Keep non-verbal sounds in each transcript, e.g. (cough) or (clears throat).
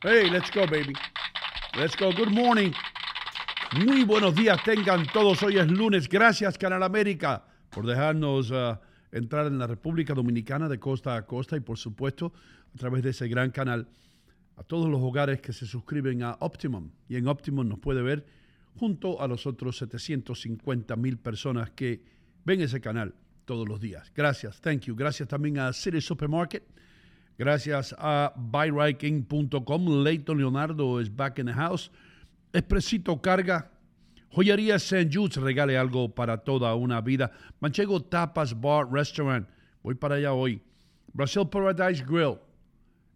Hey, let's go, baby. Let's go. Good morning. Muy buenos días tengan todos. Hoy es lunes. Gracias, Canal América, por dejarnos uh, entrar en la República Dominicana de costa a costa y, por supuesto, a través de ese gran canal, a todos los hogares que se suscriben a Optimum. Y en Optimum nos puede ver junto a los otros 750 mil personas que ven ese canal todos los días. Gracias, thank you. Gracias también a City Supermarket. Gracias a buyriking.com. Leighton Leonardo es back in the house. Expresito Carga. Joyería St. Jude's regale algo para toda una vida. Manchego Tapas Bar Restaurant. Voy para allá hoy. Brazil Paradise Grill.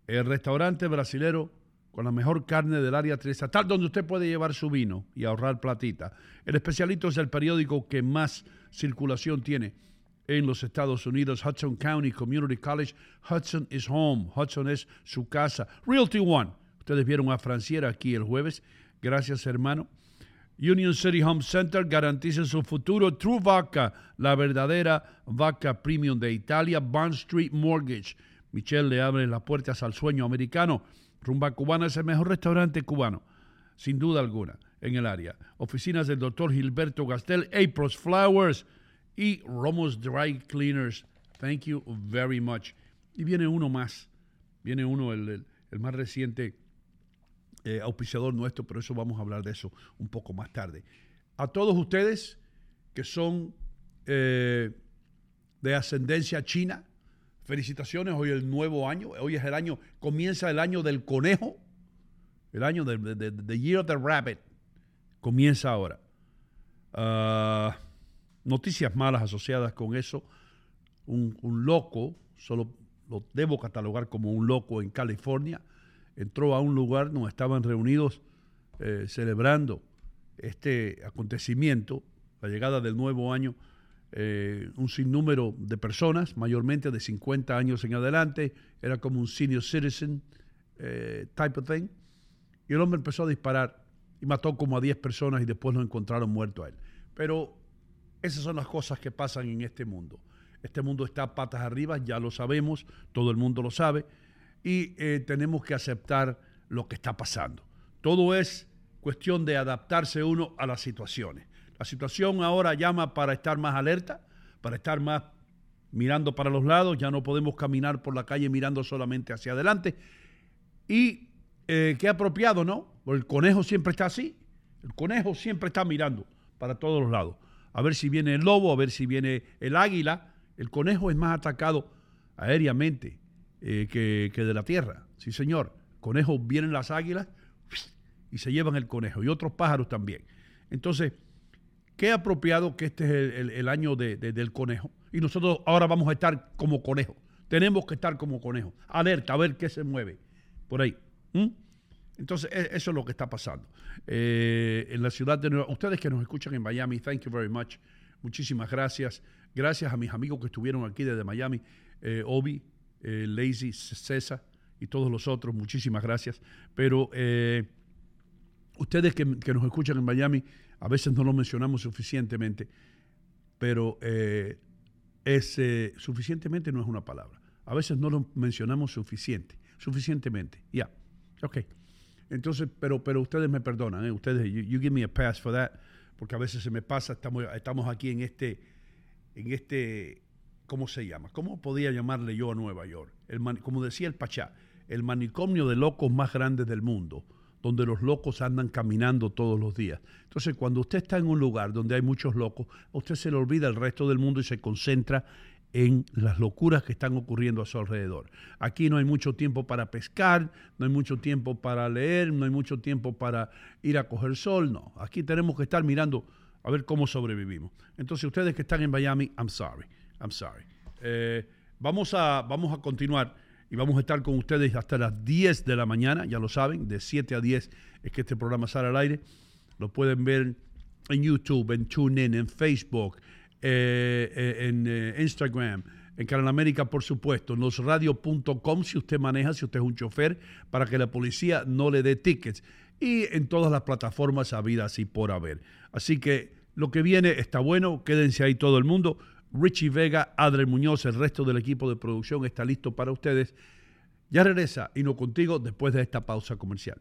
El restaurante brasilero con la mejor carne del área triestatal donde usted puede llevar su vino y ahorrar platita. El especialito es el periódico que más circulación tiene en los Estados Unidos, Hudson County Community College. Hudson is home. Hudson es su casa. Realty One. Ustedes vieron a Franciera aquí el jueves. Gracias, hermano. Union City Home Center garantiza su futuro. True Vaca, la verdadera vaca premium de Italia. Bond Street Mortgage. Michelle le abre las puertas al sueño americano. Rumba Cubana es el mejor restaurante cubano, sin duda alguna, en el área. Oficinas del doctor Gilberto Gastel, April's Flowers y Romos Dry Cleaners. Thank you very much. Y viene uno más. Viene uno, el, el más reciente eh, auspiciador nuestro, pero eso vamos a hablar de eso un poco más tarde. A todos ustedes que son eh, de ascendencia china, felicitaciones, hoy es el nuevo año, hoy es el año, comienza el año del conejo, el año del de, Year of the Rabbit, comienza ahora. Ah, noticias malas asociadas con eso, un, loco, solo lo debo catalogar como un loco en California, entró a un lugar donde estaban reunidos eh, celebrando este acontecimiento, la llegada del nuevo año, eh, un sinnúmero de personas, mayormente de 50 años en adelante, era como un senior citizen eh, type of thing, y el hombre empezó a disparar y mató como a 10 personas y después lo encontraron muerto a él. Pero esas son las cosas que pasan en este mundo. Este mundo está patas arriba, ya lo sabemos, todo el mundo lo sabe, y eh, tenemos que aceptar lo que está pasando. Todo es cuestión de adaptarse uno a las situaciones. La situación ahora llama para estar más alerta, para estar más mirando para los lados, ya no podemos caminar por la calle mirando solamente hacia adelante. Y eh, qué apropiado, ¿no? el conejo siempre está así, el conejo siempre está mirando para todos los lados. A ver si viene el lobo, a ver si viene el águila. El conejo es más atacado aéreamente eh, que, de la tierra. Sí, señor. Conejos vienen las águilas y se llevan el conejo y otros pájaros también. Entonces, qué apropiado que este es el, año del conejo y nosotros ahora vamos a estar como conejo. Tenemos que estar como conejo. Alerta, a ver qué se mueve por ahí. Entonces, e, eso es lo que está pasando. Eh, en la ciudad de Nueva Ustedes que nos escuchan en Miami, thank you very much. Muchísimas gracias. Gracias a mis amigos que estuvieron aquí desde Miami. Eh, Obi, eh, Lazy, César y todos los otros, muchísimas gracias. Pero eh, ustedes que, nos escuchan en Miami, a veces no lo mencionamos suficientemente, pero es, suficientemente no es una palabra. A veces no lo mencionamos suficiente, suficientemente. Ya. Entonces, pero, pero ustedes me perdonan, ustedes, you, give me a pass for that, porque a veces se me pasa, estamos, estamos aquí en este, en este ¿cómo se llama? ¿Cómo podía llamarle yo a Nueva York? El como decía el Pachá, el manicomio de locos más grande del mundo, donde los locos andan caminando todos los días. Entonces, cuando usted está en un lugar donde hay muchos locos, usted se le olvida el resto del mundo y se concentra en las locuras que están ocurriendo a su alrededor. Aquí no hay mucho tiempo para pescar, no hay mucho tiempo para leer, no hay mucho tiempo para ir a coger sol, no. Aquí tenemos que estar mirando a ver cómo sobrevivimos. Entonces, ustedes que están en Miami, I'm sorry. I'm sorry. Eh, vamos, a, vamos a continuar y vamos a estar con ustedes hasta las 10 de la mañana, ya lo saben, de 7 a 10 es que este programa sale al aire. Lo pueden ver en YouTube, en TuneIn, en Facebook, eh, eh, en Instagram, en Canal América, por supuesto, losradio.com si usted maneja, si usted es un chofer, para que la policía no le dé tickets. Y en todas las plataformas habidas y por haber. Así que lo que viene está bueno, quédense ahí todo el mundo. Richie Vega, Adre Muñoz, el resto del equipo de producción está listo para ustedes. Ya regresa y no contigo después de esta pausa comercial.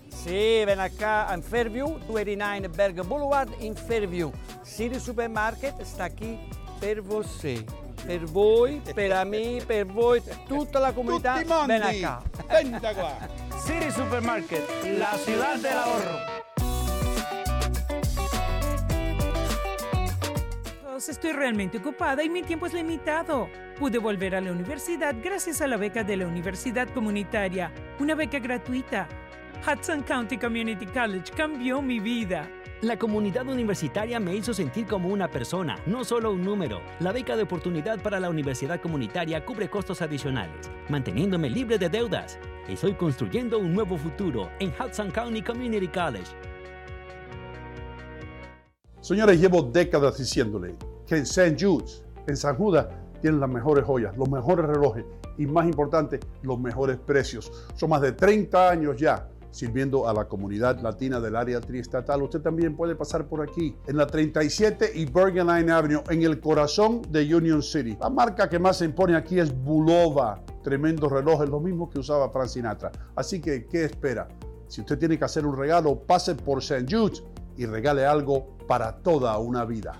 Sì, ven acá in Fairview, 289 Berg Boulevard in Fairview. City Supermarket sta qui per voi. Per voi, per me, per voi, tutta la comunità. Tutti mondi, Ven acá. venta qua. (laughs) City Supermarket, la ciudad del ahorro. Pues Estoy realmente ocupada y mi tiempo es limitado. Pude volver a la universidad gracias a la beca de la Universidad Comunitaria, una beca gratuita. Hudson County Community College cambió mi vida. La comunidad universitaria me hizo sentir como una persona, no solo un número. La beca de oportunidad para la universidad comunitaria cubre costos adicionales, manteniéndome libre de deudas. Estoy construyendo un nuevo futuro en Hudson County Community College. Señores, llevo décadas diciéndole que en St. Jude's, en San Judas, tienen las mejores joyas, los mejores relojes y más importante, los mejores precios. Son más de 30 años ya sirviendo a la comunidad latina del área triestatal. Usted también puede pasar por aquí, en la 37 y Bergen Line Avenue, en el corazón de Union City. La marca que más se impone aquí es Bulova. Tremendos relojes, lo mismo que usaba Frank Sinatra. Así que, ¿qué espera? Si usted tiene que hacer un regalo, pase por St. Jude's y regale algo para toda una vida.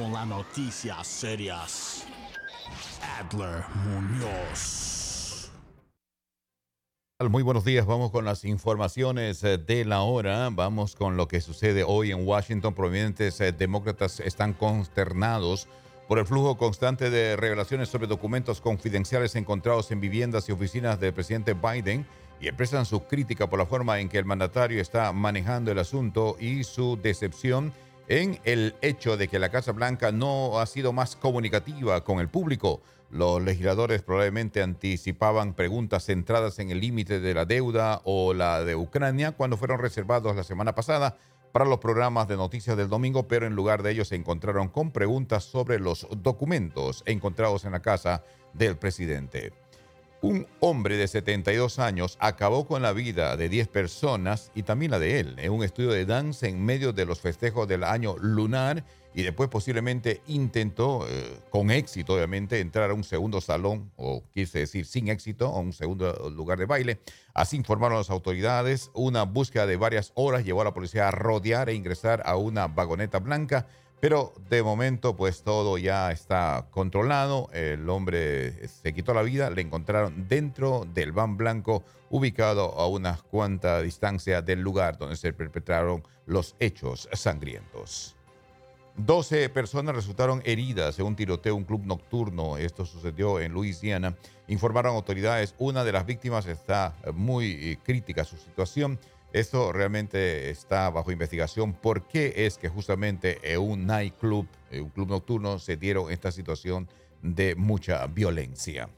Con las noticias serias, Adler Muñoz. Muy buenos días, vamos con las informaciones eh, de la hora, vamos con lo que sucede hoy en Washington. Prominentes eh, demócratas están consternados por el flujo constante de revelaciones sobre documentos confidenciales encontrados en viviendas y oficinas del presidente Biden y expresan su crítica por la forma en que el mandatario está manejando el asunto y su decepción en el hecho de que la Casa Blanca no ha sido más comunicativa con el público. Los legisladores probablemente anticipaban preguntas centradas en el límite de la deuda o la de Ucrania cuando fueron reservados la semana pasada para los programas de noticias del domingo, pero en lugar de ellos se encontraron con preguntas sobre los documentos encontrados en la casa del presidente. Un hombre de 72 años acabó con la vida de 10 personas y también la de él en un estudio de danza en medio de los festejos del año lunar y después posiblemente intentó, eh, con éxito obviamente, entrar a un segundo salón, o quise decir sin éxito, a un segundo lugar de baile. Así informaron las autoridades. Una búsqueda de varias horas llevó a la policía a rodear e ingresar a una vagoneta blanca pero de momento, pues todo ya está controlado. El hombre se quitó la vida. Le encontraron dentro del van blanco, ubicado a unas cuantas distancia del lugar donde se perpetraron los hechos sangrientos. 12 personas resultaron heridas en un tiroteo un club nocturno. Esto sucedió en Luisiana. Informaron autoridades. Una de las víctimas está muy eh, crítica su situación. Esto realmente está bajo investigación. ¿Por qué es que justamente en un nightclub, un club nocturno, se dieron esta situación de mucha violencia?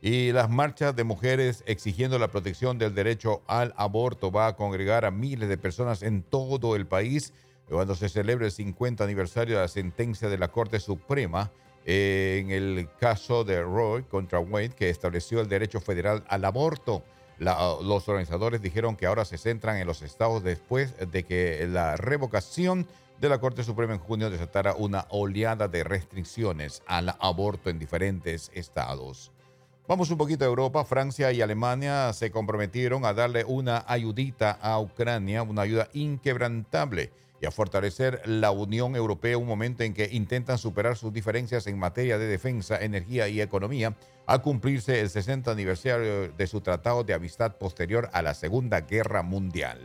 Y las marchas de mujeres exigiendo la protección del derecho al aborto va a congregar a miles de personas en todo el país cuando se celebre el 50 aniversario de la sentencia de la Corte Suprema eh, en el caso de Roy contra Wade, que estableció el derecho federal al aborto. Los organizadores dijeron que ahora se centran en los estados después de que la revocación de la Corte Suprema en junio desatara una oleada de restricciones al aborto en diferentes estados. Vamos un poquito a Europa. Francia y Alemania se comprometieron a darle una ayudita a Ucrania, una ayuda inquebrantable y a fortalecer la Unión Europea un momento en que intentan superar sus diferencias en materia de defensa, energía y economía, a cumplirse el 60 aniversario de su tratado de amistad posterior a la Segunda Guerra Mundial.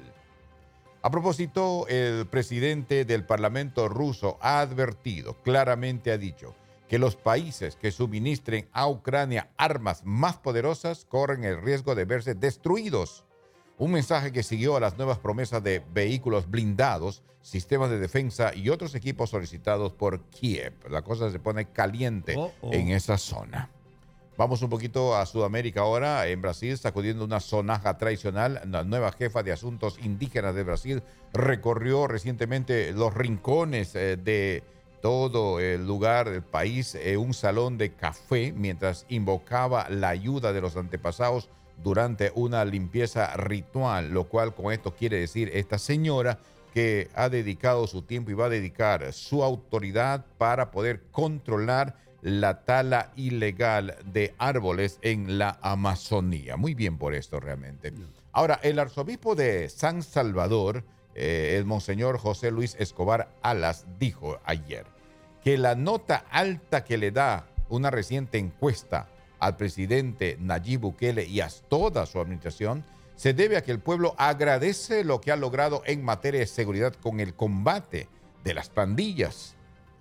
A propósito, el presidente del Parlamento ruso ha advertido, claramente ha dicho, que los países que suministren a Ucrania armas más poderosas corren el riesgo de verse destruidos un mensaje que siguió a las nuevas promesas de vehículos blindados, sistemas de defensa y otros equipos solicitados por Kiev. La cosa se pone caliente Oh, oh. en esa zona. Vamos un poquito a Sudamérica ahora. En Brasil, sacudiendo una sonaja tradicional, la nueva jefa de asuntos indígenas de Brasil recorrió recientemente los rincones eh, de todo el lugar del país, eh, un salón de café, mientras invocaba la ayuda de los antepasados durante una limpieza ritual, lo cual con esto quiere decir esta señora que ha dedicado su tiempo y va a dedicar su autoridad para poder controlar la tala ilegal de árboles en la Amazonía. Muy bien por esto realmente. Ahora, el arzobispo de San Salvador, eh, el monseñor José Luis Escobar Alas, dijo ayer que la nota alta que le da una reciente encuesta al presidente Nayib Bukele y a toda su administración se debe a que el pueblo agradece lo que ha logrado en materia de seguridad con el combate de las pandillas.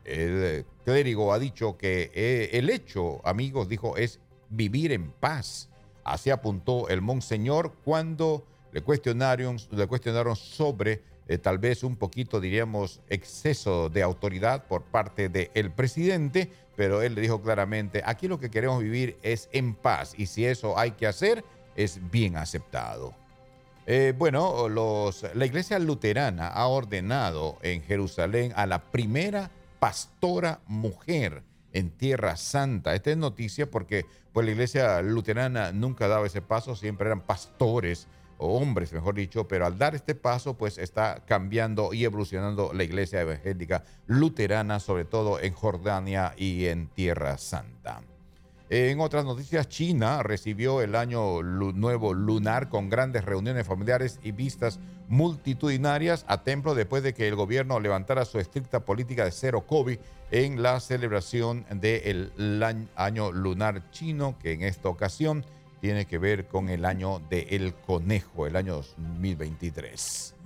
El clérigo ha dicho que eh, el hecho, amigos, dijo, es vivir en paz. Así apuntó el monseñor cuando le cuestionaron, le cuestionaron sobre eh, tal vez un poquito, diríamos, exceso de autoridad por parte del presidente, pero él le dijo claramente, aquí lo que queremos vivir es en paz y si eso hay que hacer, es bien aceptado. Eh, bueno, la iglesia luterana ha ordenado en Jerusalén a la primera pastora mujer en Tierra Santa. Esta es noticia porque pues, la iglesia luterana nunca daba ese paso, siempre eran pastores o hombres, mejor dicho, pero al dar este paso, pues está cambiando y evolucionando la iglesia evangélica luterana, sobre todo en Jordania y en Tierra Santa. En otras noticias, China recibió el año nuevo lunar con grandes reuniones familiares y vistas multitudinarias a templo después de que el gobierno levantara su estricta política de cero COVID en la celebración del la- año lunar chino, que en esta ocasión tiene que ver con el año del conejo, el año 2023.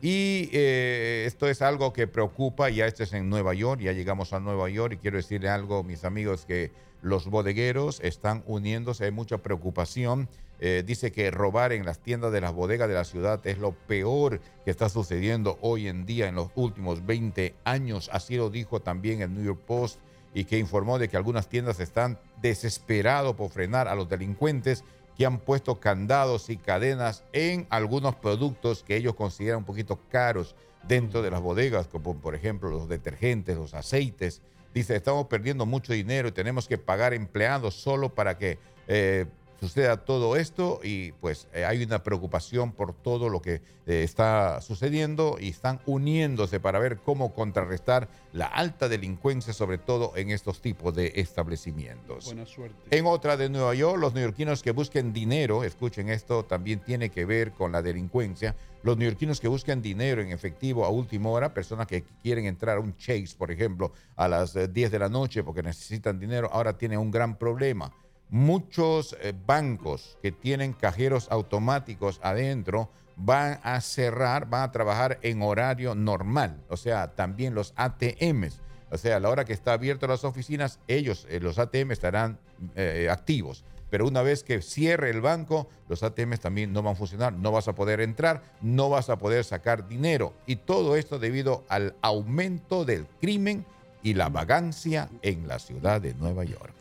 Y eh, esto es algo que preocupa, ya este es en Nueva York, ya llegamos a Nueva York y quiero decirle algo, mis amigos, que los bodegueros están uniéndose, hay mucha preocupación. Eh, dice que robar en las tiendas de las bodegas de la ciudad es lo peor que está sucediendo hoy en día en los últimos 20 años. Así lo dijo también el New York Post y que informó de que algunas tiendas están desesperados por frenar a los delincuentes que han puesto candados y cadenas en algunos productos que ellos consideran un poquito caros dentro de las bodegas, como por ejemplo los detergentes, los aceites. Dice, estamos perdiendo mucho dinero y tenemos que pagar empleados solo para que eh, suceda todo esto y pues eh, hay una preocupación por todo lo que eh, está sucediendo y están uniéndose para ver cómo contrarrestar la alta delincuencia, sobre todo en estos tipos de establecimientos. Buena suerte. En otra de Nueva York, los neoyorquinos que busquen dinero, escuchen esto, también tiene que ver con la delincuencia. Los neoyorquinos que busquen dinero en efectivo a última hora, personas que quieren entrar a un Chase, por ejemplo, a las eh, 10 de la noche porque necesitan dinero, ahora tienen un gran problema. Muchos eh, bancos que tienen cajeros automáticos adentro van a cerrar, van a trabajar en horario normal, o sea, también los ATMs. O sea, a la hora que está abierto las oficinas, ellos, eh, los ATM, estarán eh, activos. Pero una vez que cierre el banco, los ATMs también no van a funcionar, no vas a poder entrar, no vas a poder sacar dinero. Y todo esto debido al aumento del crimen y la vagancia en la ciudad de Nueva York.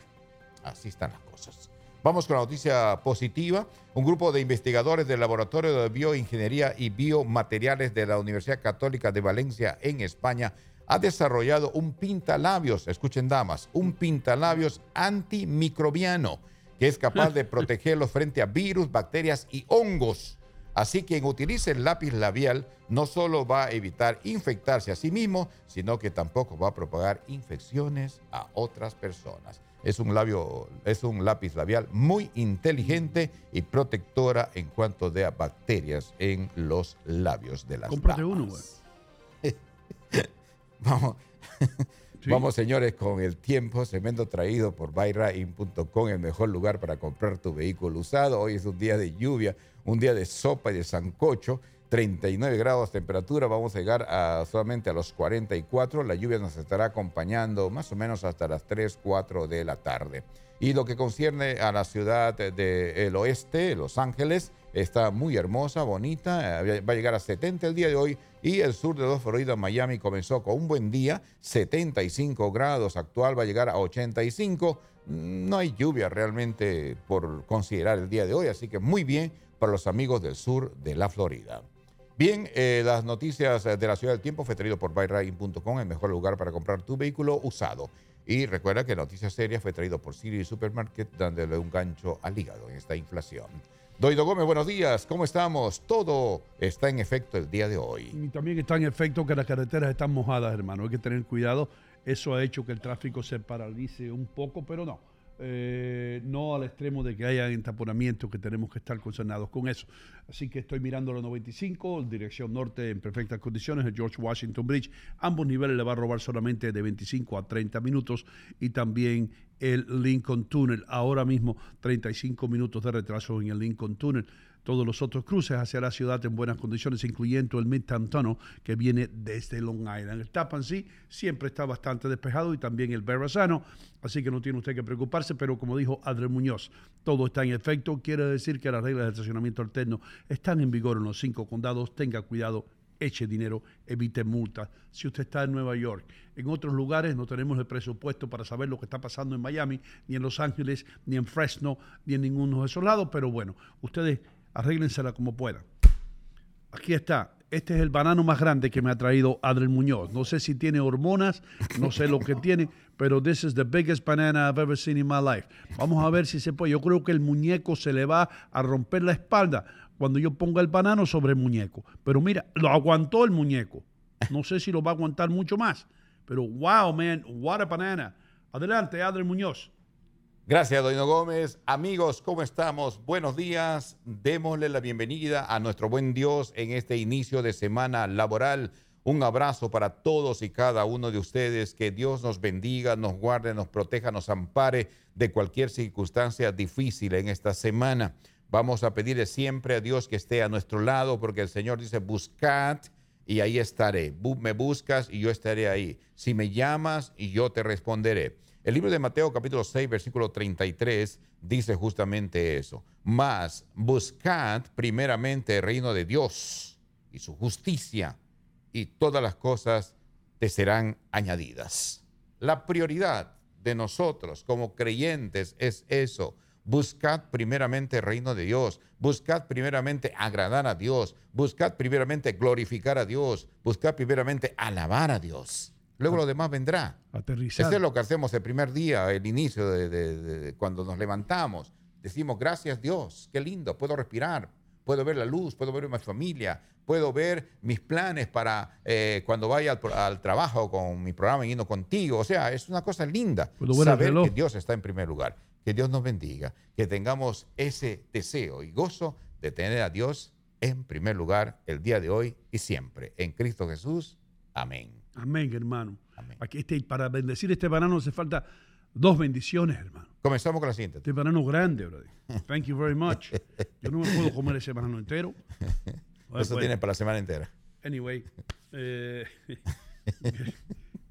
Así están cosas. Vamos con la noticia positiva. Un grupo de investigadores del Laboratorio de Bioingeniería y Biomateriales de la Universidad Católica de Valencia en España ha desarrollado un pintalabios, escuchen damas, un pintalabios antimicrobiano que es capaz de (laughs) protegerlos frente a virus, bacterias y hongos. Así que quien utilice el lápiz labial no solo va a evitar infectarse a sí mismo, sino que tampoco va a propagar infecciones a otras personas. Es un, labio, es un lápiz labial muy inteligente y protectora en cuanto a bacterias en los labios de las Cómprate damas. uno, güey. (laughs) Vamos. (laughs) Sí. Vamos, señores, con el tiempo, cemento traído por buyrain.com, el mejor lugar para comprar tu vehículo usado. Hoy es un día de lluvia, un día de sopa y de sancocho. 39 grados temperatura, vamos a llegar a, solamente a los 44. La lluvia nos estará acompañando más o menos hasta las 3, 4 de la tarde. Y lo que concierne a la ciudad del oeste, Los Ángeles, está muy hermosa, bonita, eh, va a llegar a 70 el día de hoy y el sur de los Florida, Miami, comenzó con un buen día, 75 grados, actual va a llegar a 85. No hay lluvia realmente por considerar el día de hoy, así que muy bien para los amigos del sur de la Florida. Bien, eh, las noticias eh, de la ciudad del tiempo fue traído por buyrain.com, el mejor lugar para comprar tu vehículo usado. Y recuerda que Noticias Serias fue traído por Siri Supermarket, dándole un gancho al hígado en esta inflación. Doido Gómez, buenos días, ¿cómo estamos? Todo está en efecto el día de hoy. Y también está en efecto que las carreteras están mojadas, hermano. Hay que tener cuidado. Eso ha hecho que el tráfico se paralice un poco, pero no. Eh, no al extremo de que haya entaponamientos que tenemos que estar concernados con eso. Así que estoy mirando la 95, dirección norte en perfectas condiciones, el George Washington Bridge. Ambos niveles le va a robar solamente de 25 a 30 minutos y también el Lincoln Tunnel. Ahora mismo 35 minutos de retraso en el Lincoln Tunnel todos los otros cruces hacia la ciudad en buenas condiciones, incluyendo el Midtown que viene desde Long Island. El Tappan sí siempre está bastante despejado y también el Verrazano, así que no tiene usted que preocuparse, pero como dijo Adriel Muñoz, todo está en efecto. Quiere decir que las reglas de estacionamiento alterno están en vigor en los cinco condados. Tenga cuidado, eche dinero, evite multas. Si usted está en Nueva York, en otros lugares no tenemos el presupuesto para saber lo que está pasando en Miami, ni en Los Ángeles, ni en Fresno, ni en ninguno de esos lados, pero bueno, ustedes arréglensela como puedan. Aquí está. Este es el banano más grande que me ha traído Adriel Muñoz. No sé si tiene hormonas, no sé lo que (laughs) tiene, pero this is the biggest banana I've ever seen in my life. Vamos a ver si se puede. Yo creo que el muñeco se le va a romper la espalda cuando yo ponga el banano sobre el muñeco. Pero mira, lo aguantó el muñeco. No sé si lo va a aguantar mucho más. Pero wow, man, what a banana. Adelante, Adriel Muñoz. Gracias, Doino Gómez. Amigos, ¿cómo estamos? Buenos días. Démosle la bienvenida a nuestro buen Dios en este inicio de semana laboral. Un abrazo para todos y cada uno de ustedes. Que Dios nos bendiga, nos guarde, nos proteja, nos ampare de cualquier circunstancia difícil en esta semana. Vamos a pedirle siempre a Dios que esté a nuestro lado porque el Señor dice, buscad y ahí estaré. Me buscas y yo estaré ahí. Si me llamas y yo te responderé. El libro de Mateo capítulo 6 versículo 33 dice justamente eso. Mas buscad primeramente el reino de Dios y su justicia y todas las cosas te serán añadidas. La prioridad de nosotros como creyentes es eso. Buscad primeramente el reino de Dios. Buscad primeramente agradar a Dios. Buscad primeramente glorificar a Dios. Buscad primeramente alabar a Dios. Luego lo demás vendrá. Aterrizar. Eso es lo que hacemos el primer día, el inicio de, de- de- de cuando nos levantamos. Decimos, gracias Dios, qué lindo, puedo respirar, puedo ver la luz, puedo ver a mi familia, puedo ver mis planes para eh, cuando vaya al, al trabajo con mi programa Yendo Contigo. O sea, es una cosa linda saber que Dios está en primer lugar. Que Dios nos bendiga, que tengamos ese deseo y gozo de tener a Dios en primer lugar el día de hoy y siempre. En Cristo Jesús. Amén. Amén, hermano. Amén. Aquí este, para bendecir este banano hace falta dos bendiciones, hermano. Comenzamos con la siguiente. Este banano grande, brother. Thank you very much. Yo no me puedo comer ese banano entero. Bueno, (laughs) Eso bueno, tiene para la semana entera. Anyway, eh, (laughs)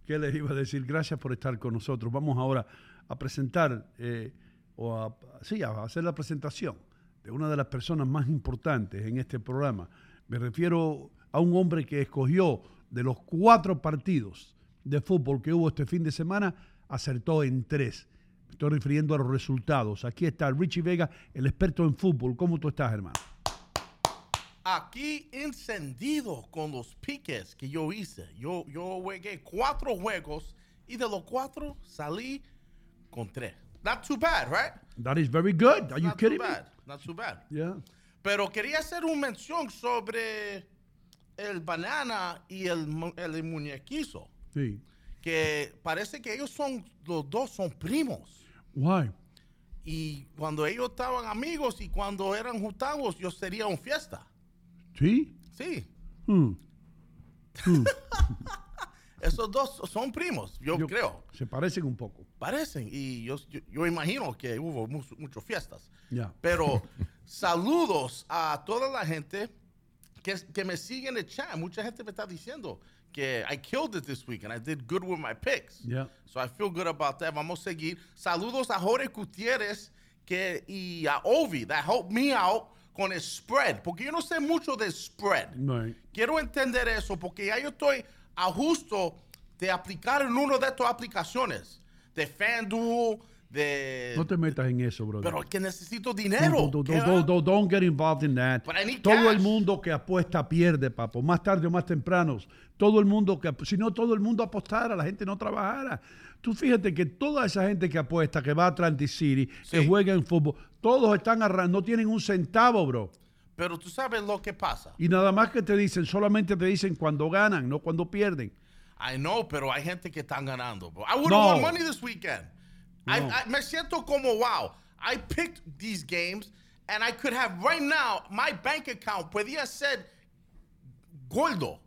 ¿qué les iba a decir? Gracias por estar con nosotros. Vamos ahora a presentar, eh, o a, sí, a hacer la presentación de una de las personas más importantes en este programa. Me refiero a un hombre que escogió de los cuatro partidos de fútbol que hubo este fin de semana, acertó en tres. Me estoy refiriendo a los resultados. Aquí está Richie Vega, el experto en fútbol. ¿Cómo tú estás, hermano? aquí encendido con los piques que yo hice. Yo, yo jugué cuatro juegos y de los cuatro salí con tres. not too bad, right? That is very good. Are you Not kidding too me? bad. Not too bad. Yeah. Pero quería hacer una mención sobre el banana y el, el muñequizo. Sí. Que parece que ellos son, los dos son primos. Why? Y cuando ellos estaban amigos y cuando eran juntados, yo sería un fiesta. Sí. Sí. Hmm. (laughs) Esos dos son primos, yo, Yo- creo. Se parecen un poco. Parecen. Y yo, yo, yo imagino que hubo mu- muchas fiestas. Ya. Pero saludos a toda la gente que, que me sigue en el chat. Mucha gente me está diciendo que I killed it this week and I did good with my picks. Yeah. So I feel good about that. Vamos a seguir. Saludos a Jorge Gutiérrez que, y a Ovi that helped me out con el spread. Porque yo no sé mucho de spread. Right. Quiero entender eso porque ya yo estoy a justo de aplicar en una de estas aplicaciones. De FanDuel, de... No te metas en eso, brother. Pero que necesito dinero. Don't, ¿Qué don't- va? don't- get involved in that. Todo el mundo que apuesta pierde, papo. Más tarde o más temprano. Todo el mundo que, si no todo el mundo apostara, la gente no trabajara. Tú fíjate que toda esa gente que apuesta, que va a Atlantic City, que Sí. juega en fútbol, todos están no tienen un centavo, bro. Pero tú sabes lo que pasa. Y nada más que te dicen, solamente te dicen cuando ganan, no cuando pierden. I know, pero hay gente que están ganando. Bro. I would No. have won money this weekend. I, me siento como, wow, I picked these games and I could have right now, my bank account podía ser gordo.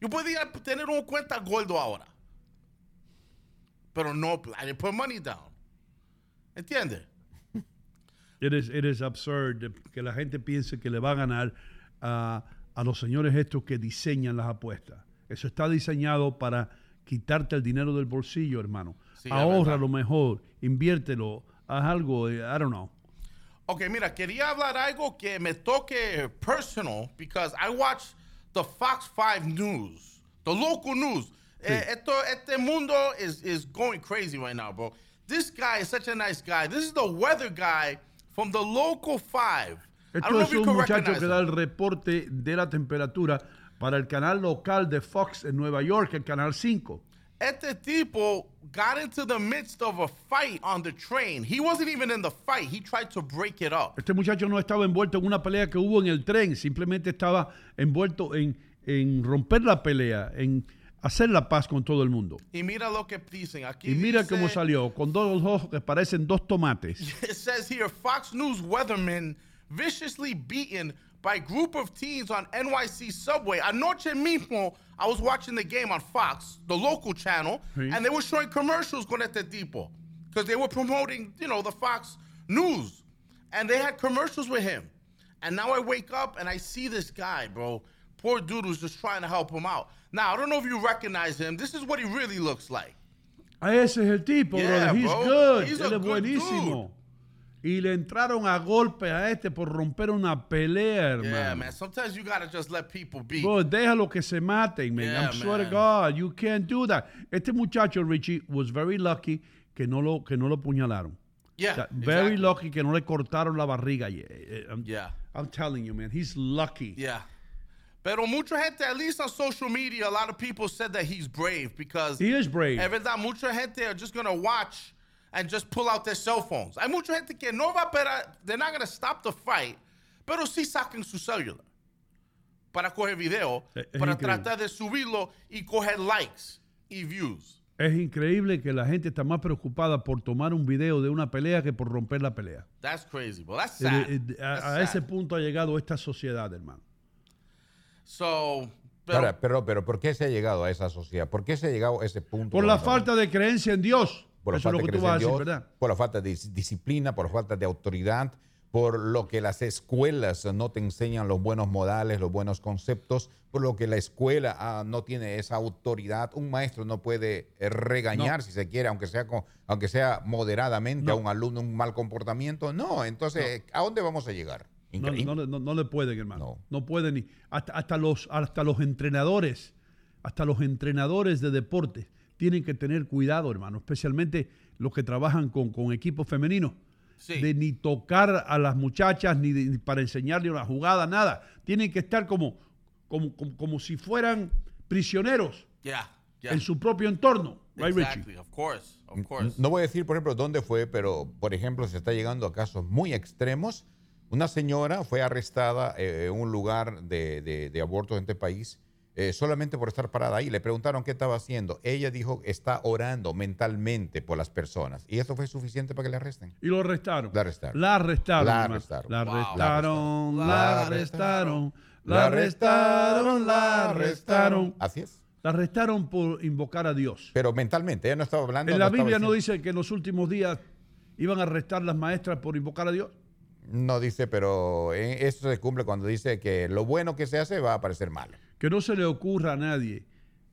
Yo podía tener una cuenta gordo ahora. Pero no, I didn't put money down. ¿Entiendes? It is, it is absurd que la gente piense que le va a ganar a, a los señores estos que diseñan las apuestas. Eso está diseñado para quitarte el dinero del bolsillo, hermano. Sí, Ahorra lo mejor, inviértelo, haz algo, eh, I don't know. Ok, mira, quería hablar algo que me toque personal because I watch the Fox 5 News, the local news. Eh, esto, este mundo is, is going crazy right now, bro. This guy is such a nice guy. This is the weather guy from the local 5. I don't Esto es un muchacho que da el reporte de la temperatura para el canal local de Fox en Nueva York, el canal 5. Este tipo got into the midst of a fight on the train. He wasn't even in the fight. He tried to break it up. Este muchacho no estaba envuelto en una pelea que hubo en el tren, simplemente estaba envuelto en, en romper la pelea, en hacer la paz con todo el mundo. Y mira lo que dicen aquí. Y mira dice- cómo salió, con dos ojos que parecen dos tomates. (laughs) It says here Fox News weatherman viciously beaten by a group of teens on NYC subway. Anoche mismo, I was watching the game on Fox, the local channel, Sí. and they were showing commercials con este tipo because they were promoting, you know, the Fox News, and they had commercials with him. And now I wake up and I see this guy, bro. Poor dude was just trying to help him out. Now I don't know if you recognize him. This is what he really looks like. Ah, ese es el tipo, Yeah, brother. He's bro. good. He's Él a good buenísimo. Y le entraron a golpe a este por romper una pelea, Yeah, hermano. man. Sometimes you gotta just let people be. Bro, déjalo que se maten, man. Yeah, I'm swear to. God, you can't do that. Este muchacho, Richie, was very lucky que no lo, que no lo puñalaron. Yeah, O sea, very exactly. lucky que no le cortaron la barriga. Yeah, I'm, Yeah. I'm telling you, man, he's lucky. Yeah. Pero mucha gente, at least on social media, a lot of people said that he's brave because He is brave. es verdad, mucha gente are just gonna watch and just pull out their cell phones. Hay mucha gente que no va a parar, they're not gonna stop the fight, pero sí saquen su celular para coger video, Es- es para increíble. tratar de subirlo y coger likes y views. Es increíble que la gente está más preocupada por tomar un video de una pelea que por romper la pelea. That's crazy, bro. That's Eh, sad. eh, That's A, a sad. ese punto ha llegado esta sociedad, hermano. So, pero, Ahora, pero, pero, ¿por qué se ha llegado a esa sociedad? ¿Por qué se ha llegado a ese punto? Por la falta de creencia en Dios. Por la falta de por la falta de dis- disciplina, por la falta de autoridad, por lo que las escuelas no te enseñan los buenos modales, los buenos conceptos, por lo que la escuela ah, no tiene esa autoridad. Un maestro no puede eh, regañar, No. si se quiere, aunque sea, con- aunque sea moderadamente No. a un alumno un mal comportamiento. No, entonces, ¿a dónde vamos a llegar? No, le- no- no le pueden, hermano. No. Pueden ni. Hasta, hasta, los, hasta los entrenadores, hasta los entrenadores de deporte tienen que tener cuidado, hermano. Especialmente los que trabajan con, con equipos femeninos. Sí. De ni tocar a las muchachas, ni, de- ni para enseñarle una jugada, nada. Tienen que estar como, como, como, como si fueran prisioneros yeah, yeah. en su propio entorno. Right, Richie? Exactly. Of course. Of course. No voy a decir, por ejemplo, dónde fue, pero, por ejemplo, se está llegando a casos muy extremos. Una señora fue arrestada eh, en un lugar de, de, de abortos en este país eh, solamente por estar parada ahí. Le preguntaron qué estaba haciendo. Ella dijo está orando mentalmente por las personas. Y eso fue suficiente para que le arresten. Y lo arrestaron. La arrestaron. La arrestaron. La arrestaron. La arrestaron. La La arrestaron. La arrestaron. La arrestaron. Así es. La arrestaron por invocar a Dios. Pero mentalmente, ella no estaba hablando. En la estaba Biblia no dice que en los últimos días iban a arrestar las maestras por invocar a Dios. No dice, pero eh, eso se cumple cuando dice que lo bueno que se hace va a parecer malo. Que no se le ocurra a nadie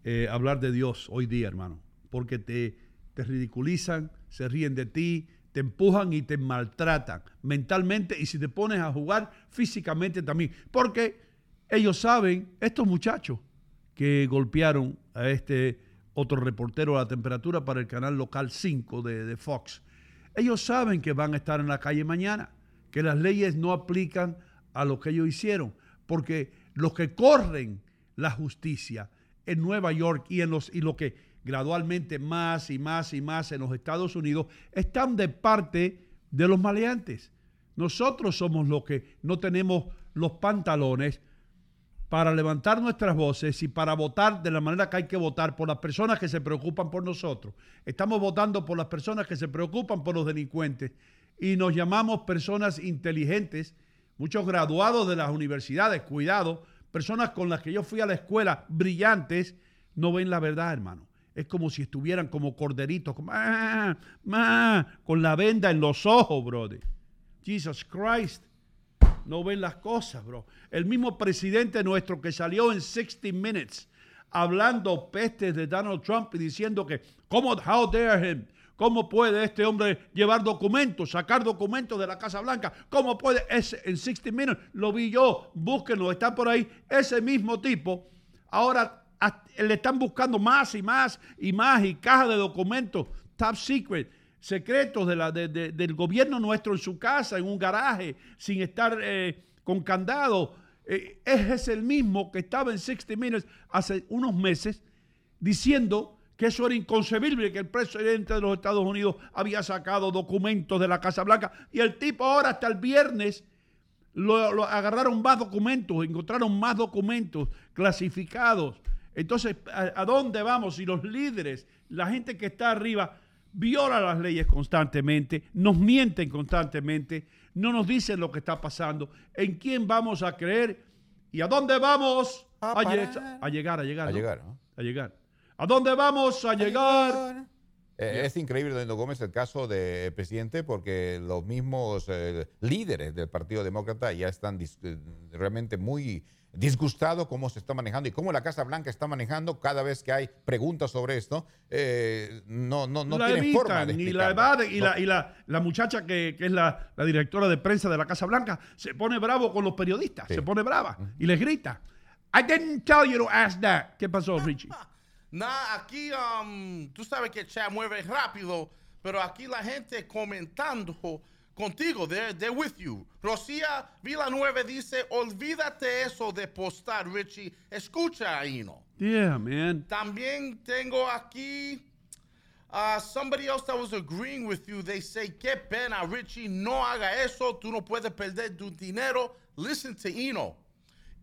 eh, hablar de Dios hoy día, hermano, porque te, te ridiculizan, se ríen de ti, te empujan y te maltratan mentalmente y si te pones a jugar físicamente también. Porque ellos saben, estos muchachos que golpearon a este otro reportero a la temperatura para el canal local 5 de, de Fox, ellos saben que van a estar en la calle mañana, que las leyes no aplican a lo que ellos hicieron, porque los que corren la justicia en Nueva York y en los y lo que gradualmente más y más y más en los Estados Unidos están de parte de los maleantes. Nosotros somos los que no tenemos los pantalones para levantar nuestras voces y para votar de la manera que hay que votar por las personas que se preocupan por nosotros. Estamos votando por las personas que se preocupan por los delincuentes y nos llamamos personas inteligentes, muchos graduados de las universidades, cuidado, personas con las que yo fui a la escuela, brillantes, no ven la verdad, hermano. Es como si estuvieran como corderitos, como, "Ah, ah", con la venda en los ojos, brother. Jesus Christ no ven las cosas, bro. El mismo presidente nuestro que salió en 60 Minutes hablando pestes de Donald Trump y diciendo que, ¿cómo, how dare him? ¿Cómo puede este hombre llevar documentos, sacar documentos de la Casa Blanca? ¿Cómo puede? Ese, en 60 Minutes lo vi yo, búsquenlo, está por ahí. Ese mismo tipo, ahora le están buscando más y más y más y cajas de documentos, top secret secretos del gobierno nuestro en su casa, en un garaje, sin estar eh, con candado. Eh, es el mismo que estaba en 60 Minutes hace unos meses diciendo que eso era inconcebible, que el presidente de los Estados Unidos había sacado documentos de la Casa Blanca y el tipo ahora hasta el viernes lo, lo agarraron más documentos, encontraron más documentos clasificados. Entonces, ¿a, a dónde vamos? Si los líderes, la gente que está arriba, viola las leyes constantemente, nos mienten constantemente, no nos dicen lo que está pasando, en quién vamos a creer y a dónde vamos A llegar, a llegar. A ¿no? llegar, ¿no? A llegar. ¿A dónde vamos a llegar? Eh, Es increíble, Doña Gómez, el caso del presidente, porque los mismos eh, líderes del Partido Demócrata ya están dis- eh, realmente muy disgustados cómo se está manejando y cómo la Casa Blanca está manejando cada vez que hay preguntas sobre esto. eh, no no, no la tienen evitan, forma de ni la evaden, y, No. la, y la, la muchacha que, que es la, la directora de prensa de la Casa Blanca se pone bravo con los periodistas, Sí. se pone brava y les grita. I didn't tell you to ask that. ¿Qué pasó, Richie? (laughs) Nah, aquí um, tú sabes que chat mueve rápido, pero aquí la gente comentando contigo, they're, they're with you. Rocía Villanueva dice, olvídate eso de postar, Richie. Escucha ahí, ¿no? Yeah, man. También tengo aquí uh, somebody else that was agreeing with you. They say, qué pena, Richie, no haga eso. Tú no puedes perder tu dinero. Listen to Eno.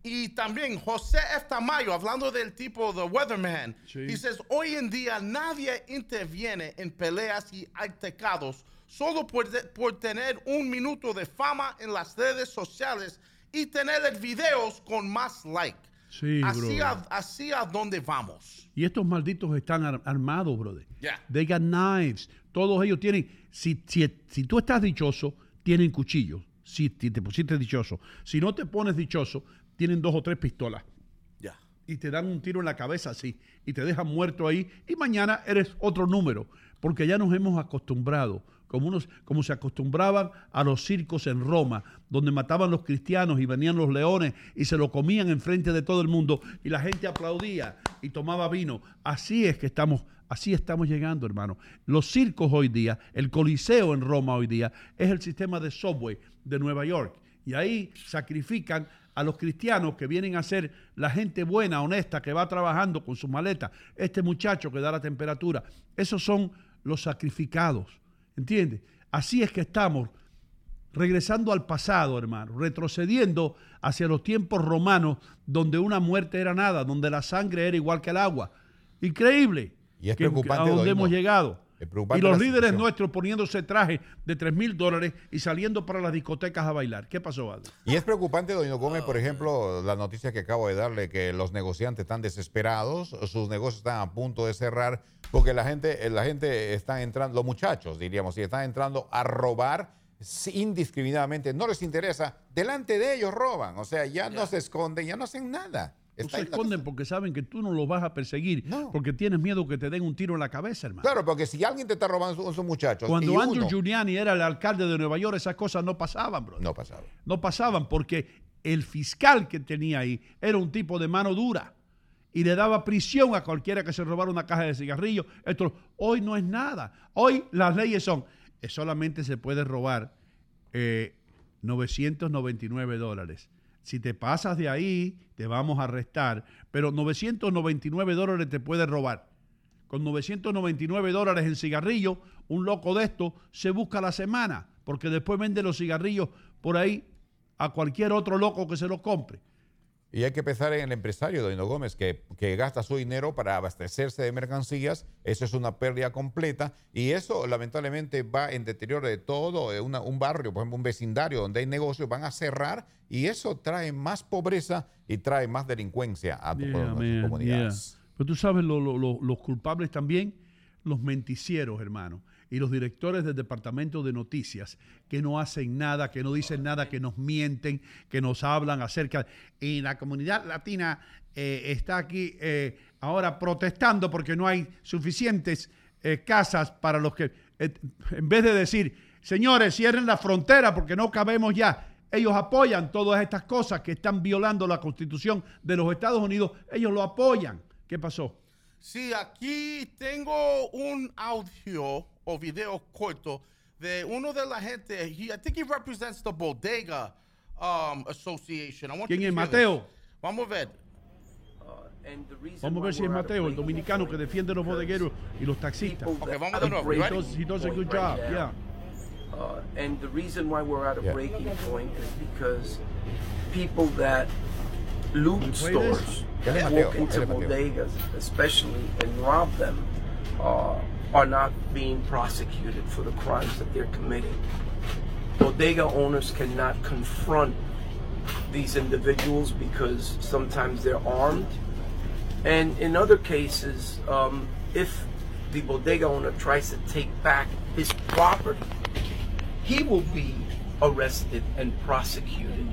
Y también José F. Tamayo, hablando del tipo, the weatherman. Sí. Says, hoy en día nadie interviene en peleas y altercados solo por, de- por tener un minuto de fama en las redes sociales y tener videos con más like. Sí, así, bro. a, así a donde vamos. Y estos malditos están ar- armados, brother. Yeah. They got knives. Todos ellos tienen. Si, si, si tú estás dichoso, tienen cuchillos. Si, si te pusiste dichoso. Si no te pones dichoso, tienen dos o tres pistolas. Ya. y te dan un tiro en la cabeza así y te dejan muerto ahí y mañana eres otro número, porque ya nos hemos acostumbrado, como, unos, como se acostumbraban a los circos en Roma, donde mataban los cristianos y venían los leones y se lo comían enfrente de todo el mundo y la gente aplaudía y tomaba vino. Así es que estamos, así estamos llegando, hermano. Los circos hoy día, el Coliseo en Roma hoy día, es el sistema de subway de Nueva York. Y ahí sacrifican a los cristianos que vienen a ser la gente buena, honesta, que va trabajando con sus maletas. Este muchacho que da la temperatura. Esos son los sacrificados. ¿Entiendes? Así es que estamos regresando al pasado, hermano, retrocediendo hacia los tiempos romanos donde una muerte era nada, donde la sangre era igual que el agua. Increíble. Y es que- preocupante, a donde Doino. hemos llegado. Y los líderes situación. nuestros poniéndose trajes de 3 mil dólares y saliendo para las discotecas a bailar. ¿Qué pasó, Aldo? Y es preocupante, Doña Gómez, por ejemplo, la noticia que acabo de darle, que los negociantes están desesperados, sus negocios están a punto de cerrar, porque la gente, la gente está entrando, los muchachos, diríamos, y están entrando a robar indiscriminadamente. No les interesa, delante de ellos roban, o sea, ya no se esconden, ya no hacen nada. No se esconden porque saben que tú no los vas a perseguir, No. porque tienes miedo que te den un tiro en la cabeza, hermano. Claro, porque si alguien te está robando sus sus muchachos. y Cuando Andrew uno- Giuliani era el alcalde de Nueva York, esas cosas no pasaban, bro. No pasaba. no pasaban porque el fiscal que tenía ahí era un tipo de mano dura y le daba prisión a cualquiera que se robara una caja de cigarrillos. Esto hoy no es nada. Hoy las leyes son, eh, solamente se puede robar eh, 999 dólares. Si te pasas de ahí, te vamos a arrestar, pero 999 dólares te puede robar. Con 999 dólares en cigarrillos, un loco de esto se busca la semana, porque después vende los cigarrillos por ahí a cualquier otro loco que se los compre. Y hay que pensar en el empresario, Doña Gómez, que, que gasta su dinero para abastecerse de mercancías. Eso es una pérdida completa. Y eso, lamentablemente, va en deterioro de todo. eh, una- un barrio, por ejemplo, un vecindario donde hay negocios, van a cerrar. Y eso trae más pobreza y trae más delincuencia a, Yeah, nuestras man, comunidades. yeah. Pero tú sabes lo- lo- lo- los culpables también, los menticieros, hermano, y los directores del departamento de noticias que no hacen nada, que no dicen nada, que nos mienten, que nos hablan acerca. Y la comunidad latina eh, está aquí eh, ahora protestando porque no hay suficientes eh, casas para los que, en vez de decir, señores, cierren la frontera porque no cabemos ya. Ellos apoyan todas estas cosas que están violando la constitución de los Estados Unidos. Ellos lo apoyan. ¿Qué pasó? Sí, aquí tengo un audio o video corto de uno de la gente. He, I think he represents the Bodega um, Association. I want ¿Quién es Mateo? this. Vamos a ver. Vamos a ver si es Mateo, el dominicano que defiende los bodegueros y los taxistas. Okay, vamos de nuevo. He does, he does a good job, yeah. Uh, and the reason why we're at a Yeah. breaking point is because people that loot stores, that walk into bodegas, especially, and rob them, uh, are not being prosecuted for the crimes that they're committing. Bodega owners cannot confront these individuals because sometimes they're armed. And in other cases, um, if the bodega owner tries to take back his property, he will be arrested and prosecuted.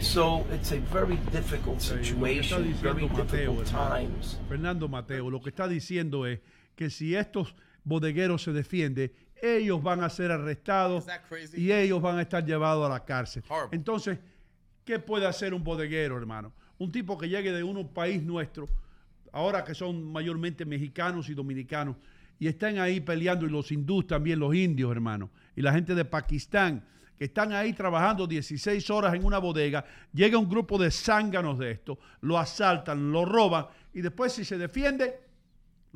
So it's a very difficult situation, very difficult times. Fernando Mateo, lo que está diciendo es que si estos bodegueros se defienden, ellos van a ser arrestados y ellos van a estar llevados a la cárcel. Horrible. Entonces, ¿qué puede hacer un bodeguero, hermano? Un tipo que llegue de un país nuestro, ahora que son mayormente mexicanos y dominicanos, y están ahí peleando, y los hindús también, los indios, hermano, y la gente de Pakistán, que están ahí trabajando 16 horas en una bodega, llega un grupo de zánganos de esto, lo asaltan, lo roban, y después si se defiende,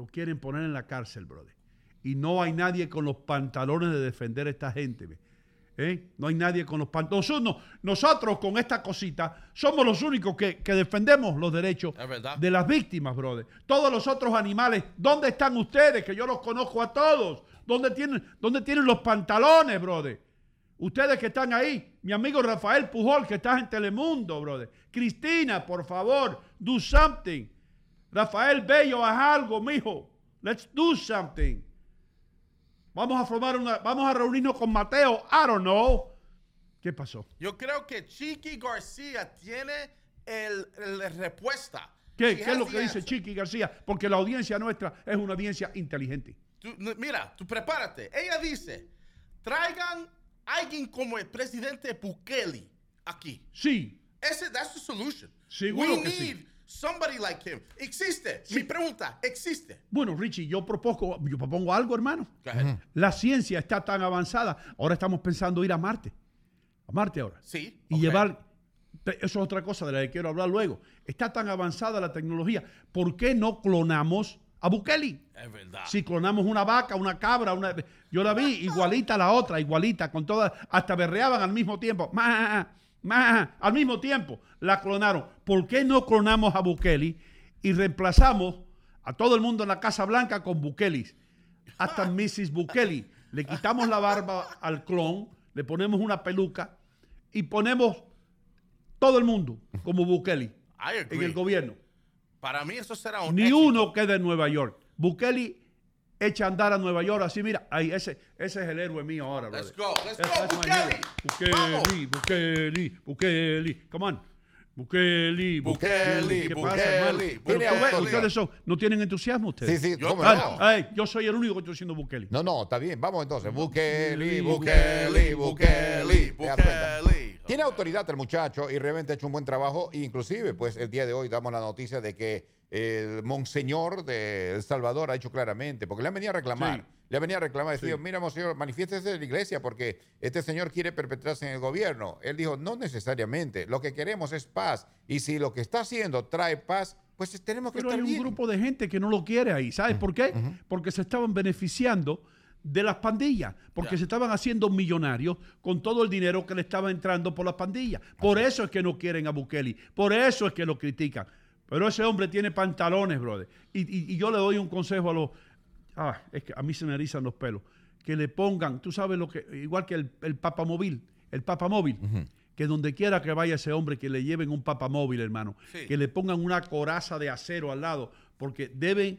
lo quieren poner en la cárcel, brother. Y no hay nadie con los pantalones de defender a esta gente. ¿Eh? No hay nadie con los pantalones. Nosotros, nosotros con esta cosita somos los únicos que, que defendemos los derechos de las víctimas, brother. Todos los otros animales, ¿dónde están ustedes? Que yo los conozco a todos. ¿Dónde tienen, dónde tienen los pantalones, brother? Ustedes que están ahí, mi amigo Rafael Pujol, que estás en Telemundo, brother. Cristina, por favor, do something. Rafael Bello, haz algo, mijo. Let's do something. Vamos a formar una, vamos a reunirnos con Mateo. I don't know. ¿Qué pasó? Yo creo que Chiqui García tiene la respuesta. ¿Qué, es lo que dice. Chiqui García? Porque la audiencia nuestra es una audiencia inteligente. Tú- mira, tú prepárate. Ella dice, traigan a alguien como el presidente Bukele aquí. Sí, Ese, that's the solution. Seguro We que sí. Somebody like him. Existe. Mi pregunta, existe. Bueno, Richie, yo propongo, yo propongo algo, hermano. Go ahead. La ciencia está tan avanzada. Ahora estamos pensando ir a Marte. A Marte ahora. Sí. Y llevar Eso es otra cosa de la que quiero hablar luego. Está tan avanzada la tecnología. ¿Por qué no clonamos a Bukele? Es verdad. Si clonamos una vaca, una cabra, una... yo la vi (laughs) igualita a la otra, igualita, con todas, hasta berreaban al mismo tiempo. Ma, al mismo tiempo la clonaron. ¿Por qué no clonamos a Bukele y reemplazamos a todo el mundo en la Casa Blanca con Bukele? Hasta (laughs) Mrs. Bukele. Le quitamos la barba al clon, le ponemos una peluca y ponemos todo el mundo como Bukele en el gobierno. Para mí eso será un Ni éxito. uno queda en Nueva York. Bukele echa a andar a Nueva York así, mira, ahí ese, ese es el héroe mío ahora, Let's brother. go, let's go, Bukele. Bukele, Bukele, Bukele. Come on. Bukele, Bukele, ¿Qué pasa, Bukele, hermano? Pero ustedes son, no tienen entusiasmo ustedes. Sí, sí, Yo cómo creo. no. Ay, yo soy el único que estoy diciendo Bukele. No, no, está bien. Vamos entonces. Bukele, Bukele, Bukele, Bukele. Tiene autoridad el muchacho y realmente ha hecho un buen trabajo. Inclusive, pues el día de hoy damos la noticia de que el monseñor de El Salvador ha dicho claramente, porque le han venido a reclamar, Sí. le han venido a reclamar, decía, Sí. mira, monseñor, manifiéstese de la iglesia porque este señor quiere perpetrarse en el gobierno. Él dijo, no necesariamente, lo que queremos es paz. Y si lo que está haciendo trae paz, pues tenemos que Pero hay estar un bien. grupo de gente que no lo quiere ahí. ¿Sabes por qué? Porque se estaban beneficiando de las pandillas, porque se estaban haciendo millonarios con todo el dinero que le estaba entrando por las pandillas. Por eso es que no quieren a Bukele, por eso es que lo critican. Pero ese hombre tiene pantalones, brother. Y, y- y yo le doy un consejo a los... Ah, es que a mí se me erizan los pelos. Que le pongan, tú sabes lo que, igual que el, el papamóvil, el papamóvil, que donde quiera que vaya ese hombre, que le lleven un papamóvil, hermano. Sí. Que le pongan una coraza de acero al lado, porque deben,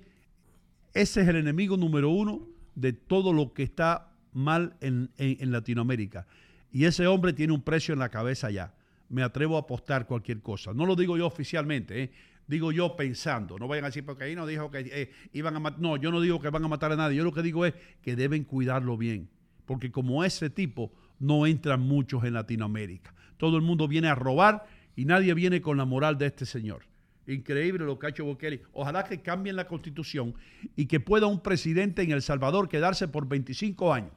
ese es el enemigo número uno de todo lo que está mal en, en- Latinoamérica. Y ese hombre tiene un precio en la cabeza ya. Me atrevo a apostar cualquier cosa. No lo digo yo oficialmente, ¿eh? digo yo pensando. No vayan a decir porque ahí no dijo que eh, iban a matar. No, yo no digo que van a matar a nadie. Yo lo que digo es que deben cuidarlo bien. Porque como ese tipo no entran muchos en Latinoamérica. Todo el mundo viene a robar y nadie viene con la moral de este señor. Increíble lo que ha hecho Bukele. Ojalá que cambien la constitución y que pueda un presidente en El Salvador quedarse por 25 años,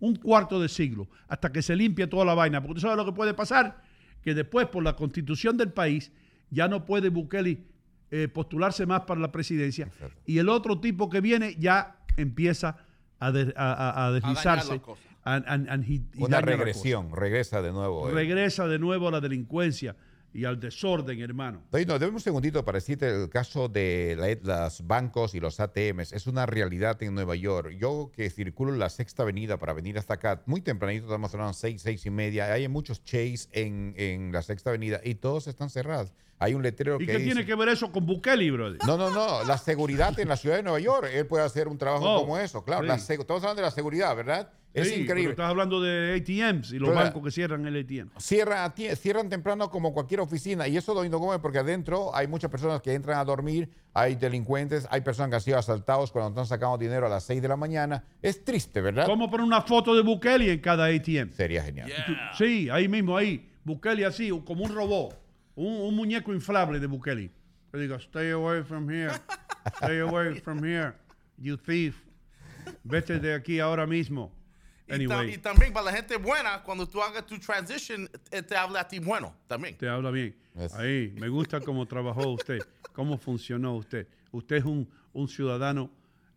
un cuarto de siglo, hasta que se limpie toda la vaina. Porque tú sabes lo que puede pasar, que después por la constitución del país ya no puede Bukele eh, postularse más para la presidencia y el otro tipo que viene ya empieza a, de- a- a- a deslizarse. cosas. and- and- and he- he Una regresión, regresa de nuevo. eh. regresa de nuevo a la delincuencia y al desorden, hermano. Oye, no, dame un segundito para decirte el caso de la- los bancos y los ATMs. Es una realidad en Nueva York. Yo que circulo en la sexta avenida para venir hasta acá, muy tempranito, estamos hablando seis, seis y media. Hay muchos Chase en, en la sexta avenida y todos están cerrados. Hay un letrero ¿Y que qué dice- tiene que ver eso con Bukele, brother? No, no, no. La seguridad en la ciudad de Nueva York. Él puede hacer un trabajo Oh, como eso. Claro, sí. la estamos hablando de la seguridad, ¿verdad? Es Sí, increíble. Estás hablando de ATMs y los bancos que cierran el ATM. Cierran, a tie- cierran temprano como cualquier oficina y eso Domingo Gómez porque adentro hay muchas personas que entran a dormir, hay delincuentes, hay personas que han sido asaltados cuando están sacando dinero a las 6 de la mañana. Es triste, ¿verdad? ¿Cómo poner una foto de Bukele en cada ATM? Sería genial. Yeah. Sí, ahí mismo, ahí. Bukele así, como un robot. Un, un muñeco inflable de Bukele. Que diga, stay away from here. Stay away from here. You thief. Vete de aquí ahora mismo. Y, ta- Anyway, y también para la gente buena, cuando tú hagas tu transition, eh, te habla a ti bueno también. te habla bien. Ahí, me gusta cómo trabajó usted, cómo funcionó usted. Usted es un, un ciudadano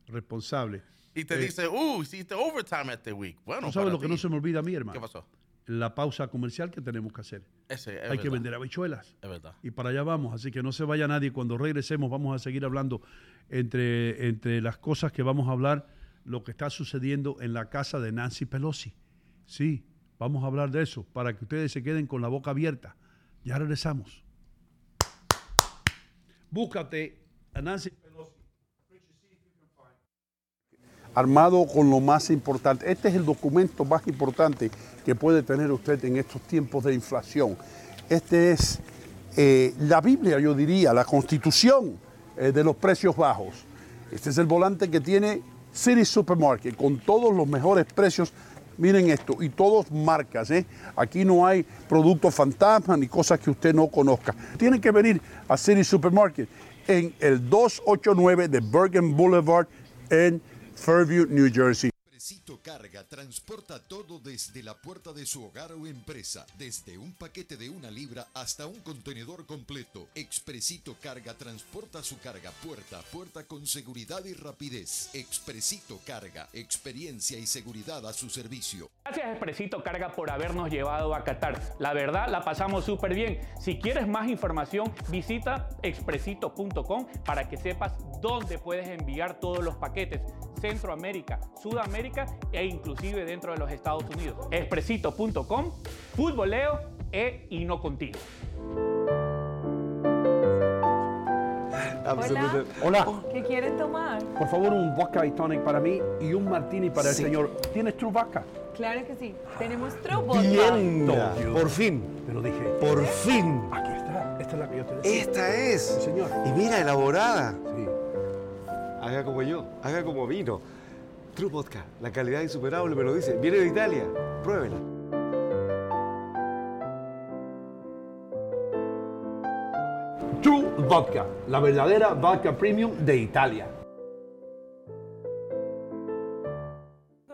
responsable. Y te Eh, dice, uh, hiciste overtime este week. Bueno, ¿Tú sabes lo que no se me olvida a mí, hermano? ¿Qué pasó? La pausa comercial que tenemos que hacer. Ese, es Hay que verdad, vender habichuelas. Es verdad. Y para allá vamos, así que no se vaya nadie. Cuando regresemos vamos a seguir hablando entre, entre las cosas que vamos a hablar, lo que está sucediendo en la casa de Nancy Pelosi. Sí, vamos a hablar de eso, para que ustedes se queden con la boca abierta. Ya regresamos. Búscate a Nancy Pelosi. Armado con lo más importante. Este es el documento más importante que puede tener usted en estos tiempos de inflación. Este es eh, la Biblia, yo diría, la constitución eh, de los precios bajos. Este es el volante que tiene City Supermarket con todos los mejores precios. Miren esto, y todos marcas, ¿eh? Aquí no hay productos fantasma ni cosas que usted no conozca. Tienen que venir a City Supermarket en el 289 de Bergen Boulevard en Fairview, New Jersey. Expresito Carga transporta todo desde la puerta de su hogar o empresa, desde un paquete de una libra hasta un contenedor completo. Expresito Carga transporta su carga puerta a puerta con seguridad y rapidez. Expresito Carga, experiencia y seguridad a su servicio. Gracias Expresito Carga por habernos llevado a Qatar. La verdad la pasamos súper bien. Si quieres más información, visita expresito.com para que sepas dónde puedes enviar todos los paquetes. Centroamérica, Sudamérica e inclusive dentro de los Estados Unidos. Expresito.com, futboleo e no contigo. Hola. Hola. ¿Qué quieren tomar? Por favor, un vodka y tonic para mí y un martini para el Sí. señor. ¿Tienes True Vodka? Claro que sí. Tenemos True Bien, Vodka. por fin. Te lo dije. Por fin. Aquí está. Esta es la que yo te decía. Esta es. Sí, señor. Y mira, elaborada. Sí. Haga como yo, haga como vino. True Vodka, la calidad insuperable me lo dice. Viene de Italia, pruébela. True Vodka, la verdadera vodka premium de Italia.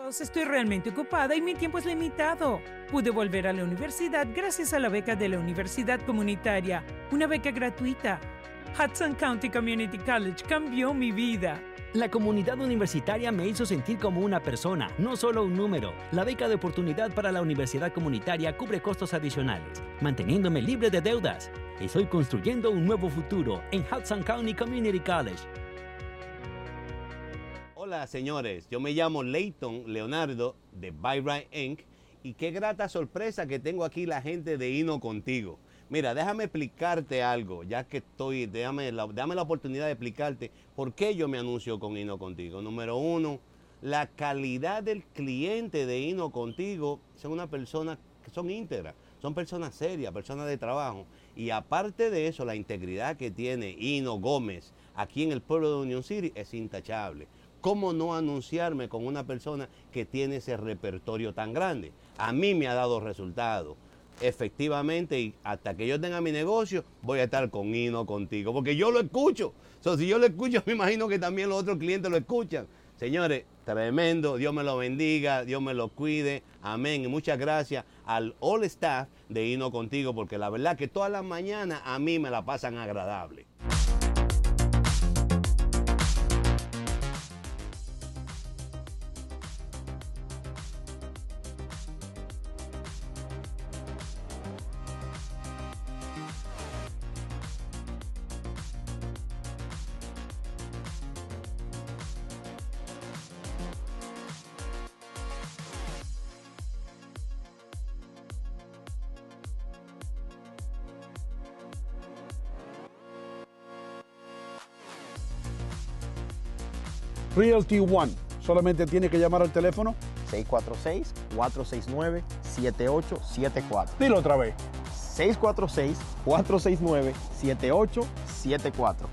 Estoy realmente ocupada y mi tiempo es limitado. Pude volver a la universidad gracias a la beca de la Universidad Comunitaria, una beca gratuita. Hudson County Community College cambió mi vida. La comunidad universitaria me hizo sentir como una persona, no solo un número. La beca de oportunidad para la universidad comunitaria cubre costos adicionales, manteniéndome libre de deudas. Estoy construyendo un nuevo futuro en Hudson County Community College. Hola señores, yo me llamo Leighton Leonardo de Byron Inc. y qué grata sorpresa que tengo aquí la gente de Hino contigo. Mira, déjame explicarte algo, ya que estoy, déjame la, dame la oportunidad de explicarte por qué yo me anuncio con Hino contigo. Número uno, la calidad del cliente de Hino contigo son una persona que son íntegras, son personas serias, personas de trabajo. Y aparte de eso, la integridad que tiene Hino Gómez aquí en el pueblo de Union City es intachable. ¿Cómo no anunciarme con una persona que tiene ese repertorio tan grande? A mí me ha dado resultados. Efectivamente, y hasta que yo tenga mi negocio, voy a estar con Hino contigo, porque yo lo escucho. So, si yo lo escucho, (laughs) me imagino que también los otros clientes lo escuchan. Señores, tremendo, Dios me lo bendiga, Dios me lo cuide, amén. Y muchas gracias al all staff de Hino contigo, porque la verdad que todas las mañanas a mí me la pasan agradable. Realty One. Solamente tiene que llamar al teléfono. 646-469-7874. Dilo otra vez. 646-469-7874.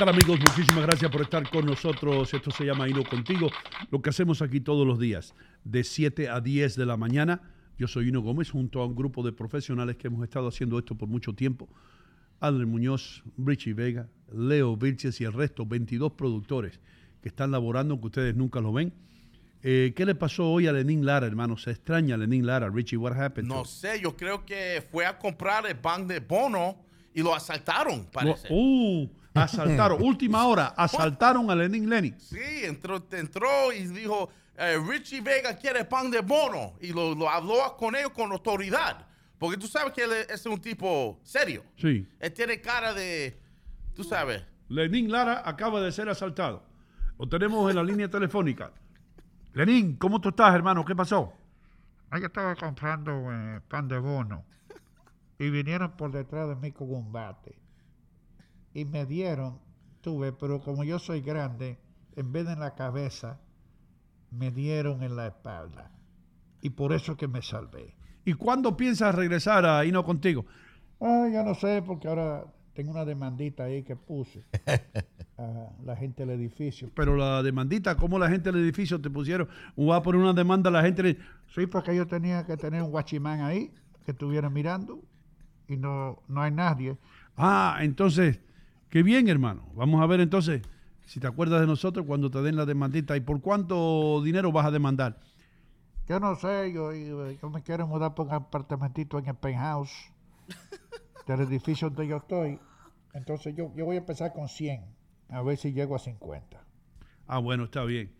Tal amigos? Muchísimas gracias por estar con nosotros. Esto se llama Hino Contigo. Lo que hacemos aquí todos los días, de 7 a 10 de la mañana. Yo soy Hino Gómez, junto a un grupo de profesionales que hemos estado haciendo esto por mucho tiempo. Adler Muñoz, Richie Vega, Leo Vilches y el resto, 22 productores que están laborando, que ustedes nunca lo ven. Eh, ¿Qué le pasó hoy a Lenín Lara, hermano? Se extraña a Lenín Lara. Richie, what happened? No sé, yo creo que fue a comprar el pan de bono y lo asaltaron, parece. Uh, (laughs) asaltaron. Última hora, asaltaron a Lenin Lenin. Sí, entró, entró y dijo, eh, Richie Vega quiere pan de bono. Y lo, lo habló con ellos con autoridad. Porque tú sabes que él es un tipo serio. Sí. Él tiene cara de, tú sabes. Lenín Lara acaba de ser asaltado. Lo tenemos en la línea telefónica. Lenín, ¿cómo tú estás, hermano? ¿Qué pasó? Ahí estaba comprando eh, pan de bono y vinieron por detrás de mí con un bate y me dieron, tuve, pero como yo soy grande, en vez de en la cabeza, me dieron en la espalda. Y por eso que me salvé. ¿Y cuándo piensas regresar a Hino contigo? Ah, yo no sé, porque ahora tengo una demandita ahí que puse (laughs) a la gente del edificio. Pero la demandita, ¿cómo la gente del edificio te pusieron? ¿Va a poner una demanda a la gente? Sí, porque yo tenía que tener un guachimán ahí que estuviera mirando y no, no hay nadie. Ah, entonces, qué bien, hermano. Vamos a ver entonces si te acuerdas de nosotros cuando te den la demandita. ¿Y por cuánto dinero vas a demandar? Yo no sé, yo, me quiero mudar por un apartamentito en el penthouse (laughs) del edificio donde yo estoy. Entonces yo, yo voy a empezar con 100, a ver si llego a 50. Ah, bueno, está bien.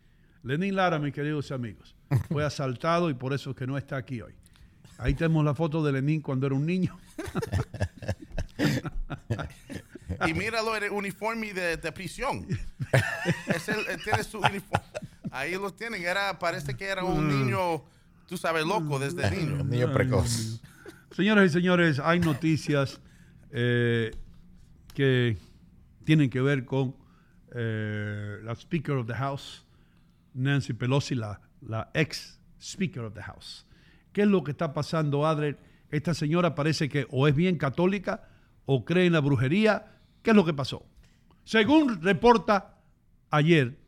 Lenín Lara, mis queridos amigos, fue asaltado y por eso es que no está aquí hoy. Ahí tenemos la foto de Lenín cuando era un niño. (laughs) Y míralo en el uniforme de, de prisión. (laughs) Es el, él tiene su uniforme. Ahí lo tienen. Era, parece que era un niño, tú sabes, loco desde niño. Niño precoz. Señoras y señores, hay noticias eh, que tienen que ver con eh, la Speaker of the House, Nancy Pelosi, la, la ex Speaker of the House. ¿Qué es lo que está pasando, Adler? Esta señora parece que o es bien católica o cree en la brujería. ¿Qué es lo que pasó? Según reporta ayer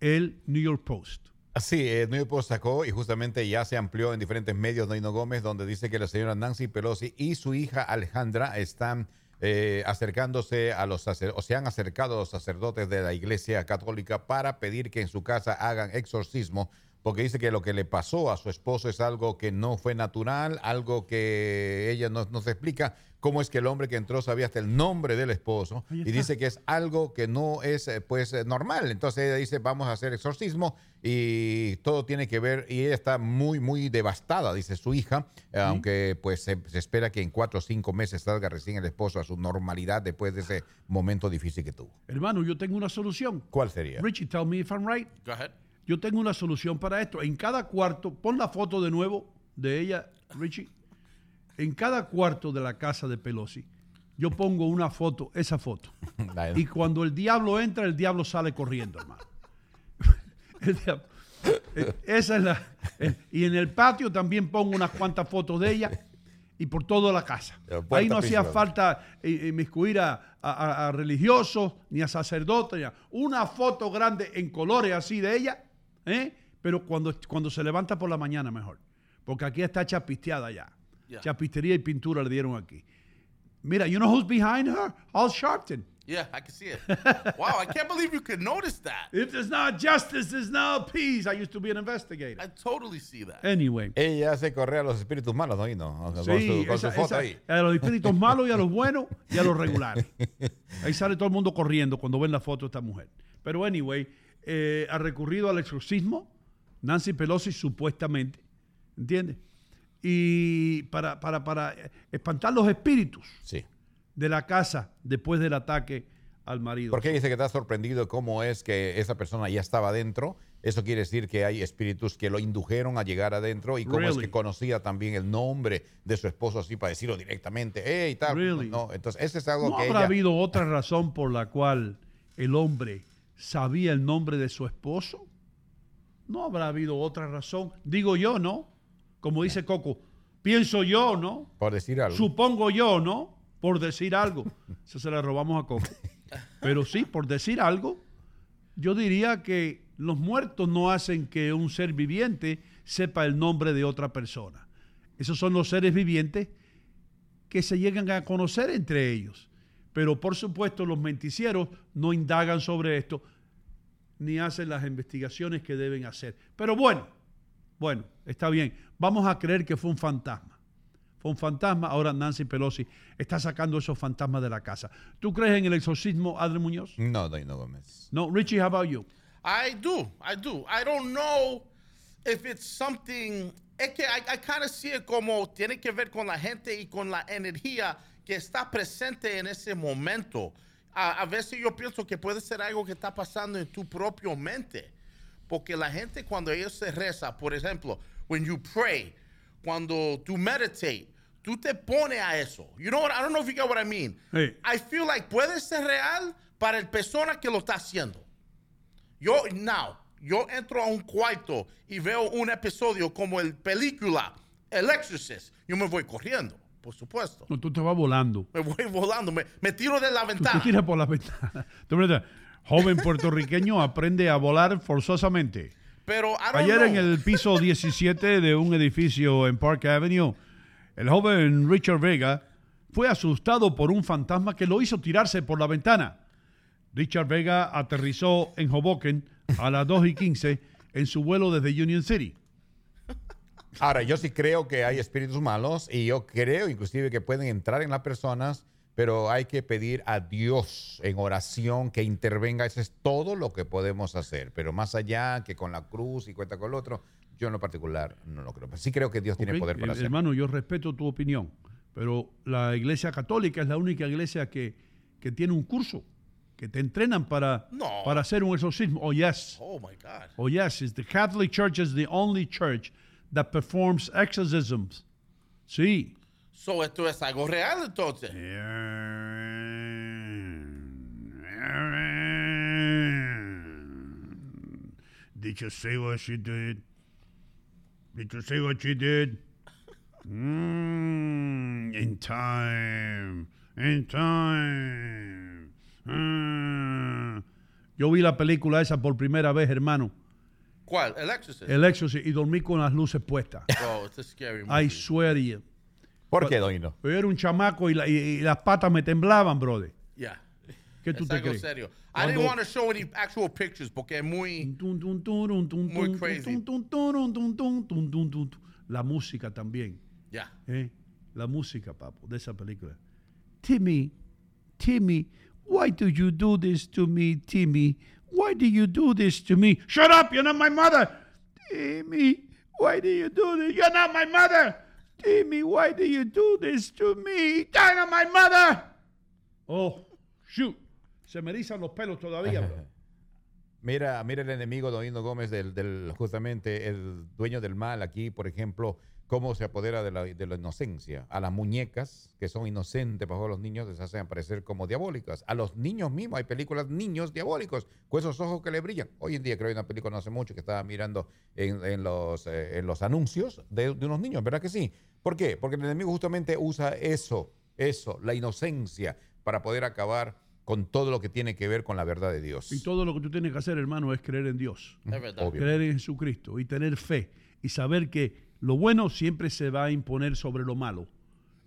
el New York Post. Sí, el New York Post sacó y justamente ya se amplió en diferentes medios Noino Gómez, donde dice que la señora Nancy Pelosi y su hija Alejandra están eh, acercándose a los o se han acercado a los sacerdotes de la Iglesia Católica para pedir que en su casa hagan exorcismo, porque dice que lo que le pasó a su esposo es algo que no fue natural, algo que ella nos, nos explica cómo es que el hombre que entró sabía hasta el nombre del esposo y dice que es algo que no es eh, pues eh, normal. Entonces ella dice, vamos a hacer exorcismo y todo tiene que ver, y ella está muy, muy devastada, dice su hija, aunque pues se, se espera que en cuatro o cinco meses salga recién el esposo a su normalidad después de ese momento difícil que tuvo. Hermano, yo tengo una solución. ¿Cuál sería? Richie, tell me if I'm right. Go ahead. Yo tengo una solución para esto. En cada cuarto, pon la foto de nuevo de ella, Richie. En cada cuarto de la casa de Pelosi, yo pongo una foto, esa foto. (laughs) Y cuando el diablo entra, el diablo sale corriendo, hermano. (laughs) El diablo- eh, Esa es la. eh, Y en el patio también pongo unas cuantas fotos de ella y por toda la casa. Ahí no hacía falta eh, inmiscuir a, a- a- a religiosos ni a sacerdotes. ni a- Una foto grande en colores así de ella, ¿eh? pero cuando, cuando se levanta por la mañana mejor. Porque aquí está chapisteada ya. Yeah. Chapistería y pintura le dieron aquí. Mira, you know who's behind her? Al Sharpton. Yeah, I can see it. (laughs) wow, I can't believe you could notice that. If there's not justice, there's no peace. I used to be an investigator. I totally see that. Anyway. Ella hace correr a los espíritus malos, ¿no? No, con, Sí, su, con su foto esa- ahí. a los espíritus malos y a los (laughs) buenos y a los regulares. Ahí sale todo el mundo corriendo cuando ven la foto de esta mujer. Pero anyway, eh, ha recurrido al exorcismo Nancy Pelosi supuestamente, ¿entiendes? Y para, para, para espantar los espíritus Sí. de la casa después del ataque al marido. Porque dice que está sorprendido cómo es que esa persona ya estaba adentro. Eso quiere decir que hay espíritus que lo indujeron a llegar adentro y cómo es que conocía también el nombre de su esposo así para decirlo directamente. ¡Ey, tal! Really? No, entonces ese es algo ¿No que habrá ella... habido otra razón por la cual el hombre sabía el nombre de su esposo? No habrá habido otra razón. Digo yo, ¿no? Como dice Coco, pienso yo, ¿no? Por decir algo. Supongo yo, ¿no? Por decir algo. (laughs) Eso se le robamos a Coco. Pero sí, por decir algo, yo diría que los muertos no hacen que un ser viviente sepa el nombre de otra persona. Esos son los seres vivientes que se llegan a conocer entre ellos. Pero por supuesto los menticieros no indagan sobre esto ni hacen las investigaciones que deben hacer. Pero bueno, bueno, está bien. Vamos a creer que fue un fantasma. Fue un fantasma. Ahora Nancy Pelosi está sacando esos fantasmas de la casa. ¿Tú crees en el exorcismo, Adri Muñoz? No, no, Gómez. No, Richie, how about you? I do. I do. I don't know if it's something. Es que I, I kind of see it como tiene que ver con la gente y con la energía que está presente en ese momento. A, a veces yo pienso que puede ser algo que está pasando en tu propia mente. Porque la gente cuando ellos se reza, por ejemplo, when you pray, cuando tú meditate, tú te pones a eso. You know what? I don't know if you get what I mean. I feel like puede ser real para el persona que lo está haciendo. Yo, now, yo entro a un cuarto y veo un episodio como el película El Exorcist. Yo me voy corriendo, por supuesto. No, tú te vas volando. Me voy volando, me, me tiro de la Tú te ventana. tiras por la ventana. (laughs) Joven puertorriqueño aprende a volar forzosamente. Pero Ayer know. en el piso (laughs) 17 de un edificio en Park Avenue, el joven Richard Vega fue asustado por un fantasma que lo hizo tirarse por la ventana. Richard Vega aterrizó en Hoboken a las 2 y 15 en su vuelo desde Union City. Ahora, yo sí creo que hay espíritus malos y yo creo inclusive que pueden entrar en las personas, pero hay que pedir a Dios en oración que intervenga. Eso es todo lo que podemos hacer. Pero más allá que con la cruz y cuenta con el otro, yo en lo particular no lo creo. Pero sí creo que Dios tiene ¿ok? poder para Eh, hacerlo. Hermano, yo respeto tu opinión, pero la iglesia católica es la única iglesia que, que tiene un curso, que te entrenan para, No. para hacer un exorcismo. Oh, yes. Oh my God. Oh, yes. It's the Catholic Church is the only church that performs exorcisms. Sí. So esto es algo real entonces. Did you see what she did? Did you see what she did? Mm, in time. In time. Mm. Yo vi la película esa por primera vez, hermano. ¿Cuál? El Exorcist. El Exorcist y dormí con las luces puestas. Oh, it's a scary movie. I swear to you. ¿Por qué, Doino? Yo era un chamaco y, la- y- y las patas me temblaban, brother. Yeah. ¿Qué tú es te algo crees? serio. I didn't want to show any actual pictures porque es muy... Muy crazy. La música también. Yeah. ¿eh? La música, papo, de esa película. Timmy, Timmy, why do you do this to me, Timmy? Why do you do this to me? Shut up, you're not my mother. Timmy, why do you do this? You're not my mother. Timmy, why do you do this to me? You're not my mother. Oh, shoot. Se me erizan los pelos todavía. (laughs) Mira, mira el enemigo Doino Gómez, del, del- justamente el dueño del mal aquí, por ejemplo, cómo se apodera de la, de la inocencia. A las muñecas que son inocentes para los niños les hacen aparecer como diabólicas. A los niños mismos, hay películas niños diabólicos, con esos ojos que le brillan. Hoy en día creo que hay una película no hace mucho que estaba mirando en, en los, eh, en los anuncios de, de unos niños, ¿verdad que sí? ¿Por qué? Porque el enemigo justamente usa eso, eso, la inocencia, para poder acabar con todo lo que tiene que ver con la verdad de Dios. Y todo lo que tú tienes que hacer, hermano, es creer en Dios. Es verdad. Creer en Jesucristo y tener fe y saber que lo bueno siempre se va a imponer sobre lo malo.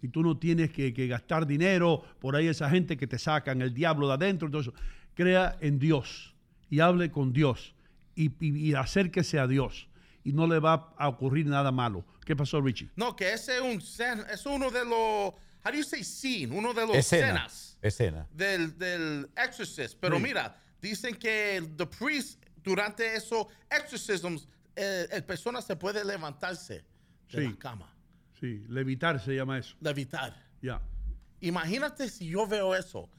Y tú no tienes que, que gastar dinero por ahí esa gente que te sacan el diablo de adentro. eso. Crea en Dios y hable con Dios y, y- y acérquese a Dios. Y no le va a ocurrir nada malo. ¿Qué pasó, Richie? No, que ese es un scen- es uno de los, how do you say scene? Uno de los Escena. escenas Escena. del, del exorcist. Pero Sí. mira, dicen que the priest durante esos exorcisms, eh, el persona se puede levantarse de Sí. la cama, Sí, levitar se llama eso. levitar. Ya. Imagínate si yo veo eso.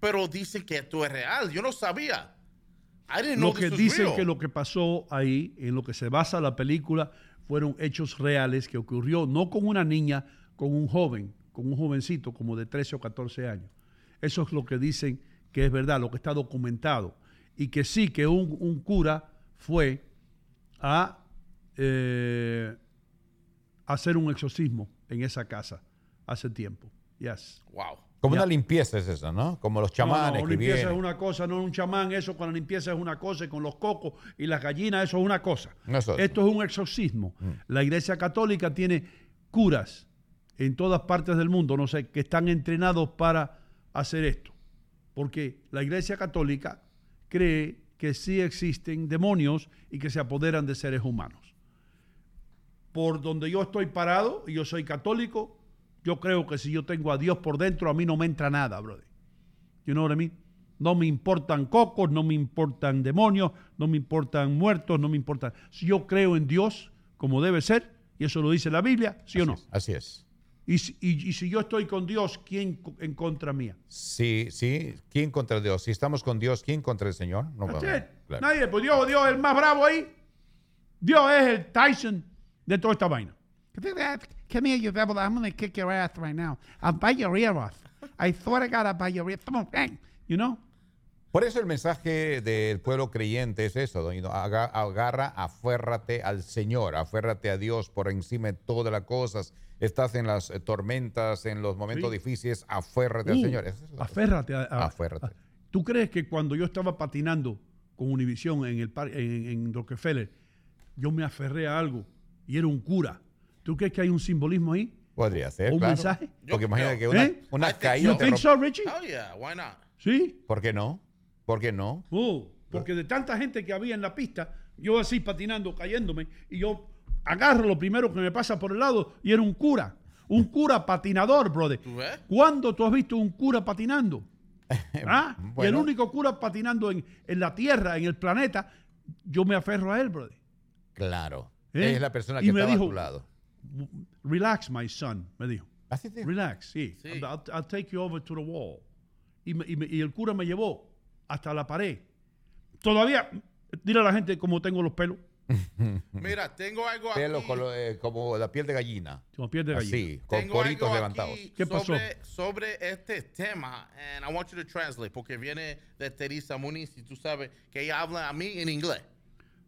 Pero dicen que esto es real. Yo no sabía. I didn't know Lo que dicen real. que lo que pasó ahí, en lo que se basa la película, fueron hechos reales que ocurrió no con una niña, con un joven, con un jovencito como de 13 o 14 años. Eso es lo que dicen que es verdad, lo que está documentado. Y que sí, que un, un cura fue a eh, hacer un exorcismo en esa casa hace tiempo. Yes. Wow. Como una limpieza es eso, ¿no? Como los No, chamanes no, que limpieza vienen. es una cosa, no un chamán, eso con la limpieza es una cosa, y con los cocos y las gallinas, eso es una cosa. Eso es. Esto es un exorcismo. La Iglesia Católica tiene curas en todas partes del mundo, no sé, que están entrenados para hacer esto. Porque la Iglesia Católica cree que sí existen demonios y que se apoderan de seres humanos. Por donde yo estoy parado, y yo soy católico, yo creo que si yo tengo a Dios por dentro, a mí no me entra nada, brother. You know what I mean? No me importan cocos, no me importan demonios, no me importan muertos, no me importan. Si yo creo en Dios como debe ser, y eso lo dice la Biblia, ¿sí o no? Así es. Y si, y- y si yo estoy con Dios, ¿quién en contra mía? Sí, sí. ¿Quién contra Dios? Si estamos con Dios, ¿quién contra el Señor? No claro. Nadie, pues Dios, Dios es el más bravo ahí. Dios es el Tyson de toda esta vaina. Come here, you devil. I'm going to kick your ass right now. I'll bite your ear off. I swear to God, I'll bite your ear. Come on, bang. You know? Por eso el mensaje del pueblo creyente es eso, aga- agarra, aférrate al Señor, aférrate a Dios por encima de todas las cosas. Estás en las eh, tormentas, en los momentos Sí. difíciles, aférrate al Uh, Señor. Esa es Aférrate. a- a- Aférrate. a- ¿Tú crees que cuando yo estaba patinando con Univision en, el par- en, en Rockefeller, yo me aferré a algo y era un cura? ¿Tú crees que hay un simbolismo ahí? Podría ser, ¿Un claro. mensaje? Porque imagina que ¿Eh? una, I una caída You think so, Richie? Hell yeah, why not? ¿Sí? ¿Por qué no? ¿Por qué no? Oh, porque de tanta gente que había en la pista, yo así patinando, cayéndome, y yo agarro lo primero que me pasa por el lado y era un cura. Un cura patinador, brother. ¿Tú ves? ¿Cuándo tú has visto un cura patinando? (laughs) ¿Ah? Y el único cura patinando en, en la tierra, en el planeta, yo me aferro a él, brother. Claro. ¿Eh? Es la persona Y que me estaba dijo, a tu lado. Relax, my son, me dijo. Así te- Relax, sí. I'll, I'll take you over to the wall. Y, me- y me- y el cura me llevó hasta la pared. Todavía, dile a la gente cómo tengo los pelos. (laughs) Mira, tengo algo Pelo aquí. colo- eh, como la piel de gallina. Como piel de gallina. Así, con Tengo coritos algo levantados. aquí ¿Qué pasó? Sobre, sobre este tema, and I want you to translate, porque viene de Teresa Muniz, y tú sabes que ella habla a mí en inglés.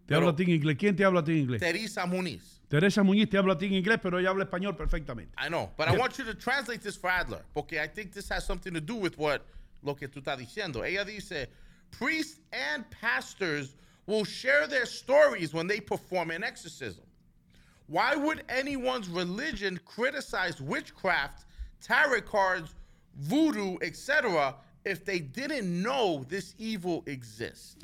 Te habla a ti en inglés. ¿Quién te habla a ti en inglés? Teresa Muniz. Teresa Muñiz te habla a ti en inglés, pero ella habla español perfectamente. I know, but I want you to translate this for Adler, porque I think this has something to do with what lo que tú estás diciendo. Ella dice, priests and pastors will share their stories when they perform an exorcism. Why would anyone's religion criticize witchcraft, tarot cards, voodoo, etc., if they didn't know this evil exists?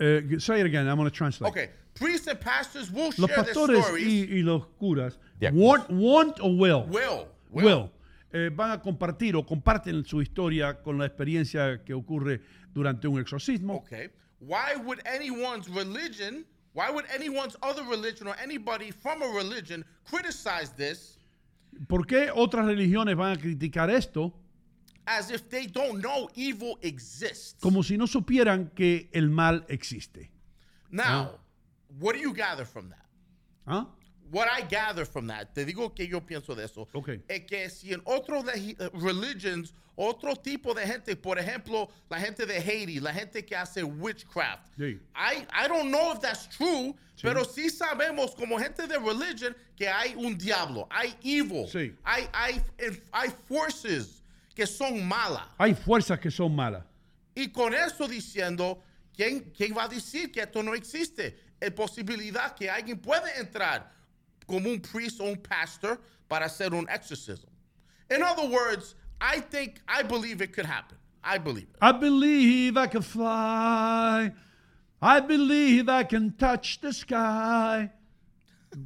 Eh, say it again. I'm going to translate. Okay, priests and pastors will Los share their pastores stories. y, y los curas, want, want o will, Will. will, eh, van a compartir o comparten su historia con la experiencia que ocurre durante un exorcismo. Okay. Why would anyone's religion, why would anyone's other religion or anybody from a religion criticize this ¿Por qué otras religiones van a criticar esto as if they don't know evil exists? como si no supieran que el mal existe? Now, what do you gather from that? ¿Ah? What I gather from that, te digo que yo pienso de eso, es que si en otros eh, religions, otro tipo de gente, por ejemplo, la gente de Haiti, la gente que hace witchcraft, Sí. I, I don't know if that's true, pero sí sabemos como gente de religion que hay un diablo, hay evil, Sí. hay, hay, hay forces que son malas. Hay fuerzas que son malas. Y con eso diciendo, ¿quién, quién va a decir que esto no existe? Es posibilidad que alguien puede entrar como un priest o un pastor para hacer un exorcism. In other words, I think, I believe it could happen. I believe it. I believe I can fly. I believe I can touch the sky.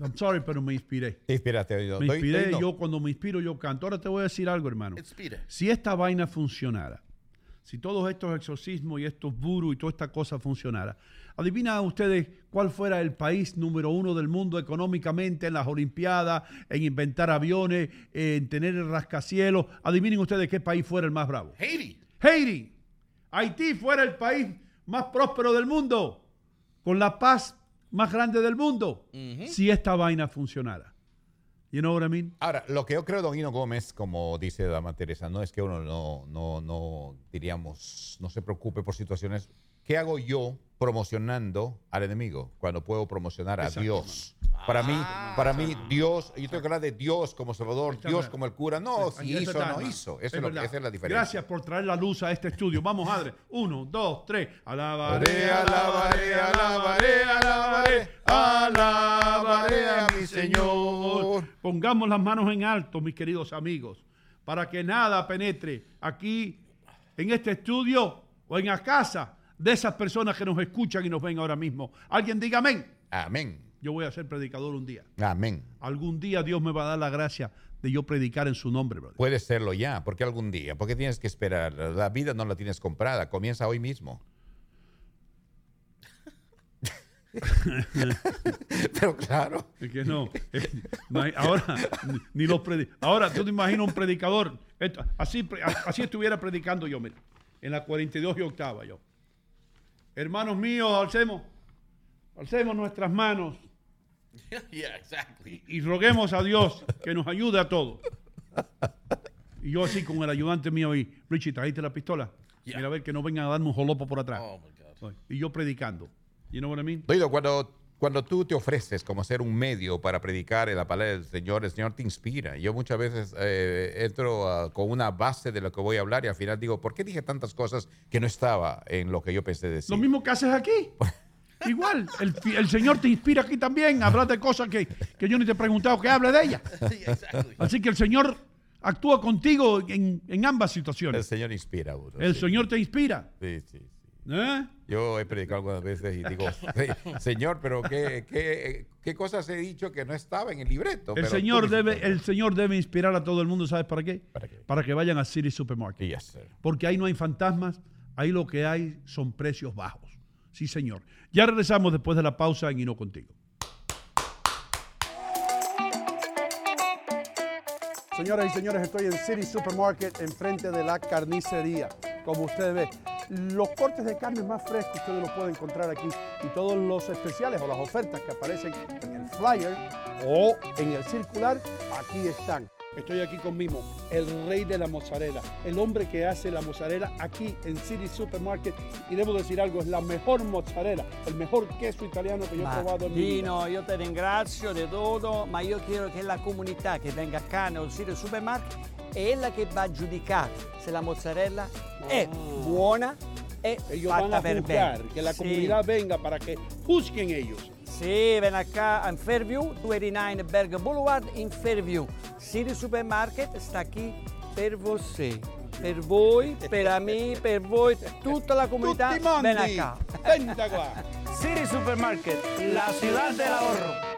I'm sorry, pero me inspiré. Te inspiraste. yo. Me inspiré, doy no. yo cuando me inspiro yo canto. Ahora te voy a decir algo, hermano. Inspire. Si esta vaina funcionara, si todos estos exorcismos y estos vudú y toda esta cosa funcionara, adivina ustedes cuál fuera el país número uno del mundo económicamente en las Olimpiadas, en inventar aviones, en tener el rascacielos. Adivinen ustedes qué país fuera el más bravo. Haiti. Haiti. Haití fuera el país más próspero del mundo, con la paz más grande del mundo, si esta vaina funcionara. You know what I mean? Ahora, lo que yo creo, Don Hino Gómez, como dice Dama Teresa, no es que uno no, no, no, diríamos, no se preocupe por situaciones. ¿Qué hago yo promocionando al enemigo cuando puedo promocionar a Dios? Para mí, para mí, Dios, yo tengo que hablar de Dios como Salvador, Dios como el cura. No, si hizo, está, no hizo. Eso Es lo- verdad. esa es la diferencia. Gracias por traer la luz a este estudio. Vamos, Adre. Uno, dos, tres. Alabaré, alabaré, alabaré, alabaré, alabaré a mi Señor. Pongamos las manos en alto, mis queridos amigos, para que nada penetre aquí en este estudio o en la casa de esas personas que nos escuchan y nos ven ahora mismo. Alguien diga amén. Amén. Yo voy a ser predicador un día. Amén. Algún día Dios me va a dar la gracia de yo predicar en su nombre, brother. Puede serlo ya, porque algún día, porque tienes que esperar. La vida no la tienes comprada, comienza hoy mismo. (laughs) Pero claro. Es que no. eh, ahora, ni, ni los predi- ahora tú te imaginas un predicador. esto- así, así estuviera predicando yo, mira. En la 42 y octava yo. Hermanos míos, alcemos, alcemos nuestras manos (laughs) yeah, exactly. Y roguemos a Dios que nos ayude a todos. Y yo así con el ayudante mío y, Richie, ¿trajiste la pistola? Mira a ver que no vengan a darme un jolopo por atrás. Oh, my God. Y yo predicando. You know what I mean? Cuando, cuando tú te ofreces como ser un medio para predicar en la palabra del Señor, el Señor te inspira. Yo muchas veces eh, entro ah, con una base de lo que voy a hablar y al final digo, ¿por qué dije tantas cosas que no estaba en lo que yo pensé decir? Lo mismo que haces aquí. (laughs) Igual, el, el Señor te inspira aquí también. Hablas de cosas que, que yo ni te he preguntado que hable de ellas. (laughs) Así que el Señor actúa contigo en, en ambas El situaciones. Señor inspira a uno. El sí. Señor te inspira. Sí, sí. ¿Eh? Yo he predicado algunas veces y digo, (laughs) "Sí, Señor, pero ¿qué, qué, qué cosas he dicho que no estaba en el libreto? El Pero Señor, debe, dijiste". el Señor debe inspirar a todo el mundo, ¿sabes para qué? ¿Para que vayan a City Supermarket. Yes, sir. Porque ahí no hay fantasmas, ahí lo que hay son precios bajos. Sí, señor. Ya regresamos después de la pausa en Y no contigo. Señoras y señores, estoy en City Supermarket enfrente de la carnicería. Como ustedes ven, los cortes de carne más frescos ustedes los pueden encontrar aquí y todos los especiales o las ofertas que aparecen en el flyer o en el circular, aquí están. Estoy aquí con Mimo, el rey de la mozzarella, el hombre que hace la mozzarella aquí en City Supermarket. Y debo decir algo, es la mejor mozzarella, el mejor queso italiano que yo he probado en mi vida. Io ti ringrazio di tutto, ma io chiedo che la comunità che venga qua nel sito supermarket è ella che va a giudicare se la mozzarella è buona e fatta a per juzgar, bene. que la comunidad venga para que juzguen ellos. Sì, ven acá in Fairview, 289 Berg Boulevard in Fairview. City Supermarket sta qui per você. Per voi, per me, per voi, tutta la comunità. Tutti mondi. Ven acá. Venta qua. (laughs) City Supermarket, la ciudad del ahorro.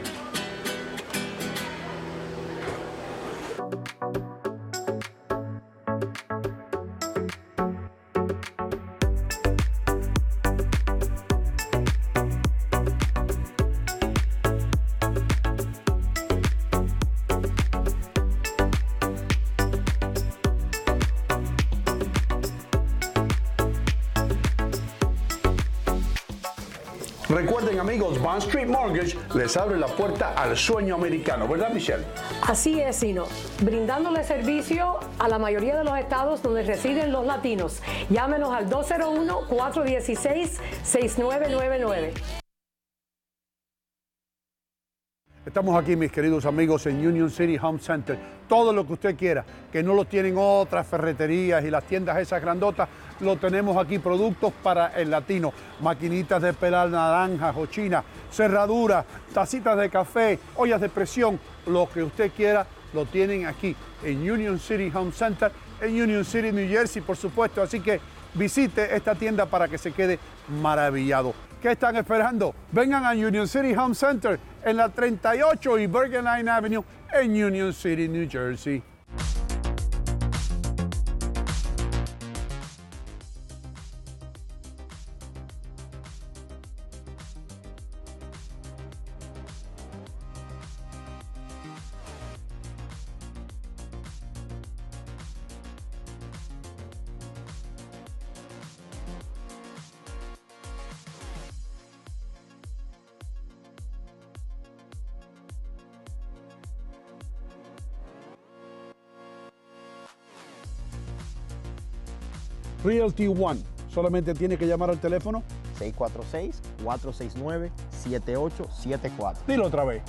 Les abre la puerta al sueño americano, ¿verdad Michelle? Así es, Sino, brindándole servicio a la mayoría de los estados donde residen los latinos. Llámenos al 201-416-6999. Estamos aquí, mis queridos amigos, en Union City Home Center. Todo lo que usted quiera, que no lo tienen otras ferreterías y las tiendas esas grandotas, lo tenemos aquí. Productos para el latino, maquinitas de pelar naranjas o china, cerraduras, tacitas de café, ollas de presión, lo que usted quiera, lo tienen aquí en Union City Home Center, en Union City, New Jersey, por supuesto. Así que visite esta tienda para que se quede maravillado. ¿Qué están esperando? Vengan a Union City Home Center en la 38 y Bergen Line Avenue en Union City, New Jersey. Realty One. Solamente tiene que llamar al teléfono. 646-469-7874. Dilo otra vez.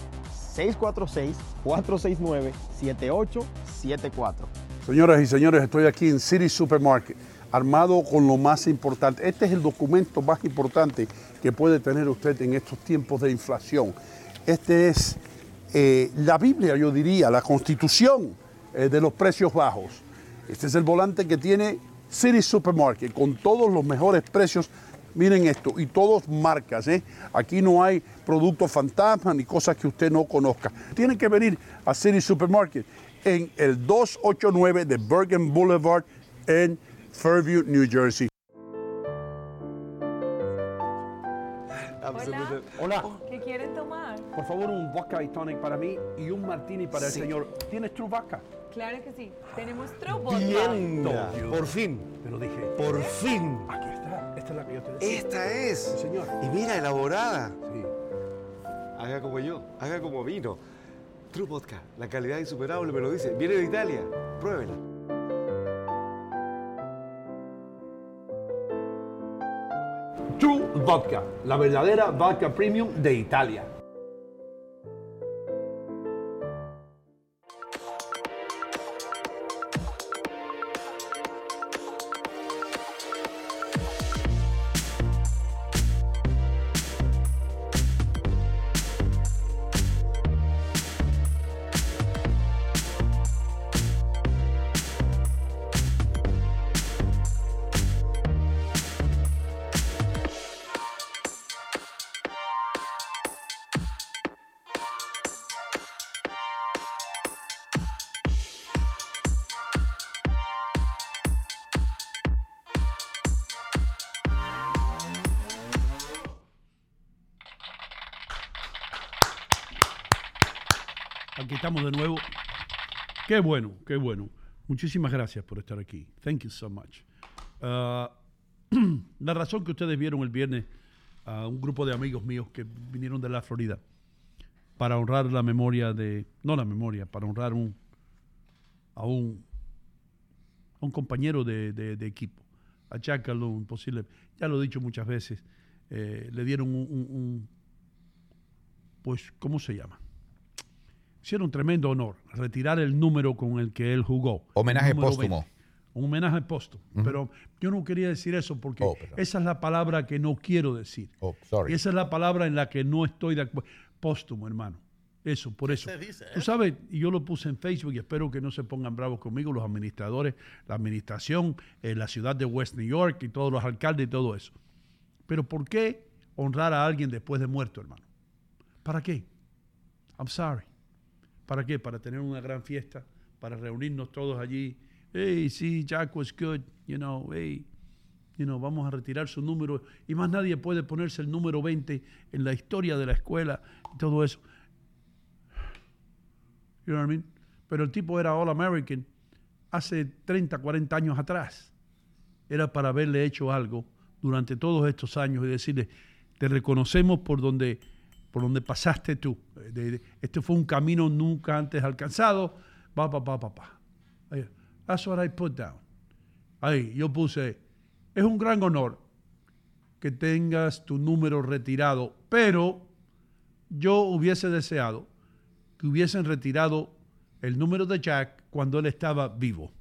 646-469-7874. Señoras y señores, estoy aquí en City Supermarket, armado con lo más importante. Este es el documento más importante que puede tener usted en estos tiempos de inflación. Este es eh, la Biblia, yo diría, la constitución eh, de los precios bajos. Este es el volante que tiene City Supermarket con todos los mejores precios. Miren esto, y todos marcas, ¿eh? Aquí no hay productos fantasma ni cosas que usted no conozca. Tienen que venir a City Supermarket en el 289 de Bergen Boulevard en Fairview, New Jersey. Hola. ¿Qué quieren tomar? Por favor, un vodka y tonic para mí y un martini para el señor. ¿Tienes True Vodka? Claro que sí. Tenemos True Vodka. Bien, por fin. Te lo dije. Por fin. Aquí está. Esta es la que yo te decía. Esta es. Sí, señor. Y mira, elaborada. Sí. Haga como yo, haga como vino. True Vodka, la calidad insuperable me lo dice. Viene de Italia, pruébela. True Vodka, la verdadera vodka premium de Italia. Qué bueno, qué bueno. Muchísimas gracias por estar aquí. Thank you so much. Ah, (clears throat) la razón que ustedes vieron el viernes a un grupo de amigos míos que vinieron de la Florida para honrar la memoria de, no la memoria, para honrar un, a un, compañero de, equipo, a Jack Calhoun, posible, ya lo he dicho muchas veces, eh, le dieron un- pues, ¿cómo se llama? Hicieron un tremendo honor, retirar el número con el que él jugó. Homenaje póstumo. 20. Un homenaje póstumo. Pero yo no quería decir eso porque Oh, esa es la palabra que no quiero decir. Oh, sorry. Y esa es la palabra en la que no estoy de acuerdo. Póstumo, hermano. Eso, por eso. se dice Tú sabes, y yo lo puse en Facebook y espero que no se pongan bravos conmigo los administradores, la administración, eh, la ciudad de West New York y todos los alcaldes y todo eso. Pero ¿por qué honrar a alguien después de muerto, hermano? ¿Para qué? I'm sorry. ¿Para qué? Para tener una gran fiesta, para reunirnos todos allí. Hey, sí, Jack was good, you know, hey, you know, vamos a retirar su número. Y más nadie puede ponerse el número 20 en la historia de la escuela y todo eso. You know what I mean? Pero el tipo era All American hace 30, 40 años atrás. Era para haberle hecho algo durante todos estos años y decirle, te reconocemos por donde, por donde pasaste tú. Eh, este fue un camino nunca antes alcanzado. Pa, pa, pa, pa, pa. That's what I put down. Ahí, yo puse, es un gran honor que tengas tu número retirado, pero yo hubiese deseado que hubiesen retirado el número de Jack cuando él estaba vivo.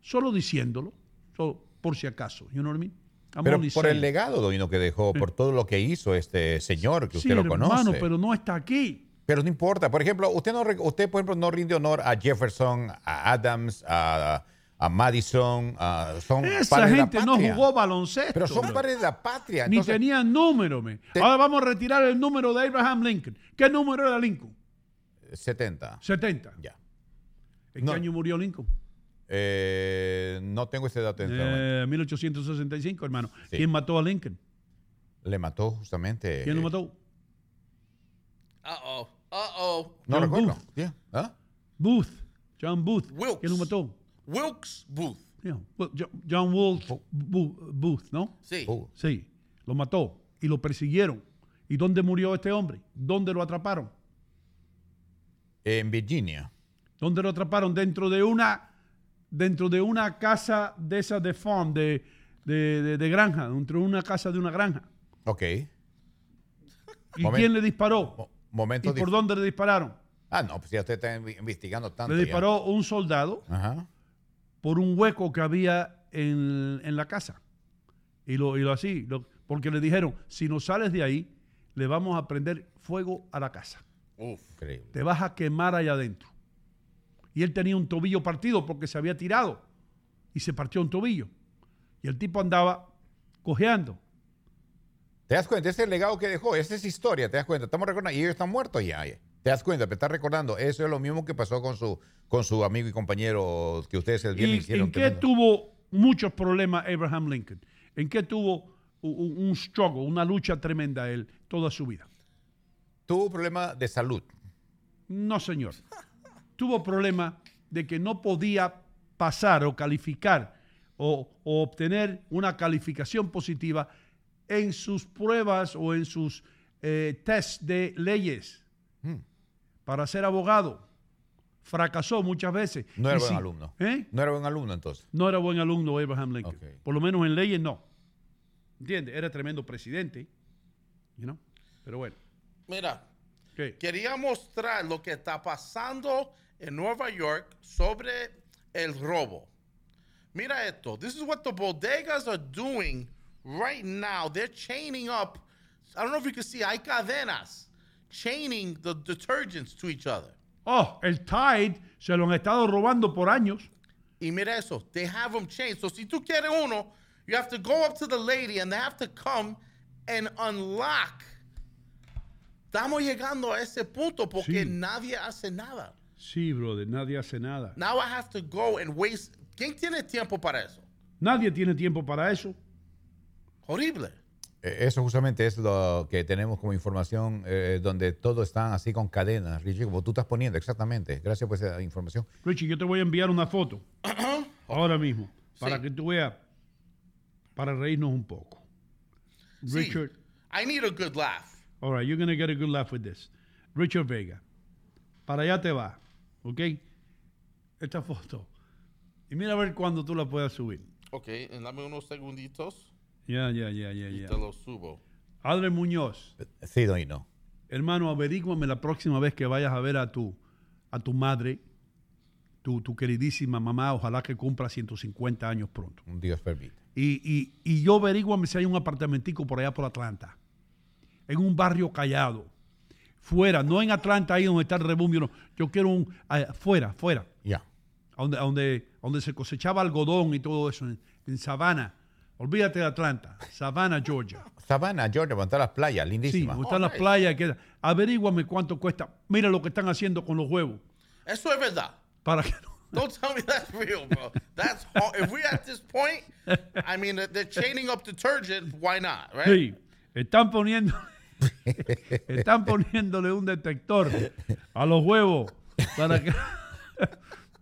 Solo diciéndolo, solo por si acaso. You know what I mean? I'm Pero por el legado, Doino, que dejó, por todo lo que hizo este señor, que Sí, usted lo hermano, conoce. pero no está aquí. Pero no importa. Por ejemplo, usted, no, usted por ejemplo, no rinde honor a Jefferson, a Adams, a, a Madison. a- son Esa padres de la gente no jugó baloncesto. Pero son padres de la patria. Ni entonces- tenían número. me. Ahora vamos a retirar el número de Abraham Lincoln. ¿Qué número era Lincoln? 70. 70. Ya. ¿En No. qué año murió Lincoln? Eh, no tengo ese dato en este momento. Eh, 1865, hermano. Sí. ¿Quién mató a Lincoln? Le mató justamente. ¿Quién lo mató? Uh-oh. Uh-oh. No John recuerdo. Booth. Yeah. ¿Ah? Booth. John Booth. Wilkes. ¿Quién lo mató? Wilkes Booth. Yeah, John Wolf Bo- Booth, ¿no? Sí. Oh. Sí, lo mató y lo persiguieron. ¿Y dónde murió este hombre? ¿Dónde lo atraparon? En Virginia. ¿Dónde lo atraparon? Dentro de una dentro de una casa de esas de farm, de, de, de- de granja, dentro de una casa de una granja. Ok. ¿Y Momen- quién le disparó? Mo- momento ¿Y por dónde le dispararon? Ah, no, pues ya usted está investigando tanto. Le ya. disparó un soldado Ajá. por un hueco que había en, en la casa. Y lo, y lo así, lo- porque le dijeron, si no sales de ahí, le vamos a prender fuego a la casa. Increíble. Te vas a quemar allá adentro. Y él tenía un tobillo partido porque se había tirado y se partió un tobillo. Y el tipo andaba cojeando. ¿Te das cuenta? Ese es el legado que dejó, esa es historia, ¿te das cuenta? Estamos recordando, y ellos están muertos ya. ¿Te das cuenta? Te estás recordando. Eso es lo mismo que pasó con su, con su amigo y compañero que ustedes el viernes ¿Y hicieron. en qué tremendo. tuvo muchos problemas Abraham Lincoln? ¿En qué tuvo u- u- un struggle, una lucha tremenda él toda su vida? Tuvo problema de salud. No, señor. (laughs) Tuvo problema de que no podía pasar o calificar o, o obtener una calificación positiva en sus pruebas o en sus eh, tests de leyes Hmm. para ser abogado. Fracasó muchas veces. No era Y buen si- alumno. ¿Eh? No era buen alumno entonces. No era buen alumno Abraham Lincoln. Por lo menos en leyes no. ¿Entiendes? Era tremendo presidente. You know? Pero bueno. Mira, quería mostrar lo que está pasando en Nueva York sobre el robo. Mira esto. This is what the bodegas are doing right now. They're chaining up. I don't know if you can see. Hay cadenas chaining the detergents to each other. Oh, el Tide se lo han estado robando por años. Y mira eso. They have them chained. So si tú quieres uno, you have to go up to the lady and they have to come and unlock. Estamos llegando a ese punto porque Sí. nadie hace nada. Sí, brother, nadie hace nada. Now I have to go and waste. ¿Quién tiene tiempo para eso? Nadie tiene tiempo para eso. Horrible. Eh, Eso justamente es lo que tenemos como información, eh, donde todos están así con cadenas, Richie, como tú estás poniendo, exactamente. Gracias por esa información. Richie, yo te voy a enviar una foto (coughs) ahora mismo para que tú veas, para reírnos un poco. Sí. Richard, I need a good laugh. all right, you're going to get a good laugh with this. Richard Vega, para allá te va, ¿ok? Esta foto. Y mira a ver cuándo tú la puedas subir. Ok, dame unos segunditos Ya, ya, ya, ya, y ya. te lo subo. Adre Muñoz. Sí, Doino. Hermano, averíguame la próxima vez que vayas a ver a tu, a tu madre, tu, tu queridísima mamá, ojalá que cumpla 150 años pronto. Dios permite. Y, y, y yo averíguame si hay un apartamentico por allá por Atlanta, en un barrio callado, fuera, no en Atlanta, ahí donde está el rebumbio, no. Yo quiero un, ah, fuera, fuera. Ya. A donde, a donde, a donde se cosechaba algodón y todo eso, en, en Savannah. Olvídate de Atlanta, Savannah, Georgia. (laughs) Savannah, Georgia, donde están las playas, Sí, lindísimas. donde están las playas. Que, averíguame cuánto cuesta. Mira lo que están haciendo con los huevos. Eso es verdad. Para que (laughs) Don't tell me that's real, bro. That's hard. If we're at this point, I mean, they're chaining up detergent. Why not, right? Sí, están poniendo, están poniéndole un detector a los huevos para que,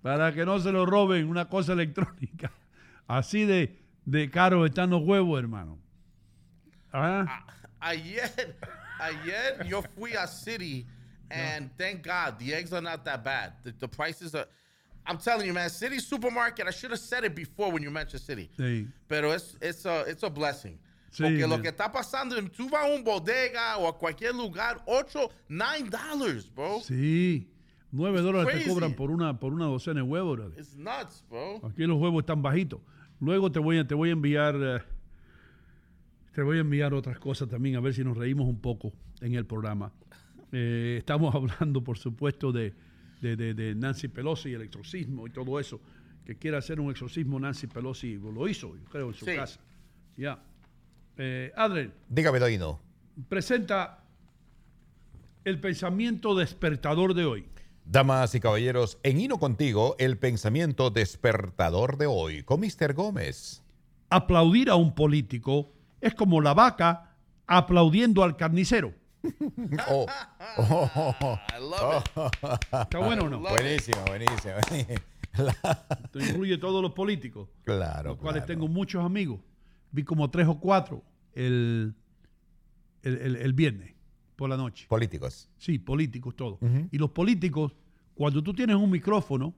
para que no se lo roben una cosa electrónica. Así de, de caros están los huevos, hermano. Ah, Ayer, ayer yo fui a City, and thank God the eggs are not that bad. The, the prices are. I'm telling you, man, City supermarket. I should have said it before when you mentioned City. sí. Pero es it's a it's a blessing. Sí, Porque lo que está pasando, tú vas a un bodega o a cualquier lugar, 8, 9 dollars, bro. Sí, 9 dólares te cobran por una, por una docena de huevos. brother. It's nuts, bro. Aquí los huevos están bajitos. Luego te voy a, te voy a enviar eh, te voy a enviar otras cosas también a ver si nos reímos un poco en el programa. (laughs) Eh, estamos hablando, por supuesto, de, de, de- de Nancy Pelosi y el exorcismo y todo eso. Que quiere hacer un exorcismo Nancy Pelosi, lo hizo, yo creo, en su Sí. casa. Ya. Eh, Adriel, Dígame, Doino. presenta el pensamiento despertador de hoy. Damas y caballeros, en Hino Contigo, el pensamiento despertador de hoy con Mr. Gómez. Aplaudir a un político es como la vaca aplaudiendo al carnicero. (laughs) Oh. Oh. (laughs) I love (laughs) ¿Está bueno o no? Buenísimo, buenísimo. Esto incluye todos los políticos, Claro, los cuales claro. tengo muchos amigos. Vi como tres o cuatro el, el, el- el viernes por la noche. Políticos. Sí, políticos todos. Y los políticos, cuando tú tienes un micrófono,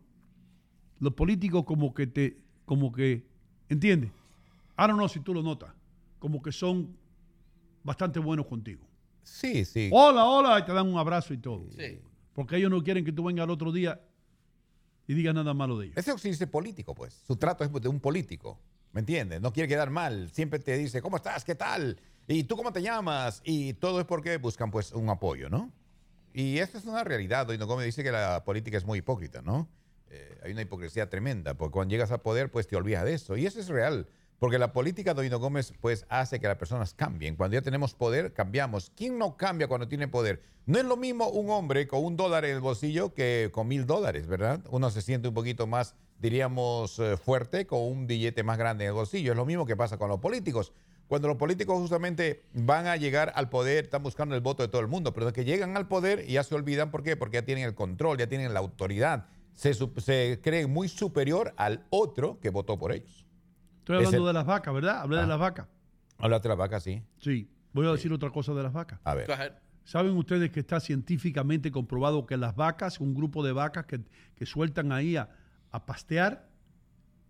los políticos como que te, como que, ¿entiendes? I don't know si tú lo notas, como que son bastante buenos contigo. Sí, sí. Hola, hola, y te dan un abrazo y todo. Sí. Porque ellos no quieren que tú vengas al otro día y digas nada malo de ellos. Ese sí dice político, pues. Su trato es de un político. ¿Me entiendes? No quiere quedar mal. Siempre te dice, ¿cómo estás? ¿Qué tal? ¿Y tú cómo te llamas? Y todo es porque buscan, pues, un apoyo, ¿no? Y esta es una realidad. Doino Gómez dice que la política es muy hipócrita, ¿no? Eh, hay una hipocresía tremenda, porque cuando llegas al poder, pues te olvidas de eso. Y eso es real. Porque la política, Doino Gómez, pues hace que las personas cambien. Cuando ya tenemos poder, cambiamos. ¿Quién no cambia cuando tiene poder? No es lo mismo un hombre con un dólar en el bolsillo que con mil dólares, ¿verdad? Uno se siente un poquito más, diríamos, eh, fuerte con un billete más grande en el bolsillo. Es lo mismo que pasa con los políticos. Cuando los políticos justamente van a llegar al poder, están buscando el voto de todo el mundo, pero de que llegan al poder y ya se olvidan, ¿por qué? Porque ya tienen el control, ya tienen la autoridad. Se, se creen muy superior al otro que votó por ellos. Estoy Es hablando el- de las vacas, ¿verdad? Hablé de Ah. las vacas. Hablaste de la vaca, sí. Sí. Voy a decir otra cosa de las vacas. A ver. ¿Saben ustedes que está científicamente comprobado que las vacas, un grupo de vacas que, que sueltan ahí a, a pastear,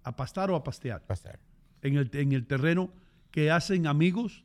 a pastar o a pastear, Pasar. en el, en el terreno, que hacen amigos,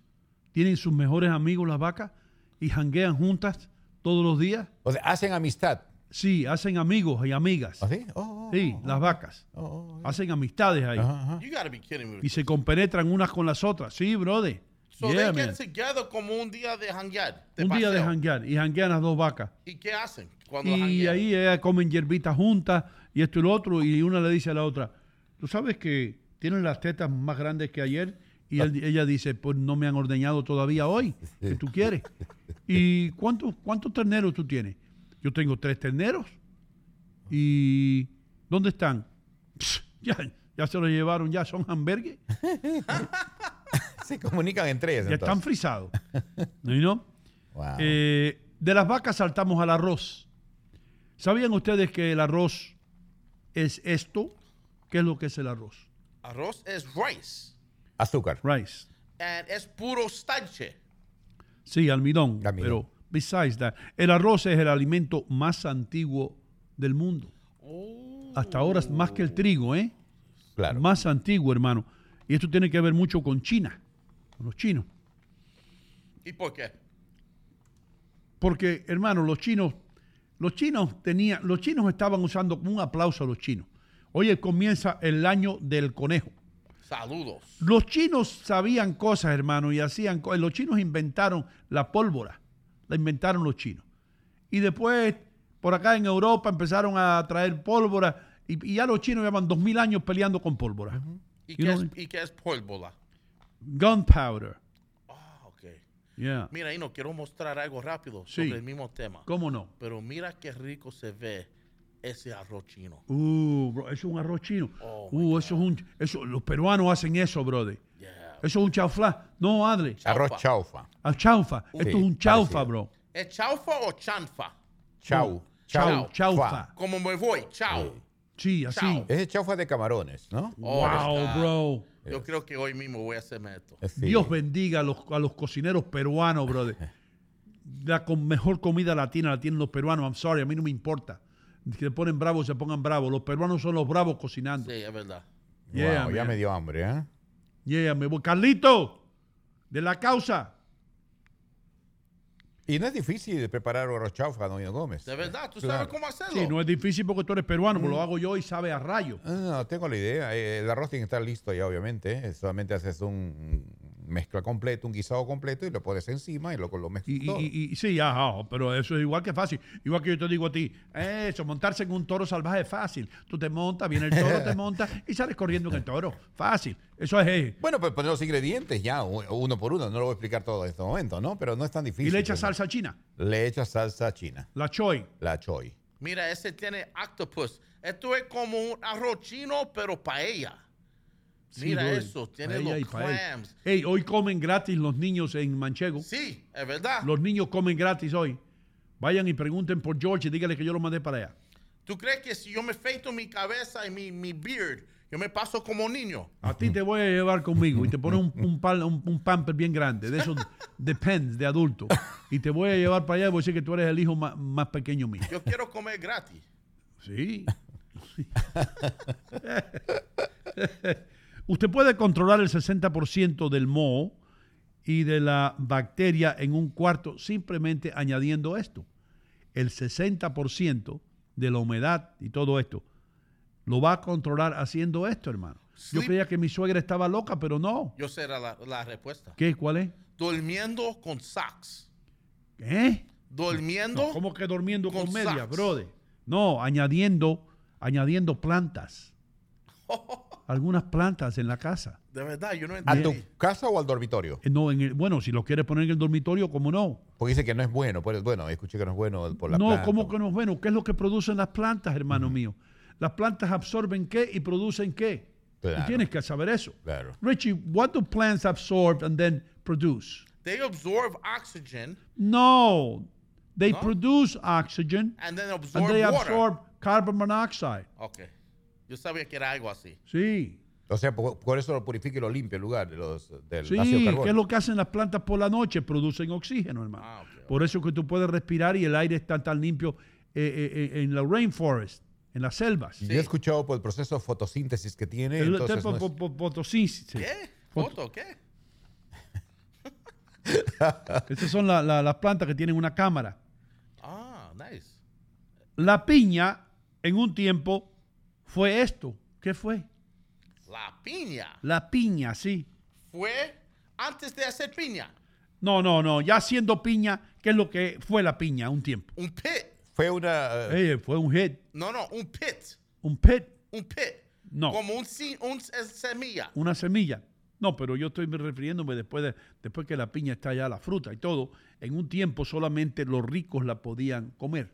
tienen sus mejores amigos las vacas y janguean juntas todos los días? O sea, hacen amistad. Sí, hacen amigos y amigas. ¿Ah, sí? Oh, oh, Sí, oh, las vacas. oh, oh, oh. Hacen amistades ahí. You gotta be kidding me. Y se compenetran unas con las otras. Sí, brother. So Yeah, they get together como un día de janguear. de Un día de janguear. Y janguean las dos vacas. ¿Y qué hacen cuando Y janguean? ahí ellas comen hierbitas juntas y esto y lo otro. Y una le dice a la otra, tú sabes que tienen las tetas más grandes que ayer. Y él- ella dice, pues no me han ordeñado todavía hoy. ¿Qué tú quieres? (laughs) ¿Y cuántos cuántos terneros tú tienes? Yo tengo tres terneros. ¿Y dónde están? Ya, ya se los llevaron, ya son hamburgues. (laughs) Se comunican entre ellas. Ya están entonces. frisados. ¿No? Wow. Eh, de las vacas saltamos al arroz. ¿Sabían ustedes que el arroz es esto? ¿Qué es lo que es el arroz? Arroz es rice. Azúcar. Rice. And es puro starche. Sí, almidón. Almidón. Pero besides that, el arroz es el alimento más antiguo del mundo. Hasta ahora es más que el trigo, ¿eh? Claro. Más antiguo, hermano. Y esto tiene que ver mucho con China, con los chinos. ¿Y por qué? Porque, hermano, los chinos, los chinos tenían, los chinos estaban usando un aplauso a los chinos. Hoy comienza el año del conejo. Saludos. Los chinos sabían cosas, hermano, y hacían cosas. Los chinos inventaron la pólvora. La inventaron los chinos. Y después, por acá en Europa, empezaron a traer pólvora. Y, y ya los chinos llevan dos mil años peleando con pólvora. ¿Y qué, es, ¿Y qué es pólvora? gunpowder. Ah. Yeah. Mira, y no quiero mostrar algo rápido Sí. sobre el mismo tema. ¿Cómo no? Pero mira qué rico se ve ese arroz chino. Uh, bro, eso es un arroz chino. Oh, uh, eso es un. Eso, los peruanos hacen eso, brother. Yeah. Eso es un chaufla. No, Adle. Arroz Chaufa. chaufa. A chaufa. Esto es un chaufa, parecido. bro. ¿Es chaufa o chanfa? Chau. Chau, chaufa. Como me voy, chao. Sí, así. Chao. Ese chaufa de camarones, ¿no? Oh, wow, bro. Yo creo que hoy mismo voy a hacerme esto. Sí. Dios bendiga a los, a los cocineros peruanos, brother. (laughs) La con mejor comida latina la tienen los peruanos. I'm sorry, a mí no me importa. Que se ponen bravos, se pongan bravos. Los peruanos son los bravos cocinando. Sí, es verdad. Yeah, Wow, ya me dio hambre, ¿eh? Yeah, me voy. Carlito, de la causa. Y no es difícil de preparar arroz chaufa, don Hino Gómez. De verdad, ¿tú Claro. sabes cómo hacerlo? Sí, no es difícil porque tú eres peruano, pero lo hago yo y sabe a rayo. Ah, No, tengo la idea. Eh, El arroz tiene que estar listo ya, obviamente. Eh, Solamente haces un mezcla completo, un guisado completo y lo pones encima y lo, lo mezclas Y, y- todo. y- y- sí, ajá, pero eso es igual que fácil. Igual que yo te digo a ti, eso, montarse en un toro salvaje es fácil. Tú te montas, viene el toro, te (laughs) montas y sales corriendo en el toro. Fácil. Eso es. eh, Bueno, pues poner los ingredientes ya, uno por uno. No lo voy a explicar todo en este momento, ¿no? Pero no es tan difícil. Y le echas salsa china, Le echas salsa china, la choy. la choy. Mira, ese tiene octopus. Esto es como un arroz chino, pero paella. Sí, Mira brother. eso, tiene los clams. Ey, hoy comen gratis los niños en Manchego. Sí, es verdad. Los niños comen gratis hoy. Vayan y pregunten por George y díganle que yo lo mandé para allá. ¿Tú crees que si yo me feito mi cabeza y mi, mi beard, yo me paso como niño? A ti te voy a llevar conmigo y te pones un, un, pal- un- un pamper bien grande, de esos (laughs) depends de adulto. Y te voy a llevar para allá y voy a decir que tú eres el hijo más, más pequeño mío. Yo quiero comer gratis. Sí. (laughs) (laughs) Usted puede controlar el 60% del moho y de la bacteria en un cuarto simplemente añadiendo esto. El 60% de la humedad y todo esto lo va a controlar haciendo esto, hermano. Yo creía que mi suegra estaba loca, pero no. Yo sé la, la respuesta. ¿Qué? ¿Cuál es? Durmiendo con socks. ¿Eh? Durmiendo. No, ¿Cómo que durmiendo con, con media, brother? No, añadiendo, añadiendo plantas. (laughs) Algunas plantas en la casa. De verdad, yo no ¿A entiendo. tu casa o al dormitorio? Eh, No, en el- bueno, si lo quieres poner en el dormitorio, ¿cómo no? Porque dice que no es bueno. Pues, bueno, escuché que no es bueno por la no, planta. ¿cómo que no es bueno? ¿Qué es lo que producen las plantas, hermano mío? Las plantas absorben qué y producen qué. Claro. Tú tienes que saber eso. Claro. Richie, what do plants absorb and then produce? They absorb oxygen No, they No? produce oxygen and then and absorb they water. absorb carbon monoxide. Ok. Yo sabía que era algo así. Sí. O sea, por, por eso lo purifica y lo limpia el lugar de los, del ácido Sí, carbónico. ¿qué es lo que hacen las plantas por la noche? Producen oxígeno, hermano. Ah, Por eso que tú puedes respirar y el aire está tan limpio eh, eh, eh, en la rainforest, en las selvas. Y Yo he escuchado por el proceso de fotosíntesis que tiene. El- entonces no es- po- po- fotosíntesis. ¿Qué? Foto- ¿Foto? ¿Qué? (laughs) Esas son la- la- las plantas que tienen una cámara. Ah, nice. La piña, en un tiempo, fue esto. ¿Qué fue? La piña La piña, sí. fue antes de hacer piña. No, no, no. Ya siendo piña, ¿qué es lo que fue la piña un tiempo? Un pit. Fue una... eh, Eh, fue un hit. No, no, un pit. Un pit. Un pit. No. Como un, si- un semilla. una semilla. No, pero yo estoy refiriéndome después de después que la piña está ya la fruta y todo. En un tiempo solamente los ricos la podían comer.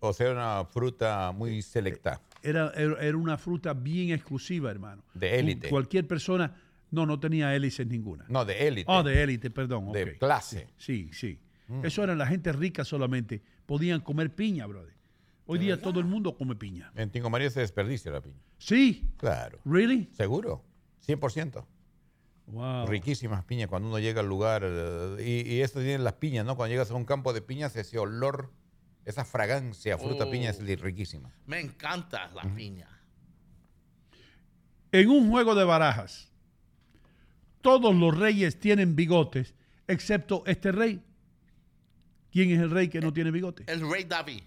O sea, una fruta muy selecta. Era, era, una fruta bien exclusiva, hermano. De élite. Cualquier persona, no, no tenía hélices ninguna. No, de élite. Ah, de élite, perdón. De clase. Sí, sí. Mm. Eso era la gente rica solamente. Podían comer piña, brother. Hoy día todo el mundo come piña. En Tingo María se desperdicia la piña. Sí. Claro. ¿Really? Seguro. 100%. Wow. Riquísimas piñas cuando uno llega al lugar. eh, y, y esto tienen las piñas, ¿no? Cuando llegas a un campo de piñas, ese olor, esa fragancia a fruta Oh. piña es li- riquísima. Me encanta la piña. En un juego de barajas, todos los reyes tienen bigotes, excepto este rey. ¿Quién es el rey que no tiene bigote? El rey David.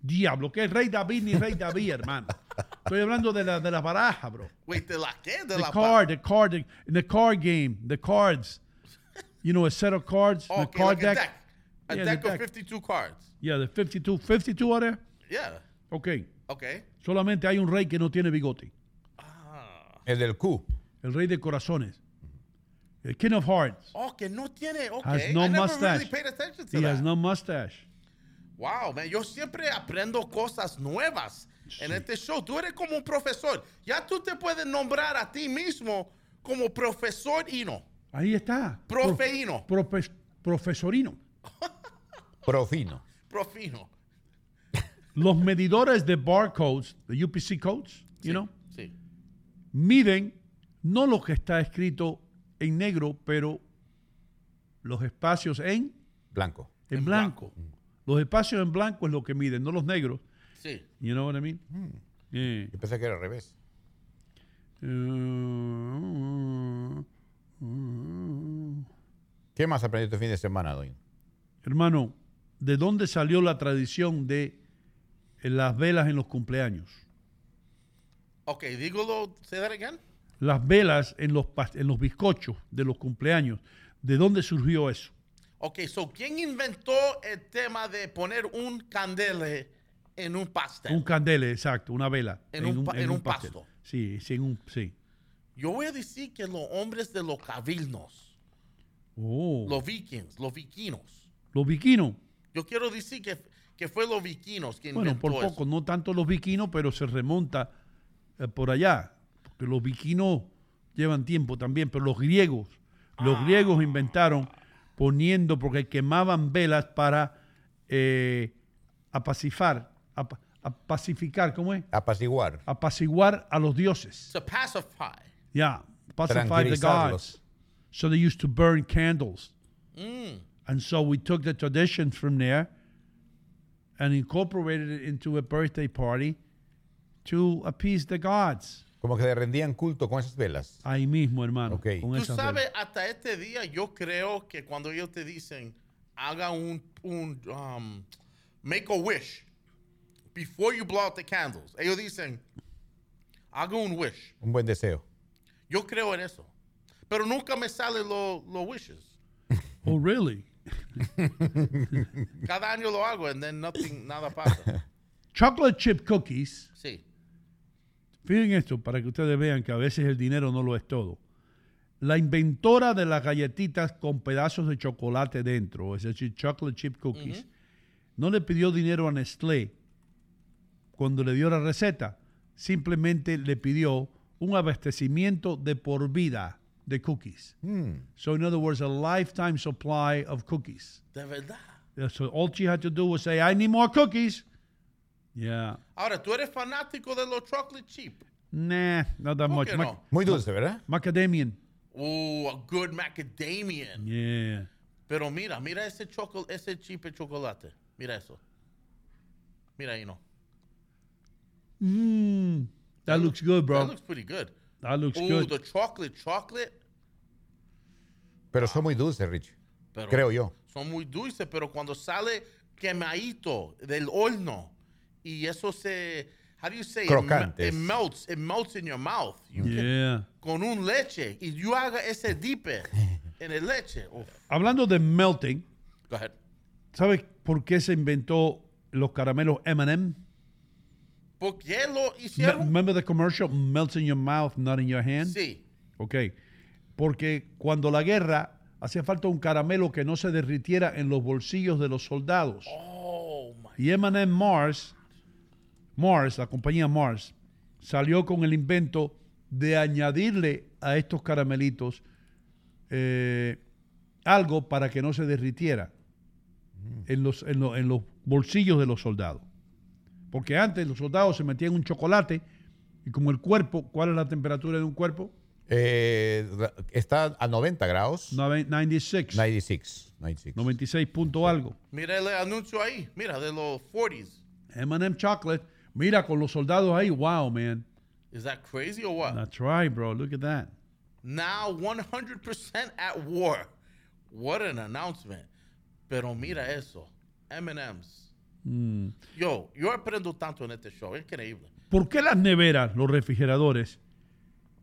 Diablo, ¿qué es rey David ni rey David, (laughs) hermano? Estoy hablando de la, de la baraja, bro. Wait, ¿de la qué? De The la card, the card, in the card game, the cards. You know, a set of cards, (laughs) Oh, the okay, card like a deck. deck. A Yeah, the deck of deck. 52 cards. Yeah, the 52. 52 are there? Yeah. Ok. Okay. Solamente hay un rey que no tiene bigote. El del Q. El rey de corazones. El King of Hearts. Oh, que no tiene. Okay. Has no I never mustache. really paid attention to He that. has no mustache. Wow, man, yo siempre aprendo cosas nuevas en este show. Tú eres como un profesor. Ya tú te puedes nombrar a ti mismo como profesor Hino. Ahí está. Profe Hino. Profe- profesorino. Profino. Profino. Los medidores de barcodes, de UPC codes, you know, Sí. miden no lo que está escrito en negro, pero los espacios en, Blanco. en blanco. Los espacios en blanco es lo que miden, no los negros. Sí. You know what I mean? Yeah. Yo pensé que era al revés. ¿Qué más aprendiste este fin de semana, Doña? Hermano, ¿de dónde salió la tradición de las velas en los cumpleaños? Okay, dígalo, say that again. Las velas en los, en los bizcochos de los cumpleaños. ¿De dónde surgió eso? Ok, so, ¿quién inventó el tema de poner un candele en un pastel? Un candele, exacto, una vela. En un pa- en un pastel. pasto. Sí, sí, en un, sí. Yo voy a decir que los hombres de los cabildos, Oh, los vikings, los viquinos. los viquinos. Yo quiero decir que, que fue los viquinos que Bueno, inventó por eso. poco, no tanto los viquinos, pero se remonta eh, por allá. Porque los viquinos llevan tiempo también, pero los griegos, los griegos inventaron poniendo, porque quemaban velas para eh, apacifar, ap- apacificar, ¿cómo es? Apaciguar. Apaciguar a los dioses. To pacify. Yeah, pacify the gods. So they used to burn candles. Mm. And so we took the tradition from there and incorporated it into a birthday party to appease the gods. Como que le rendían culto con esas velas. Ahí mismo, hermano. Ok. Con Tú esas sabes, velas. hasta este día, yo creo que cuando ellos te dicen, haga un, un um, make a wish before you blow out the candles. Ellos dicen, haga un wish. Un buen deseo. Yo creo en eso. Pero nunca me salen los los wishes. Oh, really? (laughs) Cada año lo hago and then nothing, nada pasa. Chocolate chip cookies. Sí. Fíjense esto para que ustedes vean que a veces el dinero no lo es todo. La inventora de las galletitas con pedazos de chocolate dentro, es decir, chocolate chip cookies, no le pidió dinero a Nestlé cuando le dio la receta. Simplemente le pidió un abastecimiento de por vida de cookies. So, in other words, a lifetime supply of cookies. De verdad. So all she had to do was say, I need more cookies. Yeah. Ahora, tú eres fanático de los chocolate chip. Nah, not that much. qué Mac- no? Muy dulce, ¿verdad? Macadamian. Oh, a good macadamian. Yeah. Pero mira, mira ese chocolate, ese chip de chocolate. Mira eso. Mira ahí, no. Mm, that looks good, bro. That looks pretty good. That looks oh, good. the chocolate, chocolate. Pero son muy dulces, Rich. Pero Creo yo. Son muy dulces, pero cuando sale quemadito del horno y eso se, how do you say? it? Crocantes. It, melts, it melts in your mouth. You can- Yeah. con un leche y yo haga ese dipe (laughs) en el leche. Uf. Hablando de melting, Go ahead. ¿sabes por qué se inventó los caramelos M&M? ¿Por qué lo hicieron? Remember the commercial? Melts in your mouth, not in your hand. Sí. Ok. Porque cuando la guerra hacía falta un caramelo que no se derritiera en los bolsillos de los soldados. Oh, my. Y M&M Mars, Mars, la compañía Mars, salió con el invento de añadirle a estos caramelitos eh, algo para que no se derritiera en, los, en, lo- en los bolsillos de los soldados. Porque antes los soldados se metían un chocolate y como el cuerpo, ¿cuál es la temperatura de un cuerpo? Eh, está a 90 grados. Nove- 96. 96. 96. 96 punto algo. Mira el anuncio ahí. Mira, de los 40s. M&M chocolate. Mira con los soldados ahí. Wow, man. Is that crazy or what? That's right, bro. Look at that. Now 100% at war. What an announcement. Pero mira eso. M&M's. Mm. Yo, yo aprendo tanto en este show. Es increíble. ¿Por qué las neveras, los refrigeradores,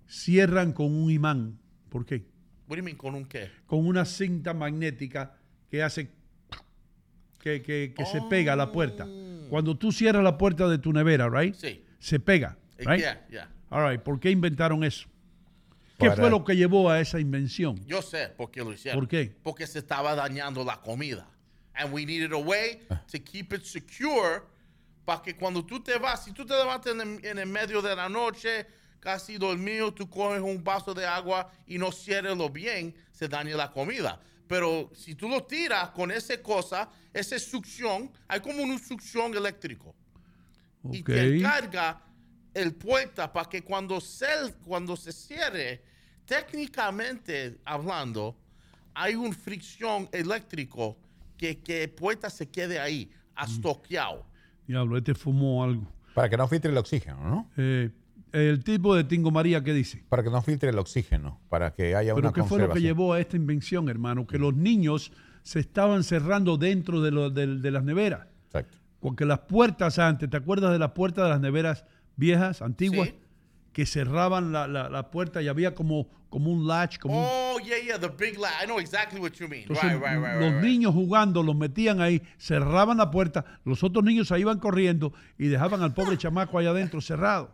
cierran con un imán? ¿Por qué? What do you mean con un qué? Con una cinta magnética que hace que, que- que se pega a la puerta. Cuando tú cierras la puerta de tu nevera, right? Sí. Se pega, Eh, right? yeah, yeah. All right. ¿Por qué inventaron eso? ¿Qué Para- fue lo que llevó a esa invención? Yo sé por qué lo hicieron. ¿Por qué? Porque se estaba dañando la comida. And we needed a way to keep it secure para que cuando tú te vas, si tú te levantas en el, en el medio de la noche, casi dormido, tú coges un vaso de agua y no cierres bien, se daña la comida. Pero si tú lo tiras con esa cosa, esa succión, hay como una succión eléctrico. Y Ok. te encarga el puerta para que cuando se, cuando se cierre, técnicamente hablando, hay una fricción eléctrico que, que puerta se quede ahí, astoqueado. Diablo, este fumó algo. Para que no filtre el oxígeno, ¿no? Eh, el tipo de Tingo María, ¿qué dice? Para que no filtre el oxígeno, para que haya Pero una ¿qué fue lo que llevó a esta invención, hermano? Que los niños se estaban cerrando dentro de, lo- de- de las neveras. Exacto. Porque las puertas antes, ¿te acuerdas de las puertas de las neveras viejas, antiguas? Sí. Que cerraban la, la- la puerta y había como, como un latch, como un- Oh, yeah, yeah, the big light. I know exactly what you mean. Entonces, right, right, right, los right, right. niños jugando los metían ahí, cerraban la puerta, los otros niños se iban corriendo y dejaban al pobre chamaco allá adentro cerrado.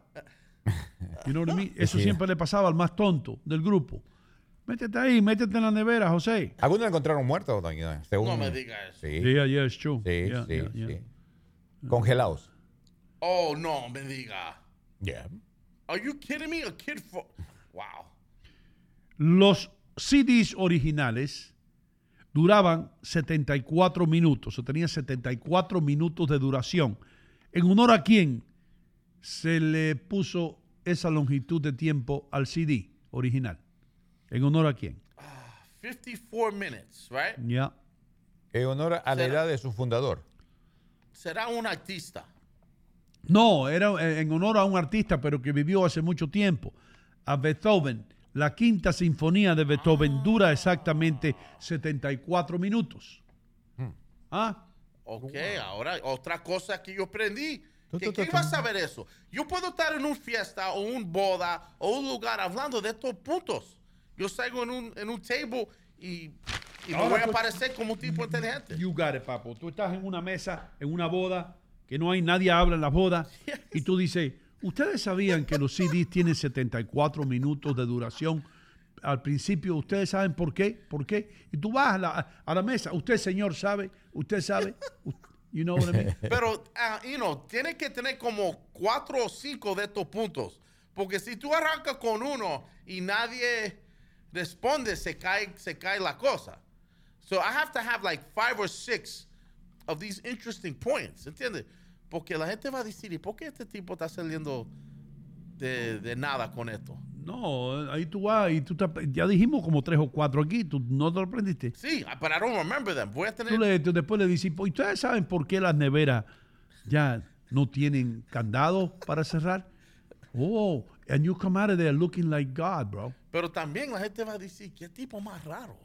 You know what I mean? Eso Sí. siempre le pasaba al más tonto del grupo. Métete ahí, métete en la nevera, José. ¿Algunos lo encontraron muerto? doña? Según- No me diga eso. Sí, Yeah, yeah, it's true. sí, Yeah, sí, yeah, yeah. sí. Congelados. Oh, no, me diga. Yeah. Are you kidding me? A kid for... Wow. Los CDs originales duraban 74 minutos, o tenían 74 minutos de duración. ¿En honor a quién se le puso esa longitud de tiempo al CD original? ¿En honor a quién? 54 minutes, right? Ya. En honor a la edad de su fundador. Será un artista. No, era eh, en honor a un artista, pero que vivió hace mucho tiempo, a Beethoven. La quinta sinfonía de Beethoven dura exactamente 74 minutos. ¿Ah? Ok, ahora otra cosa que yo aprendí. ¿Quién va a saber eso? Yo puedo estar en una fiesta o un boda o un lugar hablando de estos puntos. Yo salgo en un, en un table y, y me voy a parecer como un tipo inteligente. You got it, papo. Tú estás en una mesa, en una boda, que no hay nadie habla en la boda, (laughs) y tú dices, ¿ustedes sabían que los CDs tienen 74 minutos de duración? Al principio, ¿ustedes saben por qué? ¿Por qué? Y tú vas a la, a la mesa, usted, señor, sabe, usted sabe, (laughs) you know what I mean? (laughs) Pero, ah, you know, tiene que tener como cuatro o cinco de estos puntos. Porque si tú arrancas con uno y nadie responde, se cae, se cae la cosa. So I have to have like five or six of these interesting points, ¿entiendes? Porque la gente va a decir, ¿y por qué este tipo está saliendo de, de nada con esto? No, ahí tú vas y tú te- ya dijimos como tres o cuatro aquí, tú no te lo aprendiste. Sí, but I don't remember them. Voy a tener... Tú le- tú después le dices, "¿Y ¿ustedes saben por qué las neveras ya no tienen candado para cerrar? Oh, and you come out of there looking like God, bro. Pero también la gente va a decir, ¿qué tipo más raro?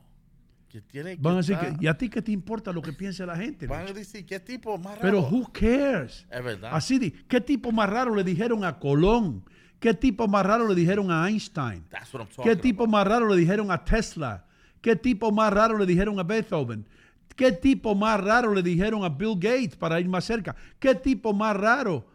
Que tiene que Van a decir estar- que, ¿y a ti qué te importa lo que piense la gente? Van a decir, ¿qué tipo más raro? Pero who cares? Es verdad. Así, di- ¿qué tipo más raro le dijeron a Colón? ¿Qué tipo más raro le dijeron a Einstein? That's what I'm talking ¿Qué tipo más raro le dijeron a Tesla? ¿Qué tipo más raro le dijeron a Beethoven? ¿Qué tipo más raro le dijeron a Bill Gates para ir más cerca? ¿Qué tipo más raro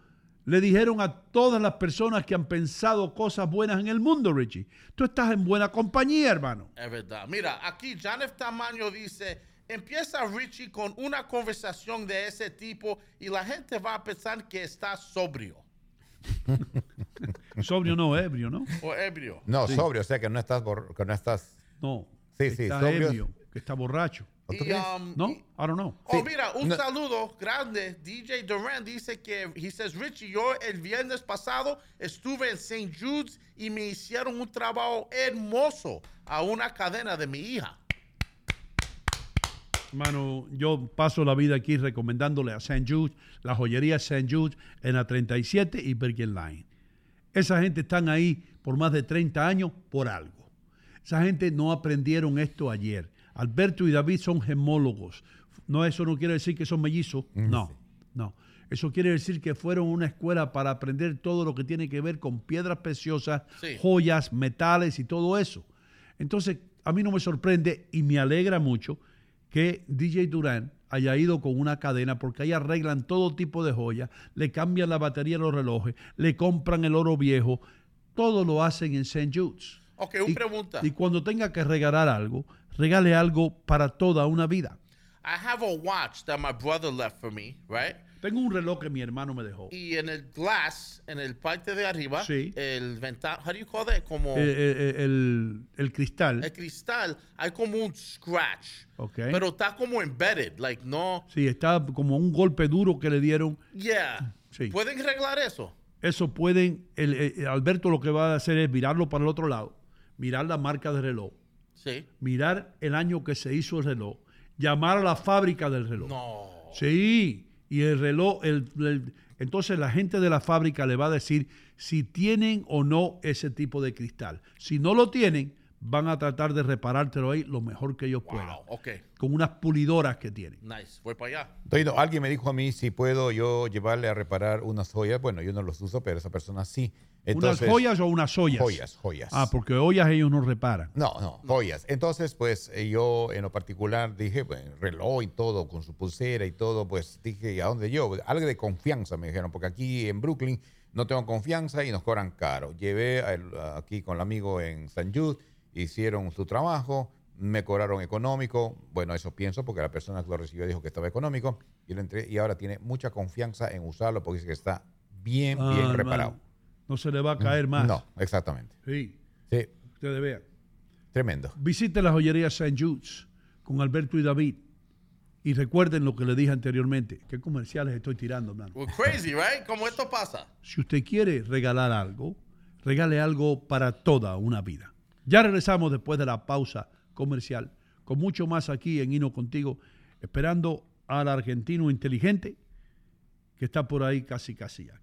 le dijeron a todas las personas que han pensado cosas buenas en el mundo, Richie? Tú estás en buena compañía, hermano. Es verdad. Mira, aquí Janef Tamaño dice, empieza Richie con una conversación de ese tipo y la gente va a pensar que está sobrio (laughs) Sobrio no, ebrio, ¿no? o ebrio. No, Sí. sobrio, o sea que no estás, que no estás. No. Sí, sí, está sobrio. ebrio, que está borracho. ¿O tú Y, um, ¿No? I don't know. Oh, mira, un No. saludo grande. DJ Duran dice que, he says, Richie, yo el viernes pasado estuve en St. Jude's y me hicieron un trabajo hermoso a una cadena de mi hija. Hermano, yo paso la vida aquí recomendándole a St. Jude, la joyería St. Jude en la 37 y Bergen Line. Esa gente están ahí por más de 30 años por algo. Esa gente no aprendieron esto ayer. Alberto y David son gemólogos. No, eso no quiere decir que son mellizos. No, no. Eso quiere decir que fueron a una escuela para aprender todo lo que tiene que ver con piedras preciosas, Sí. joyas, metales y todo eso. Entonces, a mí no me sorprende y me alegra mucho que DJ Durán haya ido con una cadena porque ahí arreglan todo tipo de joyas, le cambian la batería a los relojes, le compran el oro viejo, todo lo hacen en St. Jude's. Ok, una pregunta. Y cuando tenga que regalar algo, regale algo para toda una vida. I have a watch that my brother left for me, right? Tengo un reloj que mi hermano me dejó. Y en el glass, en el parte de arriba, Sí. el ventana, how do you call that? Como Eh, eh, eh, el, el cristal. el cristal, hay como un scratch. Ok. Pero está como embedded, like no. Sí, está como un golpe duro que le dieron. Yeah. Sí. ¿Pueden arreglar eso? Eso pueden, el- el- Alberto lo que va a hacer es mirarlo para el otro lado, mirar la marca del reloj, Sí. mirar el año que se hizo el reloj, llamar a la fábrica del reloj. No. Sí, y el reloj, el- el- entonces la gente de la fábrica le va a decir si tienen o no ese tipo de cristal. Si no lo tienen, van a tratar de reparártelo ahí lo mejor que ellos puedan, con unas pulidoras que tienen. Nice. Voy para allá. Toño, alguien me dijo a mí si puedo yo llevarle a reparar unas joyas. Bueno, yo no los uso, pero esa persona sí. Entonces, ¿Unas joyas o unas ollas? Joyas, joyas. Ah, porque ollas ellos no reparan. No, no, joyas. Entonces, pues eh, yo en lo particular dije, bueno, reloj y todo, con su pulsera y todo, pues dije, ¿a dónde yo? Algo de confianza me dijeron, porque aquí en Brooklyn no tengo confianza y nos cobran caro. Llevé aquí con el amigo en San Jude, hicieron su trabajo, me cobraron económico. Bueno, eso pienso porque la persona que lo recibió dijo que estaba económico y, le entré, y ahora tiene mucha confianza en usarlo porque dice que está bien, Ah, bien hermano, reparado. No se le va a caer más. No, exactamente. Sí, Sí, ustedes vean. tremendo. Visite la joyería St. Jude's con Alberto y David. Y recuerden lo que le dije anteriormente. ¿Qué comerciales estoy tirando? We're crazy, right? ¿Cómo esto pasa? Si usted quiere regalar algo, regale algo para toda una vida. Ya regresamos después de la pausa comercial con mucho más aquí en Hino Contigo, esperando al argentino inteligente que está por ahí casi casi aquí.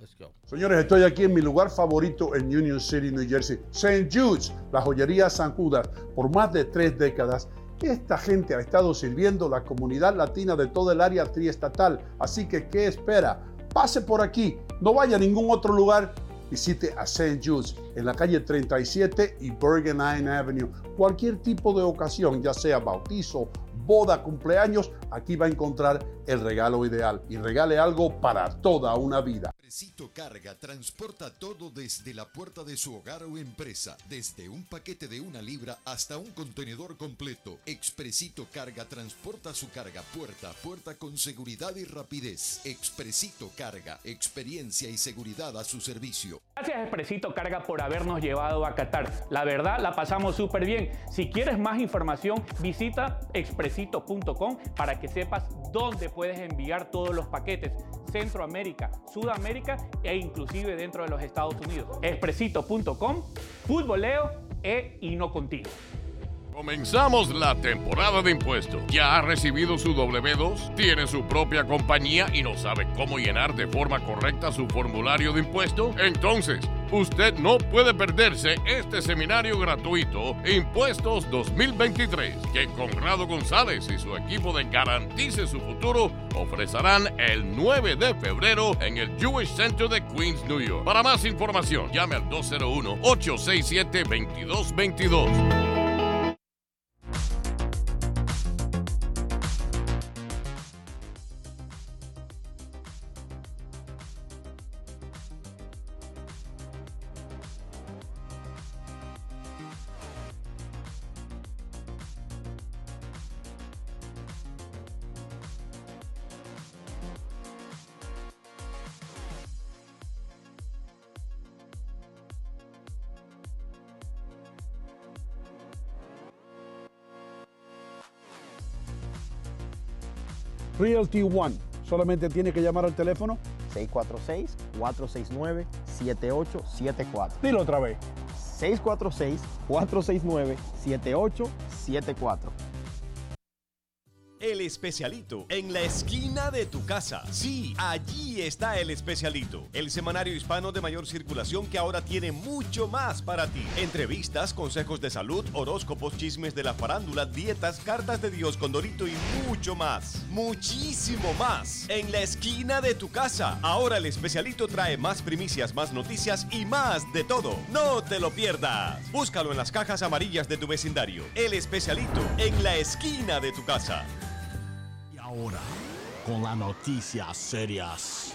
Let's go. Señores, estoy aquí en mi lugar favorito en Union City, New Jersey, St. Jude's, la joyería San Judas, por más de tres décadas. Esta gente ha estado sirviendo la comunidad latina de todo el área triestatal, así que ¿qué espera? Pase por aquí, no vaya a ningún otro lugar, visite a St. Jude's en la calle 37 y Bergen Avenue. Cualquier tipo de ocasión, ya sea bautizo, boda, cumpleaños, aquí va a encontrar el regalo ideal y regale algo para toda una vida. Expresito Carga transporta todo desde la puerta de su hogar o empresa, desde un paquete de una libra hasta un contenedor completo. Expresito Carga transporta su carga puerta a puerta con seguridad y rapidez. Expresito Carga, experiencia y seguridad a su servicio. Gracias Expresito Carga por habernos llevado a Qatar. La verdad la pasamos súper bien. Si quieres más información, visita expresito.com para que sepas dónde puedes enviar todos los paquetes. Centroamérica, Sudamérica e inclusive dentro de los Estados Unidos. Expresito.com, futboleo e hino contigo. Comenzamos la temporada de impuestos. ¿Ya ha recibido su W2? ¿Tiene su propia compañía y no sabe cómo llenar de forma correcta su formulario de impuesto? Entonces, usted no puede perderse este seminario gratuito Impuestos 2023 que Conrado González y su equipo de Garantice su futuro ofrecerán el 9 de febrero en el Jewish Center de Queens, New York. Para más información, llame al 201-867-2222. Realty One. Solamente tiene que llamar al teléfono 646-469-7874. Dilo otra vez. 646-469-7874. El especialito en la esquina de tu casa. Sí, allí está el especialito, el semanario hispano de mayor circulación que ahora tiene mucho más para ti. Entrevistas, consejos de salud, horóscopos, chismes de la farándula, dietas, cartas de Dios con Dorito y mucho más. Muchísimo más. En la esquina de tu casa. Ahora el especialito trae más primicias, más noticias y más de todo. No te lo pierdas. Búscalo en las cajas amarillas de tu vecindario. El especialito en la esquina de tu casa. Con las noticias serias,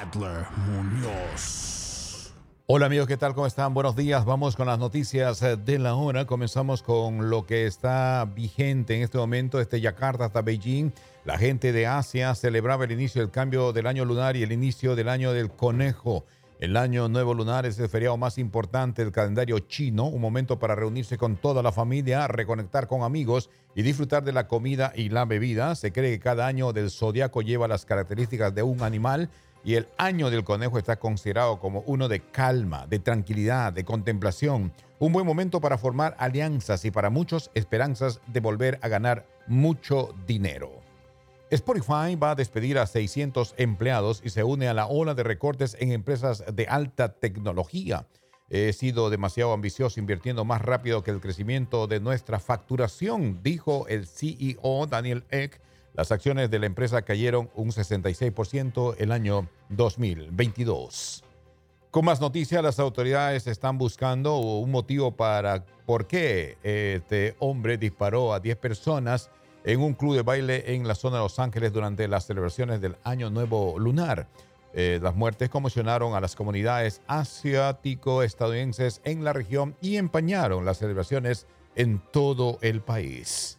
Adler Muñoz. Hola amigos, ¿qué tal? ¿Cómo están? Buenos días. Vamos con las noticias eh, de la hora. Comenzamos con lo que está vigente en este momento, desde Yakarta hasta Beijing. La gente de Asia celebraba el inicio del cambio del año lunar y el inicio del año del conejo. El año nuevo lunar es el feriado más importante del calendario chino, un momento para reunirse con toda la familia, reconectar con amigos y disfrutar de la comida y la bebida. Se cree que cada año del zodiaco lleva las características de un animal y el año del conejo está considerado como uno de calma, de tranquilidad, de contemplación. Un buen momento para formar alianzas y para muchos esperanzas de volver a ganar mucho dinero. Spotify va a despedir a 600 empleados y se une a la ola de recortes en empresas de alta tecnología. He sido demasiado ambicioso invirtiendo más rápido que el crecimiento de nuestra facturación, dijo el CEO Daniel Eck. Las acciones de la empresa cayeron un 66% el año 2022. Con más noticias, las autoridades están buscando un motivo para por qué este hombre disparó a 10 personas en un club de baile en la zona de Los Ángeles durante las celebraciones del Año Nuevo Lunar. Eh, las muertes conmocionaron a las comunidades asiático-estadounidenses en la región y empañaron las celebraciones en todo el país.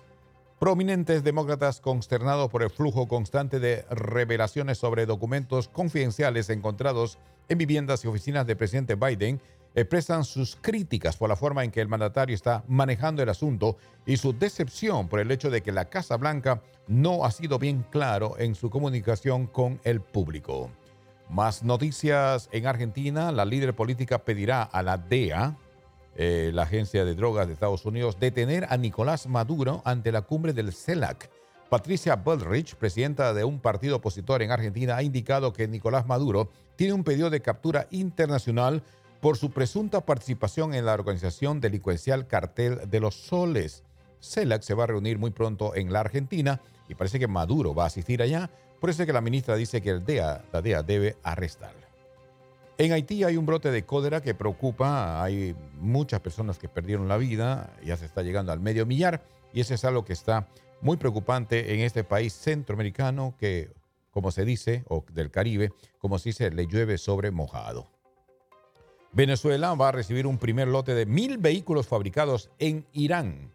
Prominentes demócratas consternados por el flujo constante de revelaciones sobre documentos confidenciales encontrados en viviendas y oficinas del presidente Biden expresan sus críticas por la forma en que el mandatario está manejando el asunto y su decepción por el hecho de que la Casa Blanca no ha sido bien claro en su comunicación con el público. Más noticias en Argentina. La líder política pedirá a la DEA, eh, la agencia de drogas de Estados Unidos, detener a Nicolás Maduro ante la cumbre del CELAC Patricia Bullrich, presidenta de un partido opositor en Argentina, ha indicado que Nicolás Maduro tiene un pedido de captura internacional por su presunta participación en la organización delincuencial Cartel de los Soles. CELAC se va a reunir muy pronto en la Argentina y parece que Maduro va a asistir allá, por eso es que la ministra dice que el DEA, la DEA debe arrestarla. En Haití hay un brote de cólera que preocupa, hay muchas personas que perdieron la vida, ya se está llegando al medio millar y eso es algo que está muy preocupante en este país centroamericano que, como se dice, o del Caribe, como se dice, le llueve sobre mojado. Venezuela va a recibir un primer lote de mil vehículos fabricados en Irán.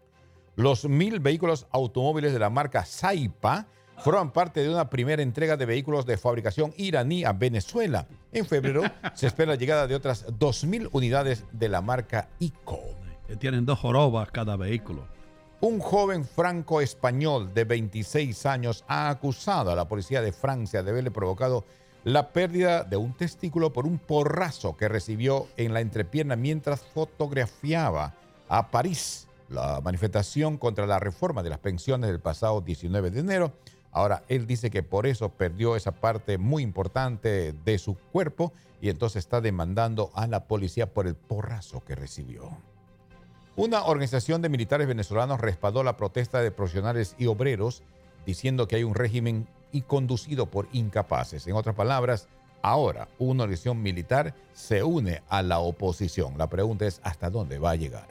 Los mil vehículos automóviles de la marca Saipa forman parte de una primera entrega de vehículos de fabricación iraní a Venezuela. En febrero se espera la llegada de otras 2.000 unidades de la marca ICO. Tienen dos jorobas cada vehículo. Un joven franco-español de 26 años ha acusado a la policía de Francia de haberle provocado la pérdida de un testículo por un porrazo que recibió en la entrepierna mientras fotografiaba a París la manifestación contra la reforma de las pensiones del pasado 19 de enero. Ahora, él dice que por eso perdió esa parte muy importante de su cuerpo y entonces está demandando a la policía por el porrazo que recibió. Una organización de militares venezolanos respaldó la protesta de profesionales y obreros diciendo que hay un régimen y conducido por incapaces. En otras palabras, ahora una organización militar se une a la oposición. La pregunta es hasta dónde va a llegar.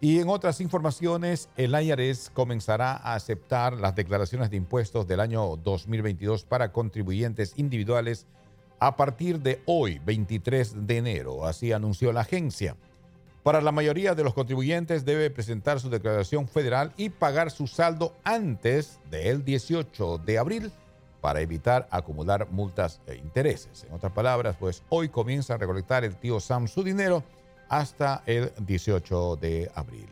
Y en otras informaciones, el IRS comenzará a aceptar las declaraciones de impuestos del año 2022 para contribuyentes individuales a partir de hoy, 23 de enero. Así anunció la agencia. Para la mayoría de los contribuyentes debe presentar su declaración federal y pagar su saldo antes del 18 de abril para evitar acumular multas e intereses. En otras palabras, pues hoy comienza a recolectar el tío Sam su dinero hasta el 18 de abril.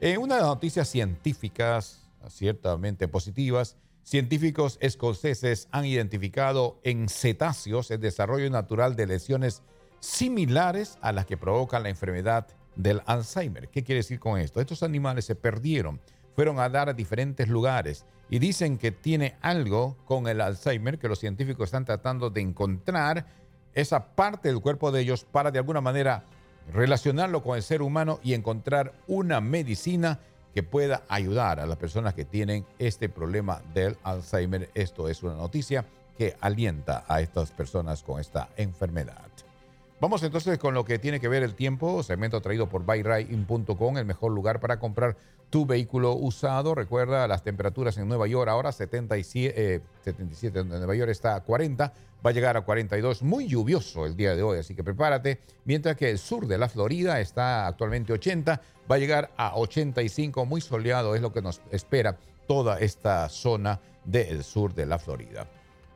En una de las noticias científicas, ciertamente positivas, científicos escoceses han identificado en cetáceos el desarrollo natural de lesiones similares a las que provocan la enfermedad del Alzheimer. ¿Qué quiere decir con esto? Estos animales se perdieron, fueron a dar a diferentes lugares y dicen que tiene algo con el Alzheimer que los científicos están tratando de encontrar esa parte del cuerpo de ellos para de alguna manera relacionarlo con el ser humano y encontrar una medicina que pueda ayudar a las personas que tienen este problema del Alzheimer. Esto es una noticia que alienta a estas personas con esta enfermedad. Vamos entonces con lo que tiene que ver el tiempo, segmento traído por buyrain.com, el mejor lugar para comprar tu vehículo usado. Recuerda las temperaturas en Nueva York ahora 77, 77 en Nueva York está a 40, va a llegar a 42, muy lluvioso el día de hoy, así que prepárate. Mientras que el sur de la Florida está actualmente 80, va a llegar a 85, muy soleado es lo que nos espera toda esta zona del sur de la Florida.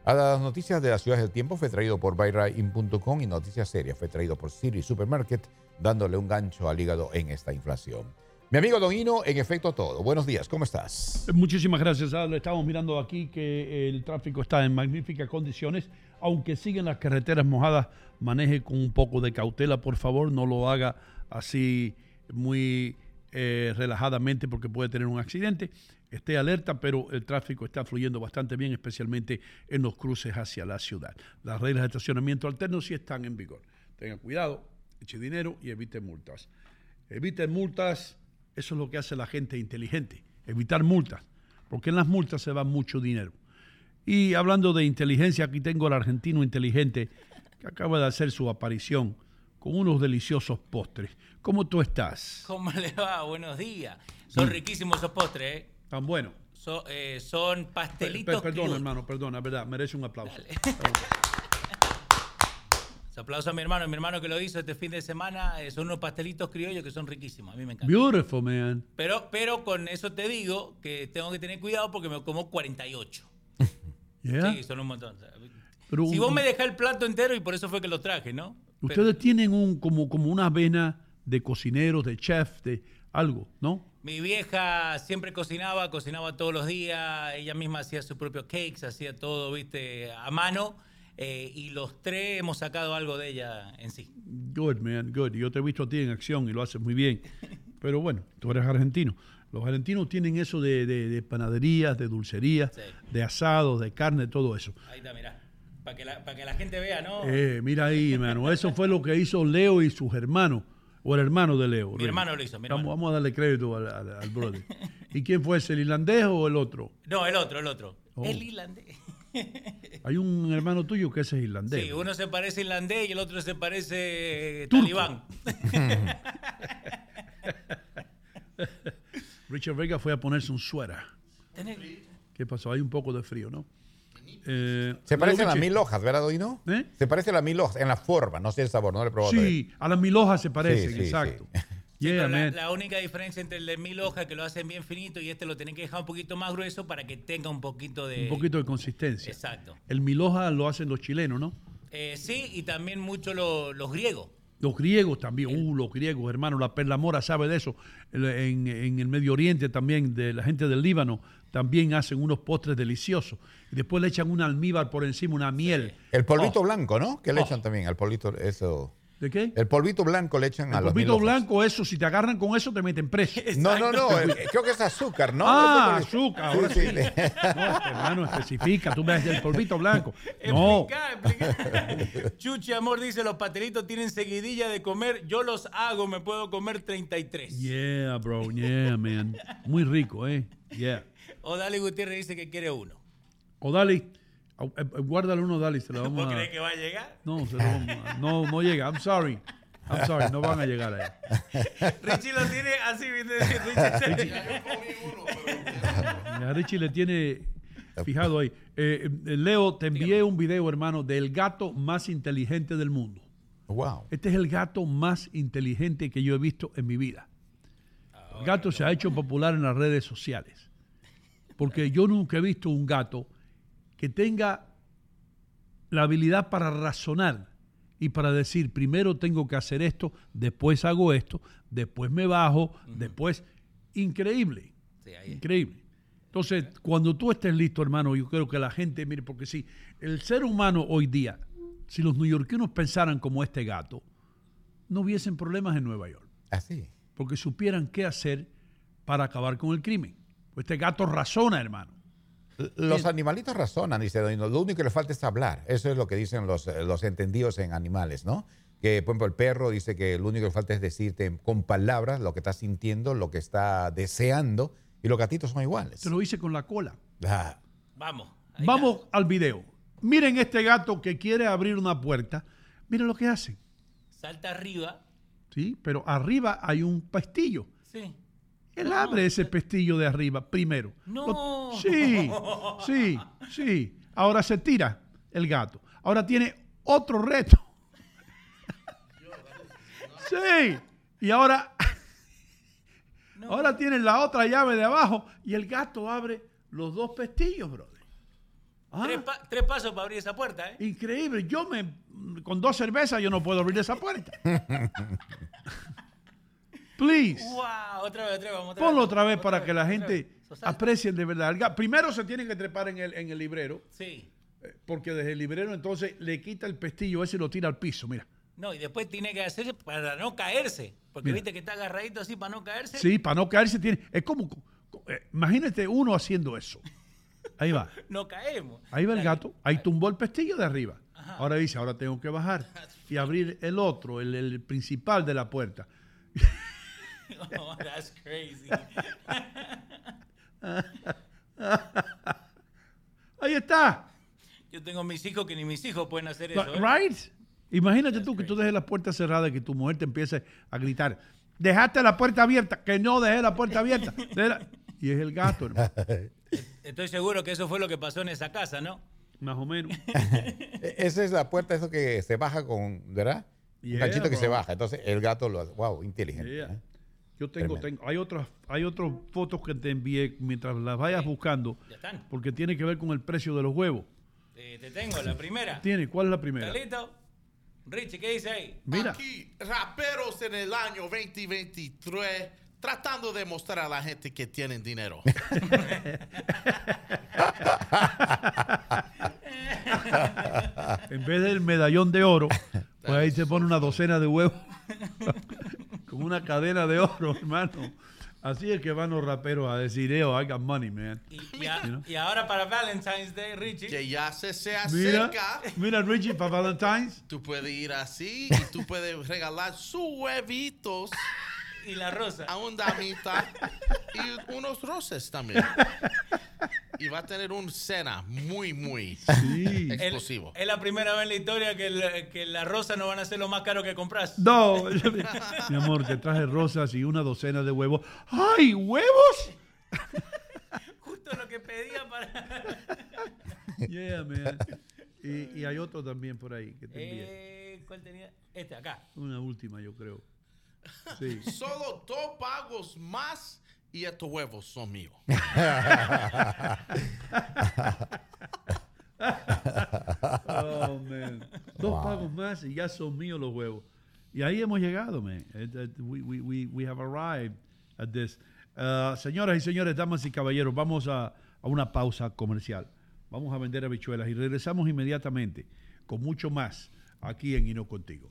A las noticias de las ciudades del tiempo fue traído por buyrain.com y Noticias Serias fue traído por Siri Supermarket, dándole un gancho al hígado en esta inflación. Mi amigo Donino, en efecto todo. Buenos días, ¿cómo estás? Muchísimas gracias. Lo estamos mirando aquí que el tráfico está en magníficas condiciones. Aunque siguen las carreteras mojadas, maneje con un poco de cautela, por favor. No lo haga así muy eh, relajadamente porque puede tener un accidente esté alerta, pero el tráfico está fluyendo bastante bien, especialmente en los cruces hacia la ciudad. Las reglas de estacionamiento alterno sí están en vigor. Tengan cuidado, eche dinero y evite multas. Eviten multas, eso es lo que hace la gente inteligente, evitar multas, porque en las multas se va mucho dinero. Y hablando de inteligencia, aquí tengo al argentino inteligente que acaba de hacer su aparición con unos deliciosos postres. ¿Cómo tú estás? ¿Cómo le va? Buenos días. Son riquísimos esos postres, ¿eh? Tan bueno. eh, son pastelitos. perdón, hermano, perdona, verdad, merece un aplauso. Se (laughs) aplauso a mi hermano, mi hermano que lo hizo este fin de semana. Eh, son unos pastelitos criollos que son riquísimos. A mí me encantan. Beautiful, man. Pero, pero con eso te digo que tengo que tener cuidado porque me como 48. (laughs) Sí, son un montón. si vos me dejás el plato entero y por eso fue que lo traje, ¿no? Ustedes tienen un como, como una vena de cocineros, de chef, de algo, ¿no? Mi vieja siempre cocinaba, cocinaba todos los días, ella misma hacía sus propios cakes, hacía todo, viste, a mano. Eh, y los tres hemos sacado algo de ella en sí. Good, man, good. Yo te he visto a ti en acción y lo haces muy bien. Pero bueno, tú eres argentino. Los argentinos tienen eso de, de- de panaderías, de dulcerías, de asados, de carne, todo eso. Ahí está, mirá. Para que, la, que la gente vea, ¿no? Eh, mira ahí, hermano. Eso fue lo que hizo Leo y sus hermanos. O el hermano de Leo. Mi hermano lo hizo, mi vamos, hermano. vamos a darle crédito al, al- al brother. ¿Y quién fue ese, el irlandés o el otro? No, el otro, el otro. Oh. El irlandés. (laughs) Hay un hermano tuyo que ese es irlandés. Sí, uno se parece irlandés y el otro se parece eh, Turco. talibán. (laughs) Richard Vega fue a ponerse un suéter. Tenés- ¿Qué pasó? Hay un poco de frío, ¿no? Eh, Se parecen a las mil hojas, ¿verdad, Doino? Se parece a las mil hojas en la forma, no sé el sabor, no le he probado. Sí, a las mil hojas se parecen, Sí, sí, exacto. Sí, (laughs) Yeah, pero la, única diferencia entre el de mil hojas que lo hacen bien finito y este lo tienen que dejar un poquito más grueso para que tenga un poquito de. Un poquito de consistencia. Exacto. El mil hojas lo hacen los chilenos, ¿no? Eh, sí, y también mucho lo- los griegos. Los griegos también, uh, los griegos, hermano, la Perla Mora sabe de eso. En, en el Medio Oriente también, de la gente del Líbano, también hacen unos postres deliciosos. Y después le echan un almíbar por encima, una miel. El polvito Oh, blanco, ¿no? Que le Oh. echan también al polvito, eso. ¿De qué? El polvito blanco le echan a El los mil polvito blanco, eso, si te agarran con eso, te meten preso. (laughs) No, no, no, eh, creo que es azúcar, ¿no? Ah, le- azúcar, ahora Sí, sí. sí. No, hermano, especifica, tú ves el polvito blanco. (laughs) No, (laughs) Chuchi Amor dice, los pastelitos tienen seguidilla de comer, yo los hago, me puedo comer 33. yeah, bro, yeah, man. Muy rico, eh. Yeah. O Dale Gutiérrez dice que quiere uno. O Dali, au- eh, guárdale uno, Dali, se lo (laughs) vamos ¿Vos a... crees que va a llegar? No, se lo vamos a- no, no llega. I'm sorry. I'm sorry, no van a llegar allá. (laughs) Richie lo tiene así. Richie. (laughs) A Richie le tiene fijado ahí. Eh, eh, Leo, te envié un video, hermano, del gato más inteligente del mundo. Wow. Este es el gato más inteligente que yo he visto en mi vida. El gato se ha hecho popular en las redes sociales. Porque yo nunca he visto un gato que tenga la habilidad para razonar y para decir, primero tengo que hacer esto, después hago esto, después me bajo, después... Increíble. Increíble. Entonces, cuando tú estés listo, hermano, yo creo que la gente, mire, porque si el ser humano hoy día, si los neoyorquinos pensaran como este gato, no hubiesen problemas en Nueva York. Así. Porque supieran qué hacer para acabar con el crimen. Pues este gato razona, hermano. Los animalitos razonan, dice. Lo único que le falta es hablar. Eso es lo que dicen los, eh, los entendidos en animales, ¿no? Que, por ejemplo, el perro dice que lo único que le falta es decirte con palabras lo que está sintiendo, lo que está deseando, y los gatitos son iguales. Te lo hice con la cola. Ah, Vamos. Vamos al video. Miren este gato que quiere abrir una puerta. Miren lo que hace. Salta arriba. ¿Sí? Pero arriba hay un pestillo. Sí. Él abre ese pestillo de arriba primero. No. Lo- sí, sí, sí. Ahora se tira el gato. Ahora tiene otro reto. (laughs) Sí. Y ahora, ahora tiene la otra llave de abajo y el gato abre los dos pestillos, brother. Ah, Tres, pa- tres pasos para abrir esa puerta, ¿eh? increíble. Yo me, con dos cervezas yo no puedo abrir esa puerta. (laughs) Please. Wow, otra vez, otra vez, vamos otra Ponlo vez. otra vez para que la gente aprecie de verdad. el. Primero se tienen que trepar en el, en el librero. Sí. eh, Porque desde el librero entonces le quita el pestillo ese y lo tira al piso, mira. No, y después tiene que hacerse para no caerse. Porque Mira. viste que está agarradito así para no caerse. Sí, para no caerse tiene. Es como. eh, imagínate uno haciendo eso. Ahí va. (laughs) No caemos. Ahí va el gato. Ahí tumbó el pestillo de arriba. Ahora dice, ahora tengo que bajar (laughs) y abrir el otro, el, el principal de la puerta. (laughs) (laughs) Oh, that's crazy. (laughs) Ahí está. Yo tengo mis hijos que ni mis hijos pueden hacer eso. ¿eh? Right? Imagínate tú que tú dejes la puerta cerrada y que tu mujer te empiece a gritar. Dejaste la puerta abierta, que no dejé la puerta abierta. (laughs) Y es el gato, hermano. Estoy seguro que eso fue lo que pasó en esa casa, ¿no? Más o menos. E- Esa es la puerta, eso que se baja con, ¿verdad? Yeah, Un ganchito que se baja. Entonces el gato lo hace. Wow, inteligente. Yeah. ¿eh? Yo tengo, tengo, hay otras, hay otras fotos que te envié mientras las vayas buscando, Ya están. porque tiene que ver con el precio de los huevos. Eh, te tengo la primera. Tiene, ¿cuál es la primera? ¿Estás listo? Richie, ¿qué dice ahí? Mira. Aquí, raperos en el año 2023 tratando de mostrar a la gente que tienen dinero. (laughs) En vez del medallón de oro, pues ahí se pone una docena de huevos (laughs) con una cadena de oro, (laughs) hermano. Así es que van los raperos a decir, yo, I got money, man. Y, a- y ahora para Valentine's Day, Richie. Que ya se, se Mira, acerca. mira, Richie, para Valentine's. Tú puedes ir así y tú puedes regalar sus huevitos. (laughs) Y la rosa. A un damita. y unos rosas también. Y va a tener un cena muy, muy explosivo. Es la primera vez en la historia que, el- que las rosas no van a ser lo más caro que compras. No, mi amor, te traje rosas y una docena de huevos. ¡Ay, huevos! Justo lo que pedía para. Yeah, man. Y, y hay otro también por ahí que te envié. Eh, ¿Cuál tenía? Este, acá. Una última, yo creo. Sí. (laughs) Solo dos pagos más y estos huevos son míos. (laughs) Oh, man. Dos Wow. pagos más y ya son míos los huevos. Y ahí hemos llegado, man. It- we, we, we, we have arrived at this. Uh, señoras y señores, damas y caballeros, vamos a, a una pausa comercial. Vamos a vender habichuelas y regresamos inmediatamente con mucho más aquí en Hino Contigo.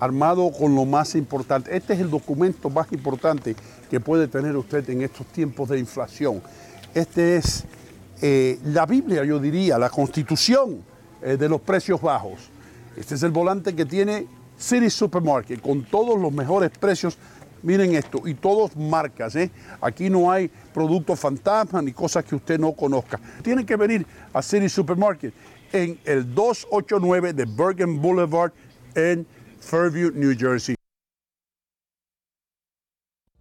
armado con lo más importante. Este es el documento más importante que puede tener usted en estos tiempos de inflación. Este es eh, la Biblia, yo diría, la constitución eh, de los precios bajos. Este es el volante que tiene City Supermarket con todos los mejores precios. Miren esto, y todos marcas, ¿eh? Aquí no hay productos fantasma ni cosas que usted no conozca. Tiene que venir a City Supermarket en el 289 de Bergen Boulevard en Fairview, New Jersey.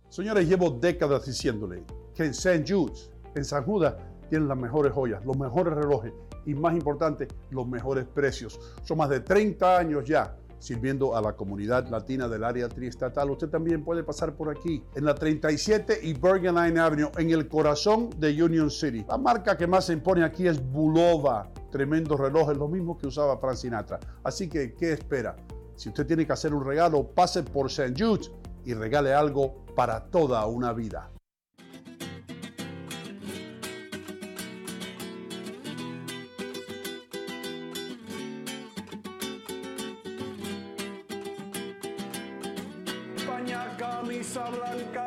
Señores, llevo décadas diciéndole que en St. Jude's, en San Judas, tienen las mejores joyas, los mejores relojes y más importante, los mejores precios. Son más de 30 años ya sirviendo a la comunidad latina del área triestatal. Usted también puede pasar por aquí, en la 37 y Bergen Line Avenue, en el corazón de Union City. La marca que más se impone aquí es Bulova. Tremendos relojes, lo mismo que usaba Frank Sinatra. Así que, ¿qué espera? Si usted tiene que hacer un regalo, pase por St. Jude's y regale algo para toda una vida. Blanca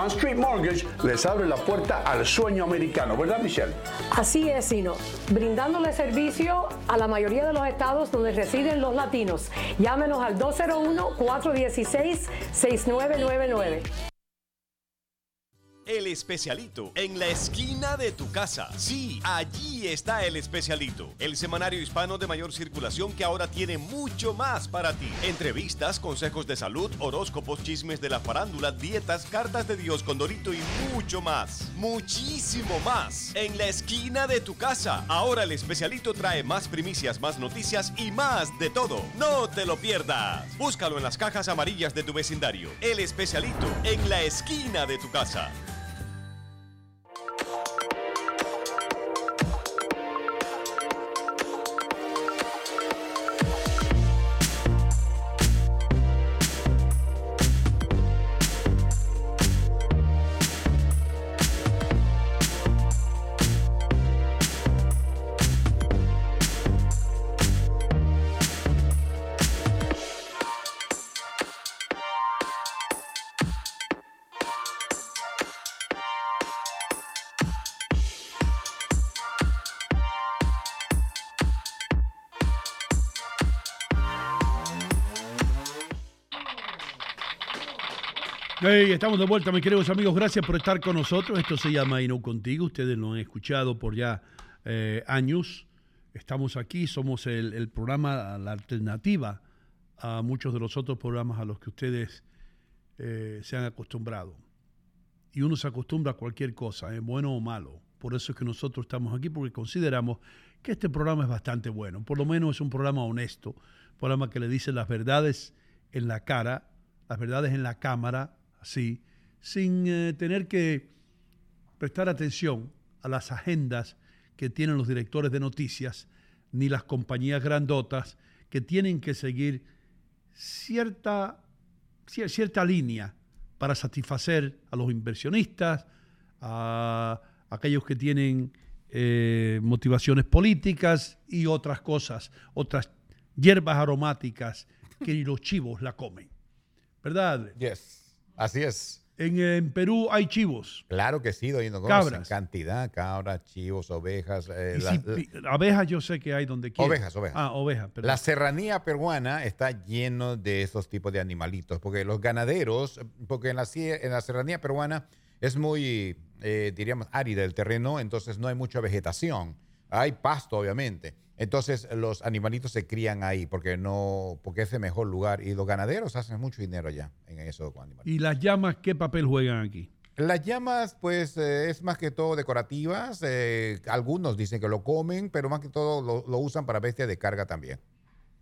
Bond Street Mortgage les abre la puerta al sueño americano, ¿verdad Michelle? Así es, Sino, brindándole servicio a la mayoría de los estados donde residen los latinos. Llámenos al 201-416-6999. El especialito, en la esquina de tu casa. Sí, allí está el especialito, el semanario hispano de mayor circulación que ahora tiene mucho más para ti. Entrevistas, consejos de salud, horóscopos, chismes de la farándula, dietas, cartas de Dios con Dorito y mucho más. Muchísimo más. En la esquina de tu casa. Ahora el especialito trae más primicias, más noticias y más de todo. No te lo pierdas. Búscalo en las cajas amarillas de tu vecindario. El especialito, en la esquina de tu casa. Estamos de vuelta, mis queridos amigos. Gracias por estar con nosotros. Esto se llama Ino Contigo. Ustedes lo han escuchado por ya eh, años. Estamos aquí, somos el, el, programa, la alternativa a muchos de los otros programas a los que ustedes eh, se han acostumbrado. Y uno se acostumbra a cualquier cosa, ¿eh? bueno o malo. Por eso es que nosotros estamos aquí, porque consideramos que este programa es bastante bueno. Por lo menos es un programa honesto, un programa que le dice las verdades en la cara, las verdades en la cámara, así, sin eh, tener que prestar atención a las agendas que tienen los directores de noticias, ni las compañías grandotas que tienen que seguir cierta, cierta línea para satisfacer a los inversionistas, a aquellos que tienen eh, motivaciones políticas y otras cosas, otras hierbas aromáticas que los chivos la comen. ¿Verdad? Yes. Así es. En, en, Perú hay chivos. Claro que sí, doy Cabras. En cantidad, cabras, chivos, ovejas. Eh, y si, la, abejas yo sé que hay donde quiera. Ovejas, ovejas. Ah, ovejas. La serranía peruana está lleno de esos tipos de animalitos, porque los ganaderos, porque en la, en la serranía peruana es muy, eh, diríamos, árida el terreno, entonces no hay mucha vegetación. Hay pasto, obviamente. Entonces los animalitos se crían ahí porque no, porque es el mejor lugar y los ganaderos hacen mucho dinero allá en eso con animales. ¿Y las llamas qué papel juegan aquí? Las llamas, pues, eh, es más que todo decorativas. Eh, algunos dicen que lo comen, pero más que todo lo, lo usan para bestia de carga también.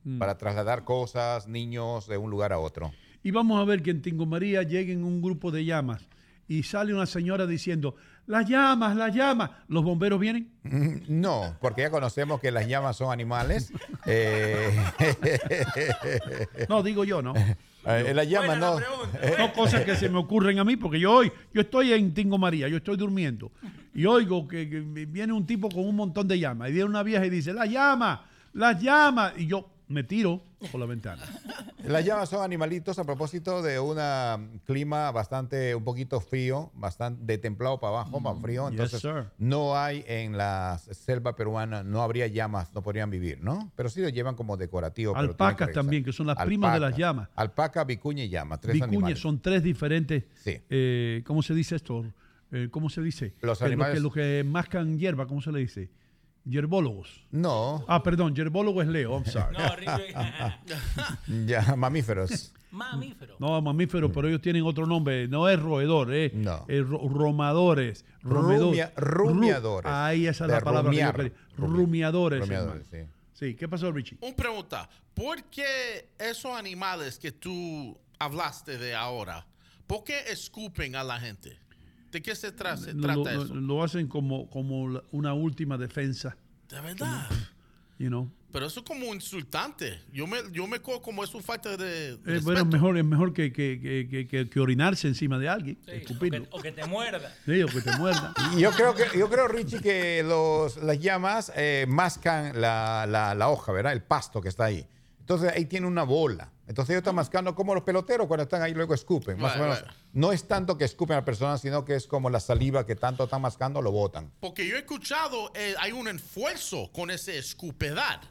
Mm. Para trasladar cosas, niños, de un lugar a otro. Y vamos a ver que en Tingo María lleguen un grupo de llamas y sale una señora diciendo, las llamas, las llamas, ¿los bomberos vienen? (laughs) No, porque ya conocemos que las llamas son animales. (laughs) eh... (laughs) no, digo yo, ¿no? Eh, las llamas no. No cosas que se me ocurren a mí, porque yo hoy, yo estoy en Tingo María, yo estoy durmiendo, y oigo que, que viene un tipo con un montón de llamas, y viene una vieja y dice, las llamas, las llamas, y yo me tiro por la ventana. Las llamas son animalitos a propósito de un clima bastante, un poquito frío, bastante de templado para abajo, más frío. Entonces, yes, no hay en la selva peruana, no habría llamas, no podrían vivir, ¿no? Pero sí lo llevan como decorativo. Alpacas también, que son las Alpaca, primas de las llamas. Alpaca, vicuña y llama, tres vicuña animales. son tres diferentes. Sí. Eh, ¿Cómo se dice esto? Eh, ¿Cómo se dice? Los animales. Lo que, lo que mascan hierba, ¿cómo se le dice? Yerbólogos. No. Ah, perdón, yerbólogo es Leo, I'm (laughs) sorry. No, (laughs) ya, mamíferos. Mamífero. No, mamíferos, pero ellos tienen otro nombre. No es roedor, eh. No. Es ro romadores. Romedor, Rumia, rumiadores. Ru ahí esa es la palabra. rumiar. que yo quería. Rumiadores. Rumiadores, hermano. Sí, ¿qué pasó, Richie? Una pregunta. ¿Por qué esos animales que tú hablaste de ahora, por qué escupen a la gente? ¿De qué se, tra se Lo, trata lo- eso? lo hacen como, como una última defensa. De verdad. You know? Pero eso es como insultante. Yo me, yo me cojo como es una falta de Eh, bueno, es mejor, es mejor que, que, que, que- orinarse encima de alguien. Sí, o, o que te muerda. Sí, o que te muerda. (laughs) Y Yo creo que, yo creo, Richie, que los, las llamas eh, mascan la, la- la hoja, ¿verdad? El pasto que está ahí. Entonces ahí tiene una bola. Entonces ellos están mascando como los peloteros cuando están ahí luego escupen. Más o Right, menos. right. No es tanto que escupen a la persona, sino que es como la saliva que tanto están mascando, lo botan. Porque yo he escuchado, eh, hay un esfuerzo con ese escupedad.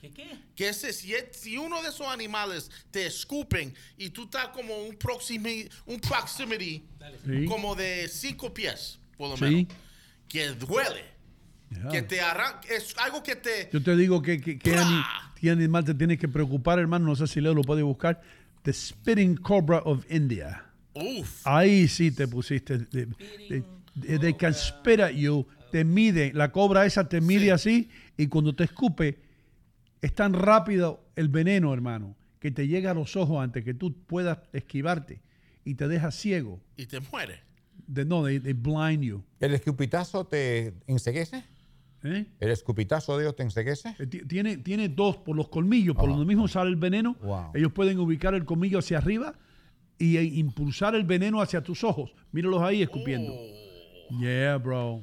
¿Qué qué? Que ese, si, es- si uno de esos animales te escupen y tú estás como un, proximi, un proximity Sí. como de cinco pies, por lo Sí. menos, que duele, Que te arranca, es algo que te... Yo te digo que, que, que ani- qué animal te tienes que preocupar, hermano. No sé si Leo lo puede buscar. The Spitting Cobra of India. Uf. Ahí sí te pusiste. de- de- de- They can spit at you. Te mide. La cobra esa te mide así. Y cuando te escupe, es tan rápido el veneno, hermano, que te llega a los ojos antes que tú puedas esquivarte. Y te deja ciego. Y te muere. De, no, they, they blind you. ¿El escupitazo te enseguece? ¿Eh? ¿El escupitazo de ellos te enseguece? Eh, ti- Tiene, tiene dos por los colmillos, por donde mismo sale el veneno. Wow. Ellos pueden ubicar el colmillo hacia arriba y e impulsar el veneno hacia tus ojos. Míralos ahí escupiendo. Yeah, bro.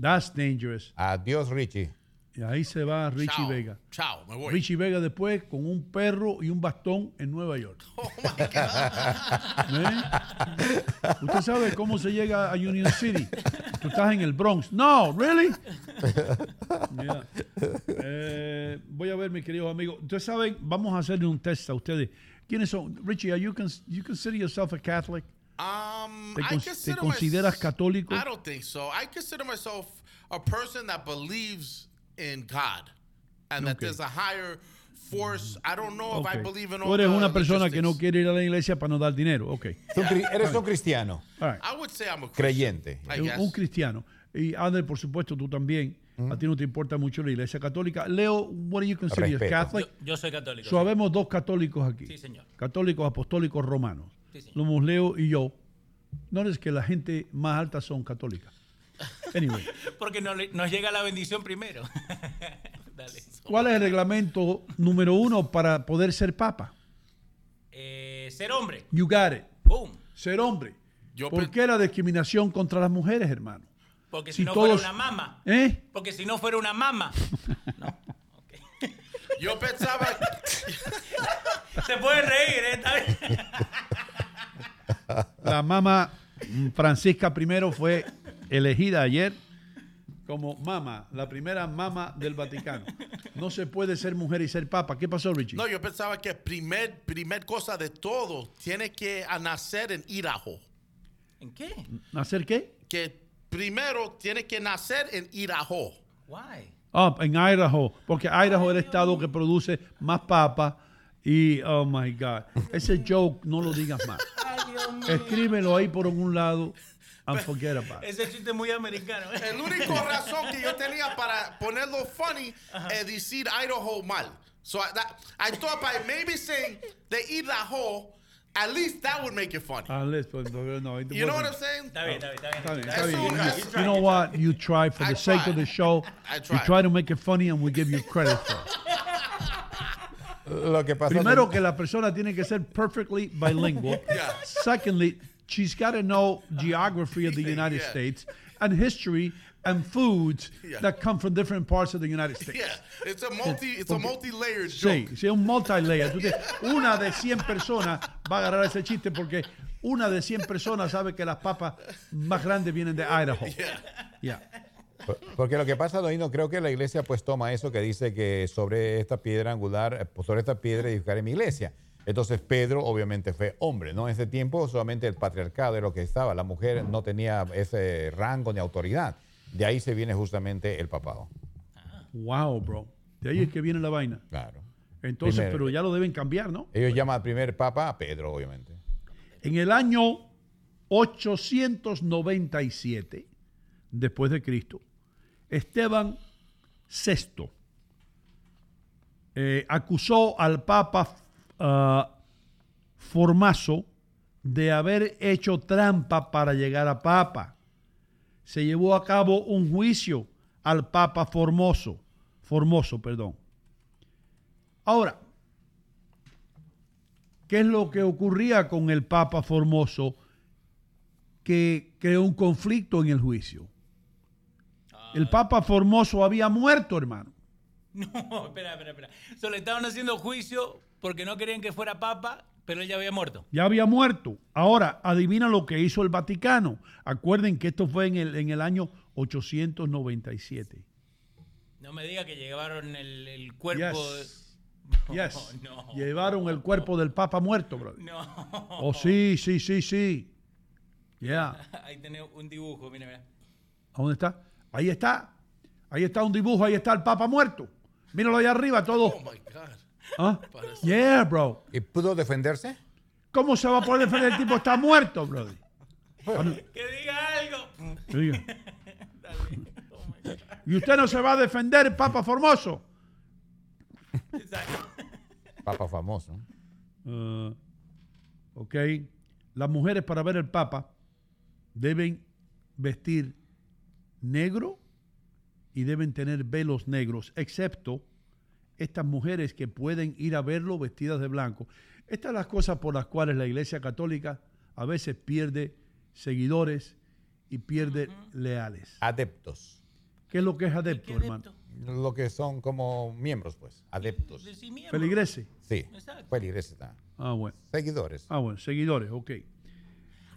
That's dangerous. Adiós, Richie. Y ahí se va Richie Chao, Vega. Chao, me voy. Richie Vega después con un perro y un bastón en Nueva York. (laughs) Oh ¿Eh? ¿Usted sabe cómo se llega a Union City? Tú estás en el Bronx. No, really? Yeah. Eh, voy a ver, mis queridos amigos. Ustedes saben, vamos a hacerle un test a ustedes. ¿Quiénes son? Richie, are you, cons- you consider yourself a Catholic? Um, ¿Te, consideras católico? I don't think so. I consider myself a person that believes in God and that Okay. there's a higher force. I don't know if I believe in Tú all eres una persona que no quiere ir a la iglesia para no dar dinero. Ok. Tú cri- eres un cristiano. All right. I would say I'm a. Creyente. Un, cristiano. Y Ander, por supuesto, tú también. A ti no te importa mucho la iglesia católica. Leo, what do you consider Respeto. Catholic? Yo, yo soy católico. So, habemos dos católicos aquí. Sí, señor. Católicos apostólicos romanos. Sí, señor. Somos Leo y yo. No es que la gente más alta son católicas. Anyway, (laughs) Porque no nos llega la bendición primero. (laughs) Dale. ¿cuál es el reglamento número uno para poder ser papa? Eh, ser hombre. You got it. Boom. Ser hombre. Yo ¿Por qué la discriminación contra las mujeres, hermano? Porque si, Si no todos- fuera una mama. ¿Eh? Porque si no fuera una mama. (laughs) Yo pensaba. Se puede reír, ¿eh? Está bien. La mama Francisca I fue elegida ayer como mama, la primera mama del Vaticano. No se puede ser mujer y ser papa. ¿Qué pasó, Richie? No, yo pensaba que primer, primer cosa de todo tiene que nacer en Idaho. ¿En qué? ¿Hacer qué? Que primero tiene que nacer en Idaho. Why? Ah, en Idaho, porque Idaho es el estado que produce más papa y, oh my God, ese joke no lo digas más. Escríbelo ahí por algún lado and forget about it. Ese chiste es muy americano. ¿eh? El único razón que yo tenía para ponerlo funny es decir Idaho mal. So I, that, I thought by maybe saying they eat Idaho, at least that would make it funny. Unless, pues, no, no, You know what I'm saying? Está bien, está bien, You, you know what? You try for the sake of the show. I You try to make it funny and we give you credit for it. Lo que pasa Primero es que la persona tiene que ser perfectly bilingual. Yeah. Secondly, she's got to know geography of the (laughs) United Yeah. States and history and foods Yeah. that come from different parts of the United States. Yeah, it's a multi, it's a multi-layered Sí, joke. sí, es un multi-layer. Una de 100 personas va a agarrar ese chiste porque una de 100 personas sabe que las papas más grandes vienen de Idaho. Yeah. Por- Porque lo que pasa, Doino, creo que la iglesia pues toma eso que dice que sobre esta piedra angular, eh, sobre esta piedra edificaré mi iglesia. Entonces Pedro obviamente fue hombre, ¿no? En ese tiempo solamente el patriarcado era lo que estaba, la mujer no tenía ese rango ni autoridad. De ahí se viene justamente el papado. Wow, bro. De ahí es que viene la vaina. Claro. Entonces, pero ya lo deben cambiar, ¿no? Ellos llaman al primer papa a Pedro, obviamente. En el año 897 después de Cristo, Esteban VI eh, acusó al Papa ah, Formaso de haber hecho trampa para llegar a Papa. Se llevó a cabo un juicio al Papa Formoso, Formoso, perdón. Ahora, ¿qué es lo que ocurría con el Papa Formoso que creó un conflicto en el juicio? El Papa Formoso había muerto, hermano. (laughs) No, espera, espera, espera. Solo le estaban haciendo juicio porque no querían que fuera papa, pero él ya había muerto. Ya había muerto. Ahora, adivina lo que hizo el Vaticano. Acuerden que esto fue en el, en el año 897. No me diga que llevaron el, el cuerpo. Yes. de- (laughs) Yes. no. Llevaron el cuerpo del Papa muerto, brother. No. Oh, sí, sí, sí, sí. Ya. (laughs) Ahí tenés un dibujo, mira, mira. ¿A dónde está? Ahí está. Ahí está un dibujo, ahí está el Papa muerto. Míralo ahí arriba, todo. Oh my God. ¿Ah? Yeah, bro. ¿Y pudo defenderse? ¿Cómo se va a poder defender? El tipo está muerto, brother. Que diga algo. Diga. Y usted no se va a defender, Papa Formoso. Papa famoso. Ah, ok. Las mujeres para ver el Papa deben vestir negro y deben tener velos negros, excepto estas mujeres que pueden ir a verlo vestidas de blanco. Estas son las cosas por las cuales la Iglesia Católica a veces pierde seguidores y pierde leales. Adeptos. ¿Qué es lo que es adepto, hermano? Lo que son como miembros, pues. Adeptos. Feligreses. Sí. Feligreses. ah. Ah, bueno. Seguidores. Ah, bueno, seguidores, ok.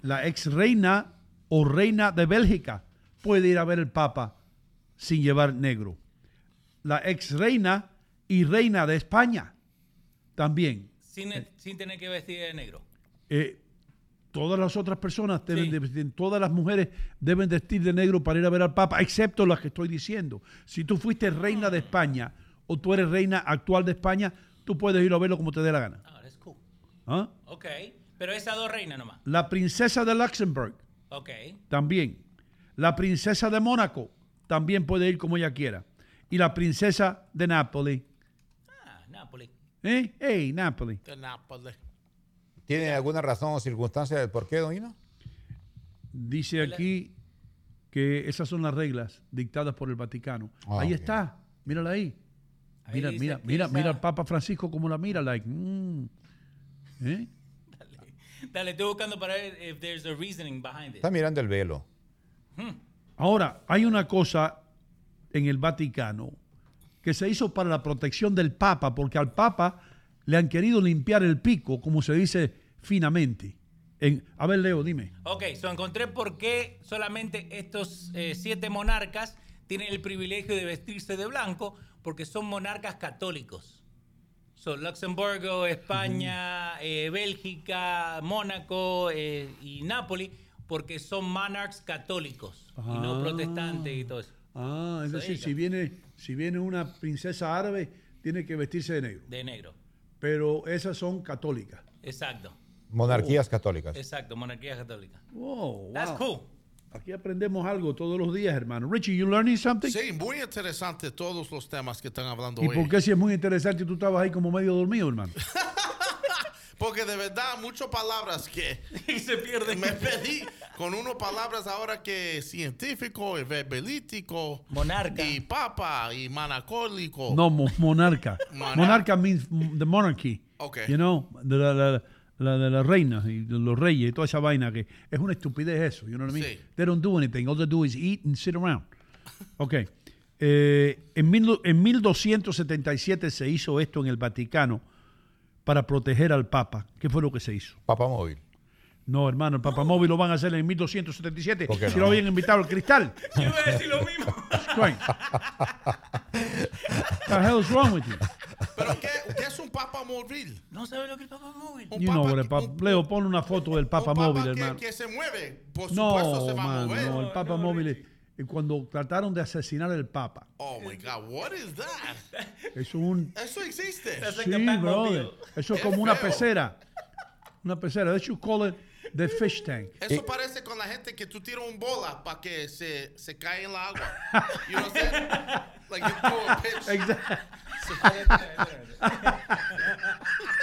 La ex reina o reina de Bélgica puede ir a ver el Papa sin llevar negro. La ex reina y reina de España también. Sin, sin tener que vestir de negro. Eh, todas las otras personas deben de vestir, todas las mujeres deben vestir de negro para ir a ver al Papa, excepto las que estoy diciendo. Si tú fuiste reina de España o tú eres reina actual de España, tú puedes ir a verlo como te dé la gana. Ah, that's cool. ¿Ah? Ok. Pero esas dos reinas nomás. La princesa de Luxemburg Ok. también. La princesa de Mónaco también puede ir como ella quiera. Y la princesa de Nápoles. Napoli. ¿Eh? De Nápoles. ¿Tiene alguna razón o circunstancia del por qué, don? Dice aquí que esas son las reglas dictadas por el Vaticano. Ah, ahí está, mírala ahí. Ahí Mira, mira, mira, mira al Papa Francisco como la mira, like, mm. ¿Eh? Dale, estoy buscando para ver if there's a reasoning behind it. Está mirando el velo. Ahora, hay una cosa en el Vaticano que se hizo para la protección del Papa, porque al Papa le han querido limpiar el pico, como se dice finamente. En, a ver, Leo, dime. Ok, so encontré por qué solamente estos eh, siete monarcas tienen el privilegio de vestirse de blanco, porque son monarcas católicos. So, Luxemburgo, España, eh, Bélgica, Mónaco eh, y Nápoli, porque son monarchs católicos y no Ah. protestantes y todo eso. Ah, es decir, si viene, si viene una princesa árabe, tiene que vestirse de negro. De negro. Pero esas son católicas. Exacto. Monarquías católicas. Exacto, monarquía católica. Wow, That's wow. cool. Aquí aprendemos algo todos los días, hermano. Richie, you learning something? Sí, muy interesante todos los temas que están hablando ¿Y hoy. por qué si es muy interesante tú estabas ahí como medio dormido, hermano? (laughs) Porque de verdad, muchas palabras que y (laughs) se pierden. Me pedí con unas palabras ahora que científico, y verbelítico, monarca y papa y manacólico. No, mo- monarca. Monarca. monarca means the monarchy. Okay. You know, de la, la- la- de las reinas y de los reyes y toda esa vaina que es una estupidez eso, you know what I mean? Sí. They don't do anything. All they do is eat and sit around. Ok. Eh, en, mil- en 1277 se hizo esto en el Vaticano para proteger al Papa. ¿Qué fue lo que se hizo? Papa móvil. No, hermano, el Papa Móvil lo van a hacer en 1277 ¿Por qué si no? lo habían invitado al cristal. (laughs) Yo iba a decir lo mismo. The hell is wrong with you? ¿Pero qué, qué es un papa móvil? No sabe lo que es el Papa Móvil. Un You know papa what, el pap- Leo, pon una foto del Papa un papa Móvil, que, hermano. que se mueve, por supuesto No, se va a mano, mover. no, el Papa Móvil, es- eh, cuando trataron de asesinar al Papa, Oh my God, what is that? es un... Eso existe. Sí, brother, eso es como una pecera. Una pecera, they should call it the fish tank. Eso parece con la gente que tú tiras un bola para que se, se cae en la agua. (laughs) You know what I'm saying? Like you throw a pitch. Exacto. (laughs)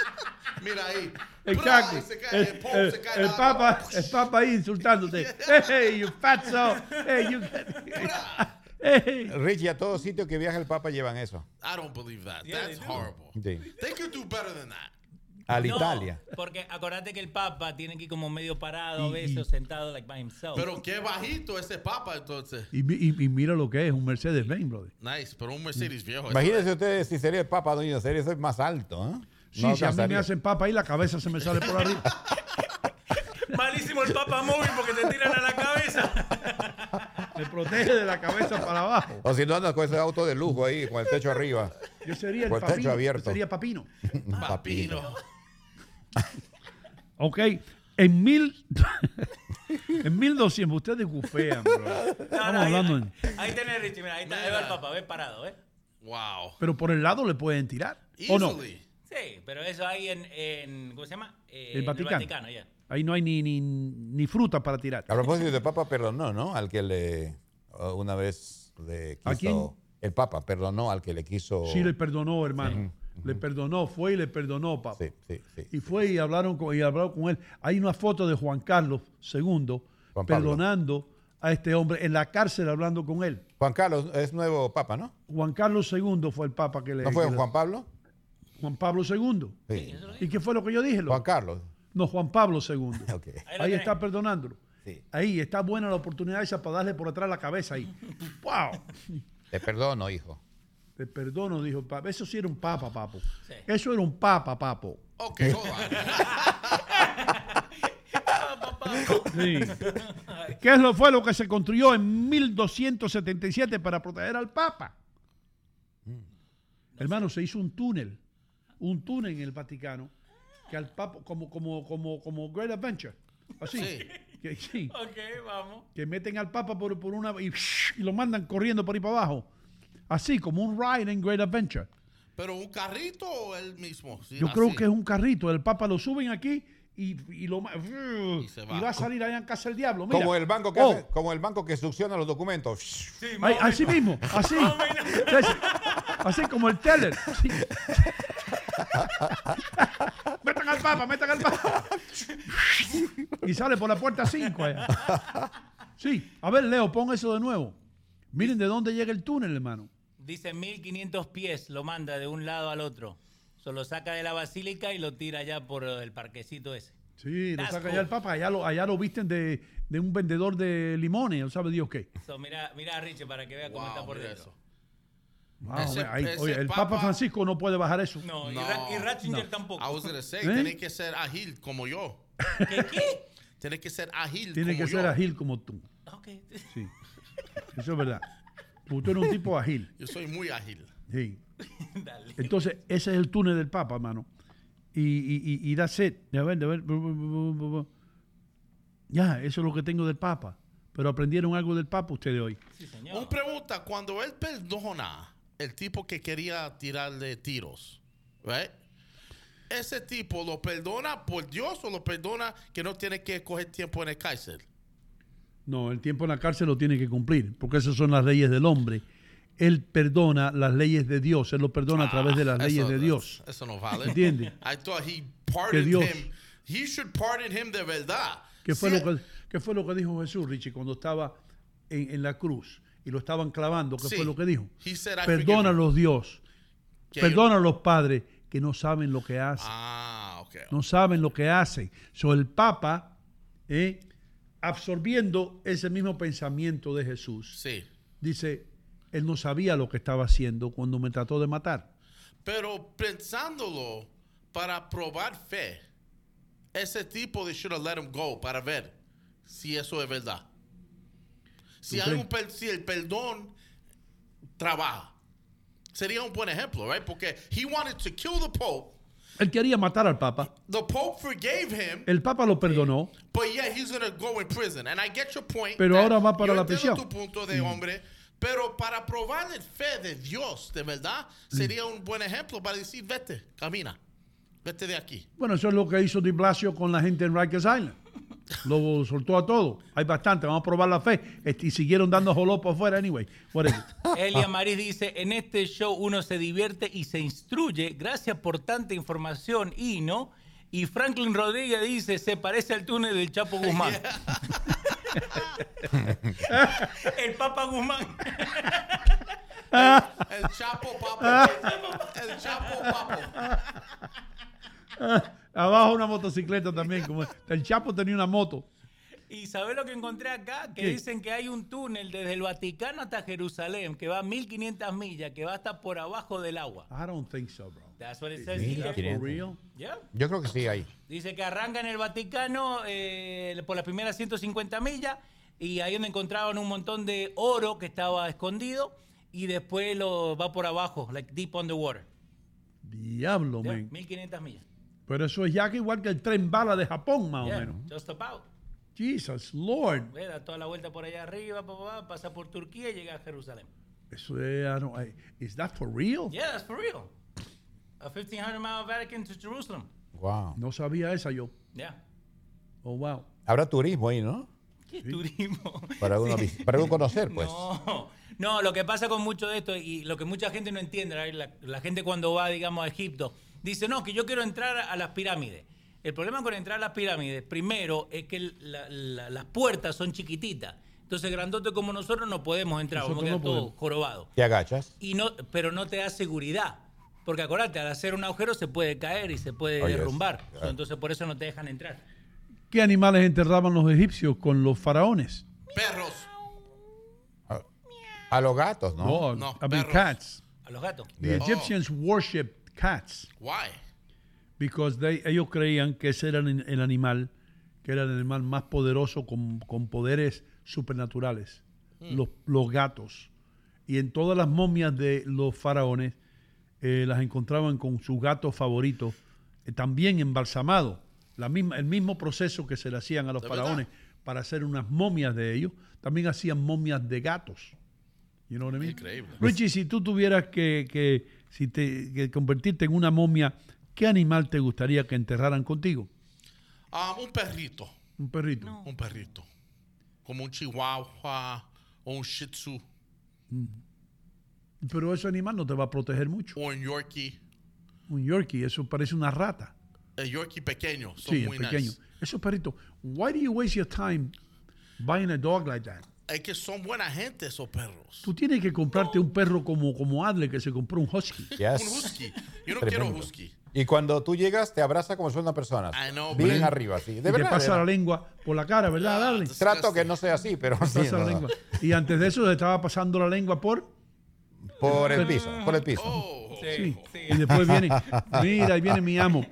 Mira ahí. Exacto. Y se cae, El, el el- se cae el. Papa, el Papa ahí insultándote. (laughs) Hey, you fatso. Hey, you... (laughs) Hey. Richie, a todo sitio que viaja el Papa llevan eso. I don't believe that. Yeah, That's horrible. Sí. They could do better than that. Al No, Italia. Porque acordate que el Papa tiene que ir como medio parado, a veces, o sentado, like by himself. Pero qué bajito ese papa entonces. Y, y- y mira lo que es, un Mercedes Benz, brother. Nice, pero un Mercedes viejo. eso Imagínense ustedes si sería el Papa, doña sería ser más alto, ¿eh? Sí, No si a mí me hacen papa ahí, la cabeza se me sale por arriba. (laughs) Malísimo el Papa móvil porque te tiran a la cabeza. (laughs) Me protege de la cabeza para abajo. O si no andas con ese auto de lujo ahí, con el techo arriba. Yo sería el Con el techo papino. abierto. yo sería papino. Papino. (laughs) Ok, en mil... en 1200, ustedes gufean, bro. Estamos ahí, hablando en- ahí tenés, Richie, mira, ahí está, ahí va el Papa, ves parado, ¿eh? Wow. Pero por el lado le pueden tirar. ¿O no? Sí, pero eso ahí en, en ¿cómo se llama? Eh, El en Vaticano. ya. Ahí no hay ni, ni, ni fruta para tirar. A propósito, el Papa perdonó, ¿no? Al que le una vez le quiso. ¿A quién? El Papa perdonó al que le quiso. Sí, le perdonó, hermano. Le perdonó, fue y le perdonó, papá. Sí, sí, sí. Y fue y hablaron con, y hablaron con él. Hay una foto de Juan Carlos II Juan perdonando a este hombre en la cárcel hablando con él. Juan Carlos es nuevo Papa, ¿no? Juan Carlos II fue el papa que le. ¿No fue que le- Juan Pablo? Juan Pablo II. Sí. ¿Y qué fue lo que yo dije? Juan Carlos. No, Juan Pablo II. (laughs) Ahí está perdonándolo. Sí. Ahí está buena la oportunidad esa para darle por atrás la cabeza ahí. (laughs) ¡Wow! Te perdono, hijo. Te perdono, dijo el papa. Eso sí era un papa, papo. Eso era un papa, papo. Ok, (laughs) Sí. ¿Qué es lo, fue lo que se construyó en 1277 para proteger al Papa? Hermano, se hizo un túnel, un túnel en el Vaticano, que al Papa, como, como, como, como Great Adventure, así, Sí. que, sí, Ok, vamos. que meten al Papa por, por una y, y lo mandan corriendo por ahí para abajo, así como un ride en Great Adventure. Pero un carrito o él mismo. Sí, Yo creo que es un carrito, el Papa lo suben aquí y, y lo y, se va. va. a salir allá en casa del diablo. Mira. Como el banco que Oh, hace- como el banco que succiona los documentos. Ay, así mismo, así. (laughs) Así, así como el teller. así. (laughs) (laughs) metan al papa, metan al papa. (laughs) y sale por la puerta 5 allá. Sí, a ver, Leo, pon eso de nuevo. Miren de dónde llega el túnel, hermano. Dice 1500 pies, lo manda de un lado al otro. Se lo saca de la basílica y lo tira allá por el parquecito ese. Sí, lo saca allá el papa. Allá lo, allá lo visten de, de un vendedor de limones, o sabe Dios qué. So, mira, mira a Richie para que vea cómo está por dentro. Wow, Ese- ahí- ese oye, el papa, papa- Francisco no puede bajar eso. No, y, Ra- y Ratzinger No. tampoco. I was gonna say, ¿Eh? tiene que ser ágil como yo. ¿Qué? qué? (laughs) Tiene que ser ágil Tiene como que yo. ser ágil como tú. Ok. Sí. Eso es verdad. Tú eres un tipo ágil. Yo soy muy ágil. Sí. (laughs) Dale. Entonces, ese es el túnel del Papa, hermano. Y, y, y, y that's it. A ver, a ver. bu- bu- bu- bu- bu- Ya, eso es lo que tengo del Papa. Pero aprendieron algo del Papa ustedes hoy. Una pregunta, cuando él perdona el tipo que quería tirarle tiros, right? ¿Ese tipo lo perdona por Dios o lo perdona que no tiene que coger tiempo en el cárcel? No, el tiempo en la cárcel lo tiene que cumplir, porque esas son las leyes del hombre. Él perdona las leyes de Dios, él lo perdona a través de las Ah, leyes eso- de Dios. Eso no vale. ¿Entiendes? (laughs) I thought he Que pardoned Dios- him. He should pardon him de verdad. ¿Qué fue, lo que, qué fue lo que dijo Jesús, Richie, cuando estaba en, en la cruz y lo estaban clavando? ¿Qué Sí. fue lo que dijo? Perdónalos, Dios. Que Perdónalos, los padres, que no saben lo que hacen. Ah, ok. No saben lo que hacen. So, el Papa, eh, absorbiendo ese mismo pensamiento de Jesús, Sí. dice, él no sabía lo que estaba haciendo cuando me trató de matar. Pero pensándolo para probar fe, ese tipo de should have let him go para ver si eso es verdad. Si, ¿Tú hay un per- si el perdón trabaja, sería un buen ejemplo, right? Porque he wanted to kill the Pope. Él quería matar al Papa. The Pope forgave him, El Papa lo perdonó. but yeah, he's gonna go in prison. And I get your point. Pero ahora va para la prisión. tu punto de Mm. hombre. Pero para probar la fe de Dios, de verdad, Mm. sería un buen ejemplo para decir, vete, camina, vete de aquí. Bueno, eso es lo que hizo Di Blasio con la gente en Rikers Island. Lo soltó a todo. Hay bastante, vamos a probar la fe. Este, Y siguieron dando jolopo afuera, anyway. What is it? Elia Maris dice, en este show uno se divierte y se instruye. Gracias por tanta información, Ino. Y Franklin Rodríguez dice, se parece al túnel del Chapo Guzmán. (laughs) El Papa Guzmán. El Chapo Papo. El Chapo Papo. (laughs) Abajo una motocicleta también. Como el Chapo tenía una moto. Y ¿sabes lo que encontré acá? Que ¿Qué? dicen que hay un túnel desde el Vaticano hasta Jerusalén que va a 1500 millas, que va hasta por abajo del agua. I don't think so, bro. That's what it says here. For real? Yeah. Yo creo que sí, ahí. Dice que arranca en el Vaticano eh, por las primeras 150 millas y ahí donde encontraban un montón de oro que estaba escondido y después lo va por abajo, like deep underwater. Diablo, Yeah, man. 1500 millas. Pero eso es ya que igual que el tren bala de Japón, más Yeah, o menos. just about. Jesus Lord. Ve, da toda la vuelta por allá arriba, pa, pa, pa, pasa por Turquía y llega a Jerusalén. Eso es, I don't- I- is that for real? Yeah, that's for real. A 1500 mile Vatican to Jerusalem. Wow. No sabía esa yo. Yeah. Oh, wow. Habrá turismo ahí, ¿no? ¿Qué turismo? Para uno, Sí. para uno conocer, pues. No, no, lo que pasa con mucho de esto y lo que mucha gente no entiende, la, la gente cuando va, digamos, a Egipto, dice, no, que yo quiero entrar a las pirámides. El problema con entrar a las pirámides, primero, es que el- la- la- las puertas son chiquititas. Entonces, grandote como nosotros no podemos entrar, vamos a quedar no todos jorobados. Te agachas. Y no, pero no te da seguridad. Porque acuérdate, al hacer un agujero se puede caer y se puede Oh, yes. derrumbar. Entonces, por eso no te dejan entrar. ¿Qué animales enterraban los egipcios con los faraones? Perros. A los gatos, ¿no? No, I mean cats. A los gatos. The Egyptians worship cats Why? because they, ellos creían que ese era el, animal, que era el animal más poderoso con, con poderes supernaturales, Mm. los, los gatos. Y en todas las momias de los faraones eh, las encontraban con sus gatos favoritos, eh, también embalsamados. La misma, el mismo proceso que se le hacían a los ¿De faraones para hacer unas momias de ellos, también hacían momias de gatos. You know what I mean? Increíble. Richie, si tú tuvieras que, que- si te, que convertirte en una momia, ¿qué animal te gustaría que enterraran contigo? Ah, un perrito. Un perrito. Un perrito. Como un chihuahua o un shih tzu Pero ese animal no te va a proteger mucho. o un yorkie. Un Yorkie, eso parece una rata. El yorkie pequeño. Son Sí, muy pequeño. nice. Esos perritos, why do you waste your time buying a dog like that? Es que son buena gente esos perros. Tú tienes que comprarte un perro como, como Adler que se compró un husky. Yes. Un husky. Yo no (laughs) Tremendo. quiero husky. Y cuando tú llegas, te abraza como si fuera una persona. I know, Bien but- arriba, sí. De y te verdad. pasa la verdad. lengua por la cara, ¿verdad, Darling? Trato que no sea así, pero Te sí, pasa la no, lengua. Y antes de eso se estaba pasando la lengua por... Por el piso, por el piso. Sí. Y después viene, mira, ahí viene mi amo.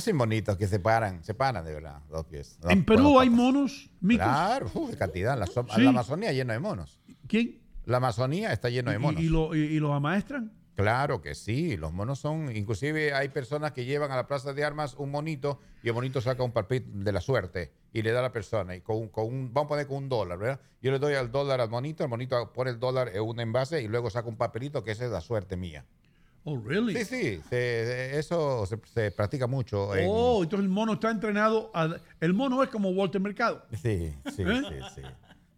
Son bonitos que se paran, se paran de verdad, dos pies. En Perú hay monos, micos. Claro, uf, cantidad. La, so- Sí. la Amazonía llena de monos. ¿Quién? La Amazonía está lleno de monos. Y, y lo- y- y los amaestran. Claro que sí, los monos son, inclusive hay personas que llevan a la plaza de armas un monito y el monito saca un papel de la suerte y le da a la persona y con, un- con un, vamos a poner con un dólar, ¿verdad? Yo le doy al dólar al monito, el monito pone el dólar en un envase y luego saca un papelito que esa es la suerte mía. Oh, really? Sí, sí, se- eso se, se practica mucho. en- Oh, entonces el mono está entrenado. a- el mono es como Walter Mercado. Sí, sí, ¿Eh? sí, sí.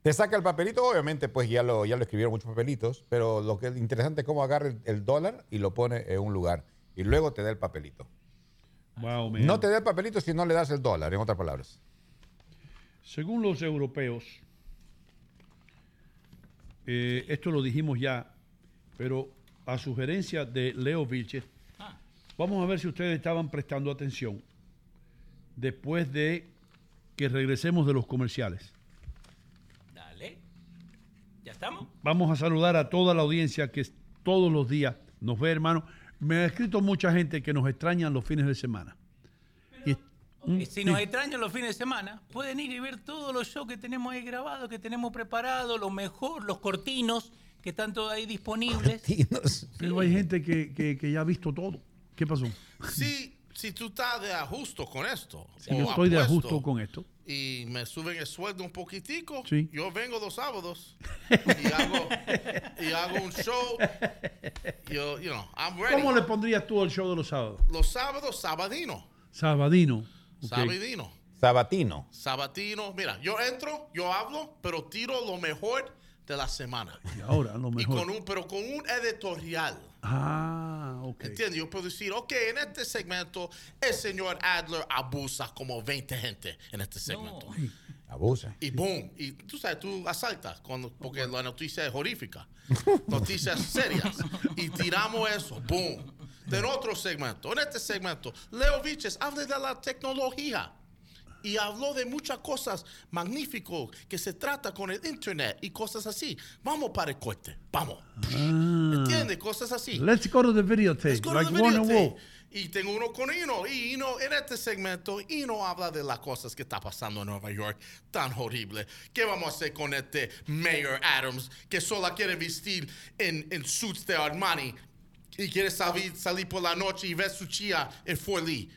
Te saca el papelito, obviamente, pues ya lo, ya lo escribieron muchos papelitos, pero lo que es interesante es cómo agarra el, el dólar y lo pone en un lugar y luego te da el papelito. Wow. No te da el papelito si no le das el dólar, en otras palabras. Según los europeos, eh, esto lo dijimos ya, pero a sugerencia de Leo Vilches, vamos a ver si ustedes estaban prestando atención después de que regresemos de los comerciales. Dale. ¿Ya estamos? Vamos a saludar a toda la audiencia que todos los días nos ve, hermano. Me ha escrito mucha gente que nos extrañan los fines de semana. Y- Y si nos extrañan los fines de semana, pueden ir y ver todos los shows que tenemos ahí grabados, que tenemos preparados, lo mejor, los cortinos, que están todos ahí disponibles. Pero hay gente que, que- que ya ha visto todo. ¿Qué pasó? Si, si tú estás de ajusto con esto. Sí, o yo estoy de ajusto con esto. Y me suben el sueldo un poquitico. Sí. Yo vengo los sábados (laughs) y hago, y hago un show. Yo, you know, I'm ready. ¿Cómo le pondrías tú al show de los sábados? Los sábados, sabadino. Sabadino. Ok. Sabadino. Sabatino. Sabatino. Mira, yo entro, yo hablo, pero tiro lo mejor de la semana. Y ahora, lo Y mejor. con un, pero con un editorial. Ah, ok. ¿Entiendes? Yo puedo decir, ok, en este segmento el señor Adler abusa como 20 gente en este segmento. (laughs) Abusa. Y boom, y tú sabes, tú asaltas cuando, porque la noticia es horrífica. (laughs) Noticias serias. Y tiramos eso, boom. En otro segmento, en este segmento, Leo Viches habla de la tecnología y habló de muchas cosas magníficas que se trata con el internet y cosas así. Vamos para el corte, vamos. ¿Entiendes? Cosas así. Ah. Let's go to the videotape, Let's go to like the Warner videotape. Y tengo uno con Ino. Y Ino, en este segmento, Ino habla de las cosas que está pasando en Nueva York, tan horrible. ¿Qué vamos a hacer con este Mayor Adams, que solo quiere vestir en, en suits de Armani y quiere salir, salir por la noche y ver su chía en Fort Lee?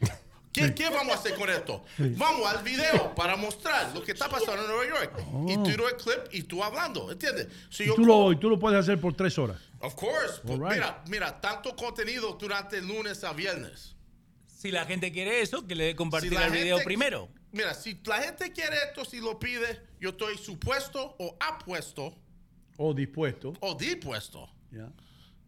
¿Qué, ¿Qué vamos a hacer con esto? Vamos al video para mostrar lo que está pasando en Nueva York. Y Oh. tiro el clip y tú hablando, ¿entiendes? Si Y yo tú lo, y tú lo puedes hacer por tres horas. Of course. Right. Mira, mira, tanto contenido durante el lunes a viernes. Si la gente quiere eso, que le dé compartir Si el video primero. Mira, si la gente quiere esto, si lo pide, yo estoy supuesto o apuesto O dispuesto. o dispuesto ya,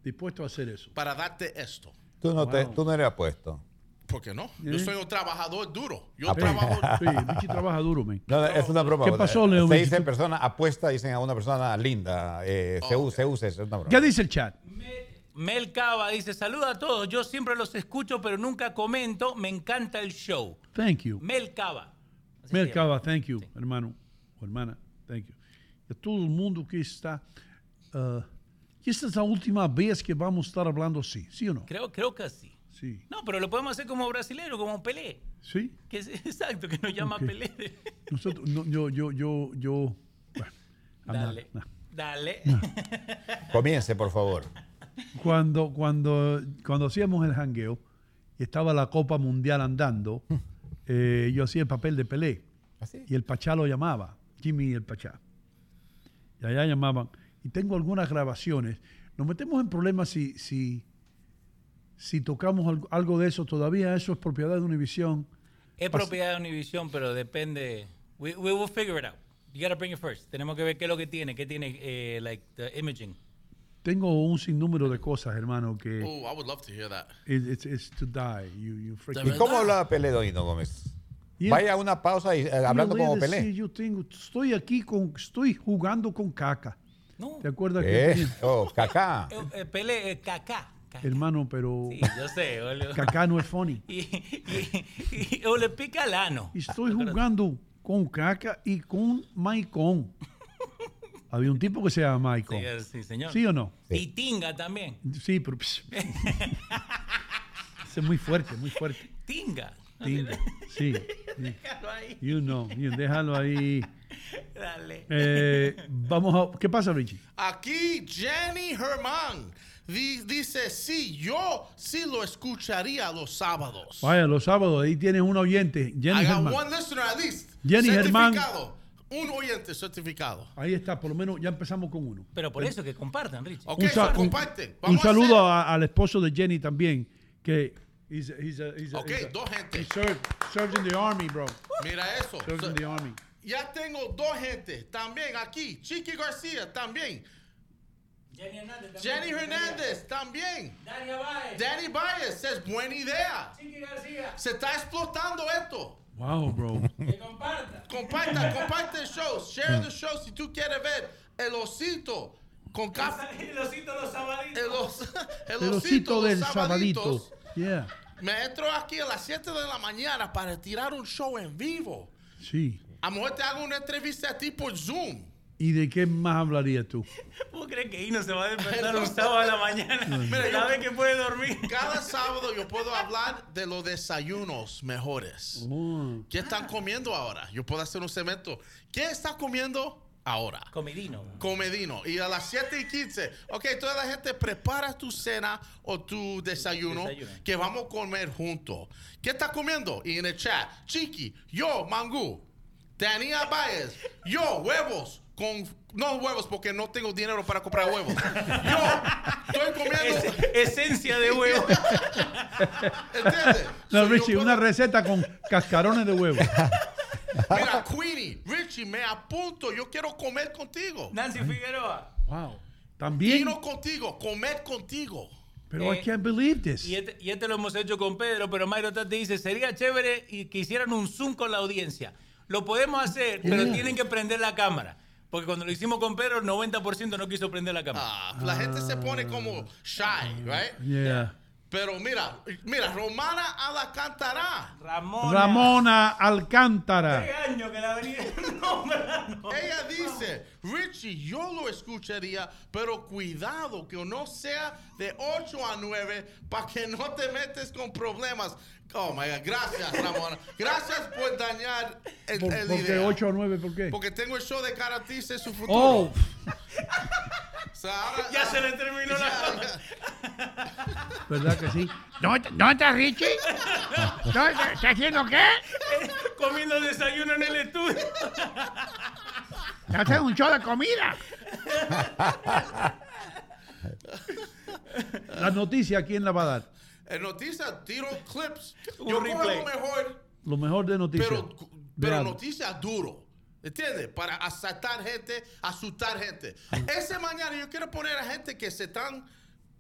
Dispuesto a hacer eso. para darte esto. Tú no, te, tú no eres apuesto. ¿Por qué no? Eh. Yo soy un trabajador duro. Yo Ah, trabajo. (laughs) Sí, (laughs) Vichy trabaja duro, man. No, es una broma. ¿Qué pasó, Leo? Se dice persona apuesta, dicen a una persona linda. Eh, se, usa, se usa eso, es una broma. ¿Qué dice el chat? Mel Cava dice, saluda a todos, yo siempre los escucho, pero nunca comento, me encanta el show. Thank you. Mel Cava. Así se Mercaba, thank you, hermano o hermana, thank you. Y a todo el mundo que está. y esta es la última vez que vamos a estar hablando así, ¿sí o no? Creo, creo que sí. Sí. No, pero lo podemos hacer como brasileño, como Pelé. Sí. Que es, exacto, que nos llama. Pelé. Nosotros, no, yo, yo, yo, yo. Bueno, Dale. Dale. (laughs) Comience, por favor. Cuando, cuando, cuando hacíamos el jangueo y estaba la Copa Mundial andando, (laughs) eh, yo hacía el papel de Pelé. Y el Pachá lo llamaba, Jimmy el Pachá. Y allá llamaban. Y tengo algunas grabaciones. Nos metemos en problemas si, si, si tocamos algo, de eso. Todavía eso es propiedad de Univision. Es propiedad de Univision, pero depende. We, we will figure it out. You gotta bring it first. Tenemos que ver qué es lo que tiene, qué tiene, eh, like, the imaging. Tengo un sinnúmero de cosas, hermano, que Oh, I would love to hear that. it- it's, it's to die. You, you freaking- ¿Y cómo habla Pelé, Doino Gómez? Vaya una pausa y eh, hablando como Pelé. Yo tengo, estoy aquí con, estoy jugando con caca. No. ¿Te acuerdas que ¿Qué? Oh, Kaká. Eh, eh, Pelé, eh, Kaká. hermano, pero Sí, yo sé. boludo. caca no es funny. (laughs) Y, y- y- o le pica el ano. Estoy jugando con caca y con Maicon. Había un tipo que se llama Maicon. Sí, sí, señor. ¿Sí o no? Y Tinga también. Sí, pero pss, (laughs) ese es muy fuerte, muy fuerte. Tinga. Tinga. Sí. sí. Déjalo ahí. You know, you- déjalo ahí. Dale. Eh, vamos a. ¿Qué pasa, Richie? Aquí Jenny Herman dice, sí, yo sí lo escucharía los sábados. Vaya, los sábados, ahí tienes un oyente, Jenny I Germán. one listener at least. Jenny Germán. Un oyente certificado. Ahí está, por lo menos ya empezamos con uno. Pero por eso que compartan, Richie. Ok, un, so un- comparten. un Vamos a saludo a- al esposo de Jenny también, que he's a- he's a- he's a- Ok, he's a- dos gente. he served- serves in the army, bro. Mira eso. Serves So- in the army. ya tengo dos gente también aquí. Chiqui García también. Jenny Hernández. Jenny Hernández también. Dani Baez. Danny Baez says buena idea. Chiqui García. Se está explotando esto. Wow, bro. Que comparta. Comparta, comparte el show. Share the show si tú quieres ver el osito con café. El osito los sabaditos. El, os- (laughs) el El osito osito los del sabaditos. sabadito. Yeah. Me entro aquí a las 7 de la mañana para tirar un show en vivo. Sí. A lo mejor te hago una entrevista a ti por Zoom. ¿Y de qué más hablarías tú? ¿Vos crees que Ino se va a despertar un sábado a la mañana? Mira, ¿Sabe que puede dormir? Cada sábado yo puedo hablar de los desayunos mejores. Oh. ¿Qué están comiendo ahora? Yo puedo hacer un segmento. ¿Qué está comiendo ahora? Comidino. Comedino. Y a las 7 y 15, ok, toda la gente prepara tu cena o tu desayuno, Desayuno. que vamos a comer juntos. ¿Qué estás comiendo? Y en el chat, Chiqui, yo, Mangú, Dania Baez, yo, huevos, con, no huevos porque no tengo dinero para comprar huevos. Yo estoy comiendo... Es- esencia de huevo. (laughs) ¿Entiendes? No, Richie, una receta con cascarones de huevo. Mira, Queenie, Richie, me apunto, yo quiero comer contigo. Nancy Figueroa. Wow. También. no contigo, comer contigo. Pero I Eh, can't believe this. Y este, y este lo hemos hecho con Pedro, pero Mayro Tati dice, sería chévere y que hicieran un Zoom con la audiencia. Lo podemos hacer, pero Yeah. tienen que prender la cámara. Porque cuando lo hicimos con Pedro, el 90% no quiso prender la cámara. Ah, la gente se pone como shy, right? Yeah. Pero mira, mira, Romana Alcántara. Ramona. Ramona Alcántara. ¿Qué año que la venía (laughs) nombrando? Ella dice, Richie, yo lo escucharía, pero cuidado que no sea de 8 a 9 para que no te metes con problemas. Oh my God, gracias, Ramona. Gracias por dañar el, ¿Por, el por qué idea. 8 o 9? ¿Por qué? Porque tengo el show de Karatice su futuro. Oh, (laughs) O sea, ahora- Ya se le terminó la (laughs) Ya. ¿verdad que sí? ¿Dónde, dónde está Richie? ¿Dónde, ¿Está haciendo qué? (laughs) Comiendo desayuno en el estudio. Está haciendo un show de comida. La noticia, ¿quién la va a dar? En noticias tiro clips. Un Yo cojo replay. lo mejor, Lo mejor de noticias. pero, pero noticias duro. ¿Entiendes? Para asaltar gente, asustar gente. Ese mañana yo quiero poner a gente que se están...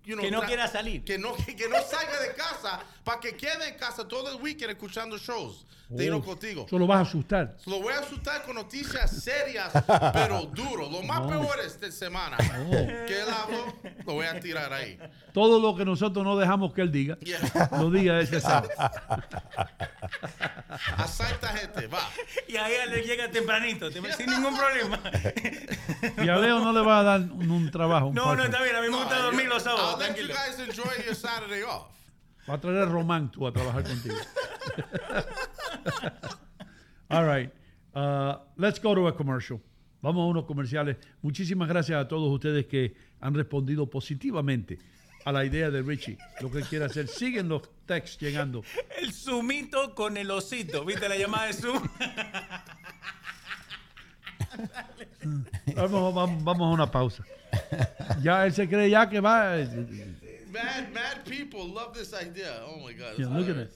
you know, Que no quiera salir. Que no, que, que no salga de casa para que quede en casa todo el weekend escuchando shows. De Oh, contigo. Eso lo vas a asustar. Lo voy a asustar con noticias serias, (laughs) pero duro. Lo más Oh. peores de semana. Que él habló, lo voy a tirar ahí. Todo lo que nosotros no dejamos que él diga, Yeah. lo diga ese sábado. (laughs) Asalta gente, va. Y ahí le llega tempranito, tem- sin ningún problema. (laughs) Y a Leo no le va a dar un, un trabajo. un No, no, está bien, a mí me gusta dormir los sábados, I'll let you guys enjoy your Saturday off. Va a traer a Román tú a trabajar contigo. (laughs) All right. Uh, let's go to a commercial. Vamos a unos comerciales. Muchísimas gracias a todos ustedes que han respondido positivamente a la idea de Richie. Lo que quiere hacer. Siguen los texts llegando. El zoomito con el osito. ¿Viste la llamada de Zoom? (laughs) Vamos, vamos, vamos a una pausa. Ya él se cree ya que va. Mad, mad people love this idea. Oh my God. Yeah, look at it.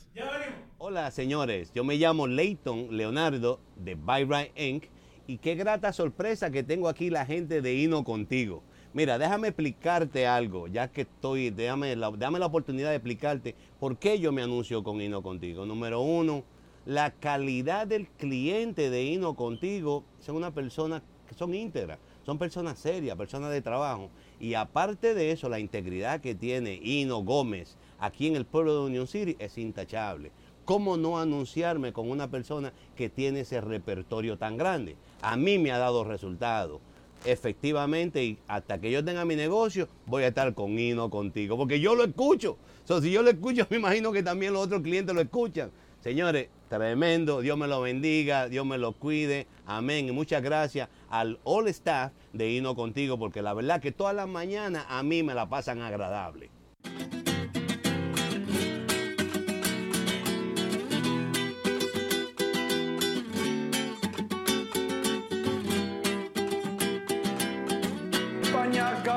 Hola señores, yo me llamo Leighton Leonardo de Byright Inc. Y qué grata sorpresa que tengo aquí la gente de Hino contigo. Mira, déjame explicarte algo, ya que estoy, déjame la, dame la oportunidad de explicarte por qué yo me anuncio con Hino contigo. Número uno, la calidad del cliente de Hino contigo son una persona que son íntegras, son personas serias, personas de trabajo. Y aparte de eso, la integridad que tiene Hino Gómez aquí en el pueblo de Union City es intachable. ¿Cómo no anunciarme con una persona que tiene ese repertorio tan grande? A mí me ha dado resultados. Efectivamente, y hasta que yo tenga mi negocio, voy a estar con Hino contigo, porque yo lo escucho. So, si yo lo escucho, (laughs) me imagino que también los otros clientes lo escuchan. Señores, tremendo, Dios me lo bendiga, Dios me lo cuide, amén. Y muchas gracias al all staff de Hino contigo, porque la verdad que todas las mañanas a mí me la pasan agradable.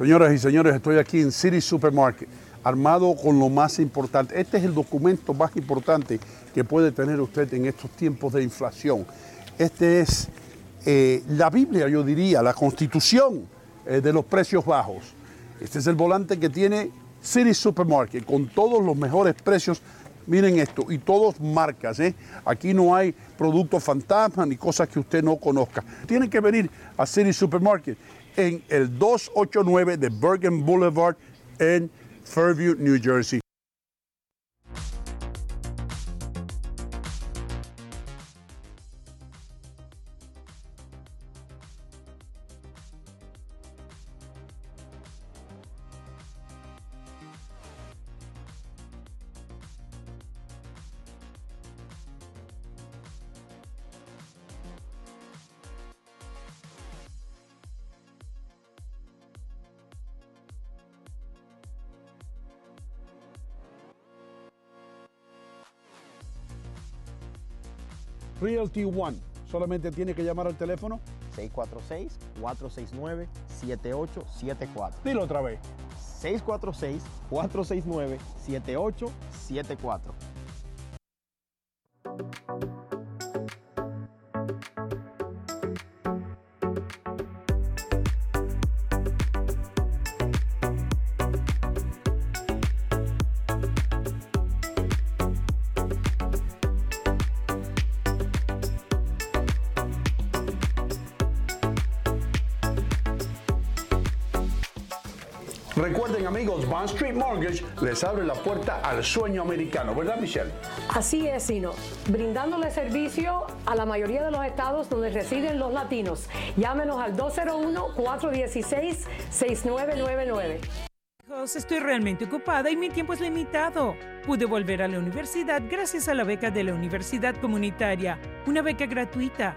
Señoras y señores, estoy aquí en City Supermarket, armado con lo más importante. Este es el documento más importante que puede tener usted en estos tiempos de inflación. Este es eh, la Biblia, yo diría, la constitución eh, de los precios bajos. Este es el volante que tiene City Supermarket con todos los mejores precios. Miren esto, y todos marcas, ¿eh? Aquí no hay productos fantasma ni cosas que usted no conozca. Tiene que venir a City Supermarket en el 289 de Bergen Boulevard en Fairview, New Jersey. Realty One. Solamente tiene que llamar al teléfono 646-469-5600. 646-446-7874. Dilo otra vez. 646-469-7874. Bond Street Mortgage les abre la puerta al sueño americano, ¿verdad Michelle? Así es, Sino, brindándole servicio a la mayoría de los estados donde residen los latinos. Llámenos al 201-416-6999. Hijos, Estoy realmente ocupada y mi tiempo es limitado. Pude volver a la universidad gracias a la beca de la Universidad Comunitaria, una beca gratuita.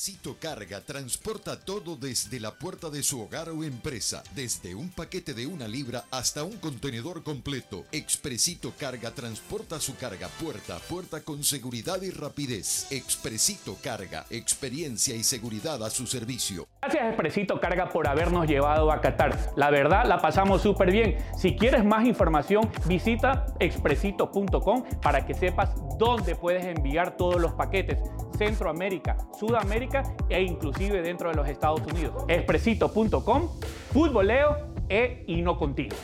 Expresito Carga transporta todo desde la puerta de su hogar o empresa, desde un paquete de una libra hasta un contenedor completo. Expresito Carga transporta su carga puerta a puerta con seguridad y rapidez. Expresito Carga, experiencia y seguridad a su servicio. Gracias Expresito Carga por habernos llevado a Qatar. La verdad, la pasamos súper bien. Si quieres más información, visita expresito.com para que sepas dónde puedes enviar todos los paquetes. Centroamérica, Sudamérica e inclusive dentro de los Estados Unidos. Expresito.com, futboleo e hino contigo.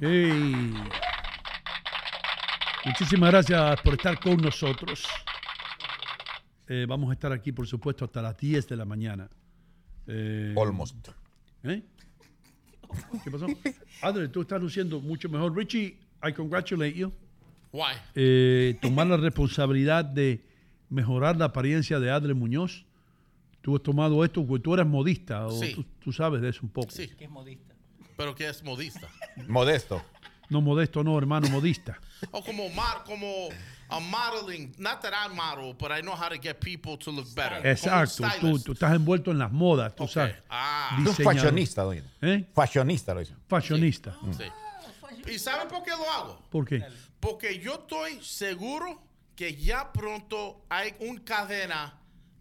Hey. Muchísimas gracias por estar con nosotros. Eh, vamos a estar aquí, por supuesto, hasta las 10 de la mañana. Eh, Almost. ¿Eh? ¿Qué pasó? Adri, tú estás luciendo mucho mejor. Richie, I congratulate you. Why? Eh, tomar la responsabilidad de mejorar la apariencia de Adri Muñoz. Tú has tomado esto porque tú eres modista, o Sí. tú, tú sabes de eso un poco. Sí. Que es modista. Pero que es modista. Modesto. No modesto, no, hermano, modista. O como mar, como a modeling. Not that I model, but I know how to get people to look better. Exacto, tú, tú estás envuelto en las modas, tú sabes. Ah. Tú Diseñador. fashionista, doña. ¿Eh? Fashionista lo hizo. Fashionista. Sí. ¿Y saben por qué lo hago? ¿Por qué? Porque yo estoy seguro que ya pronto hay un cadena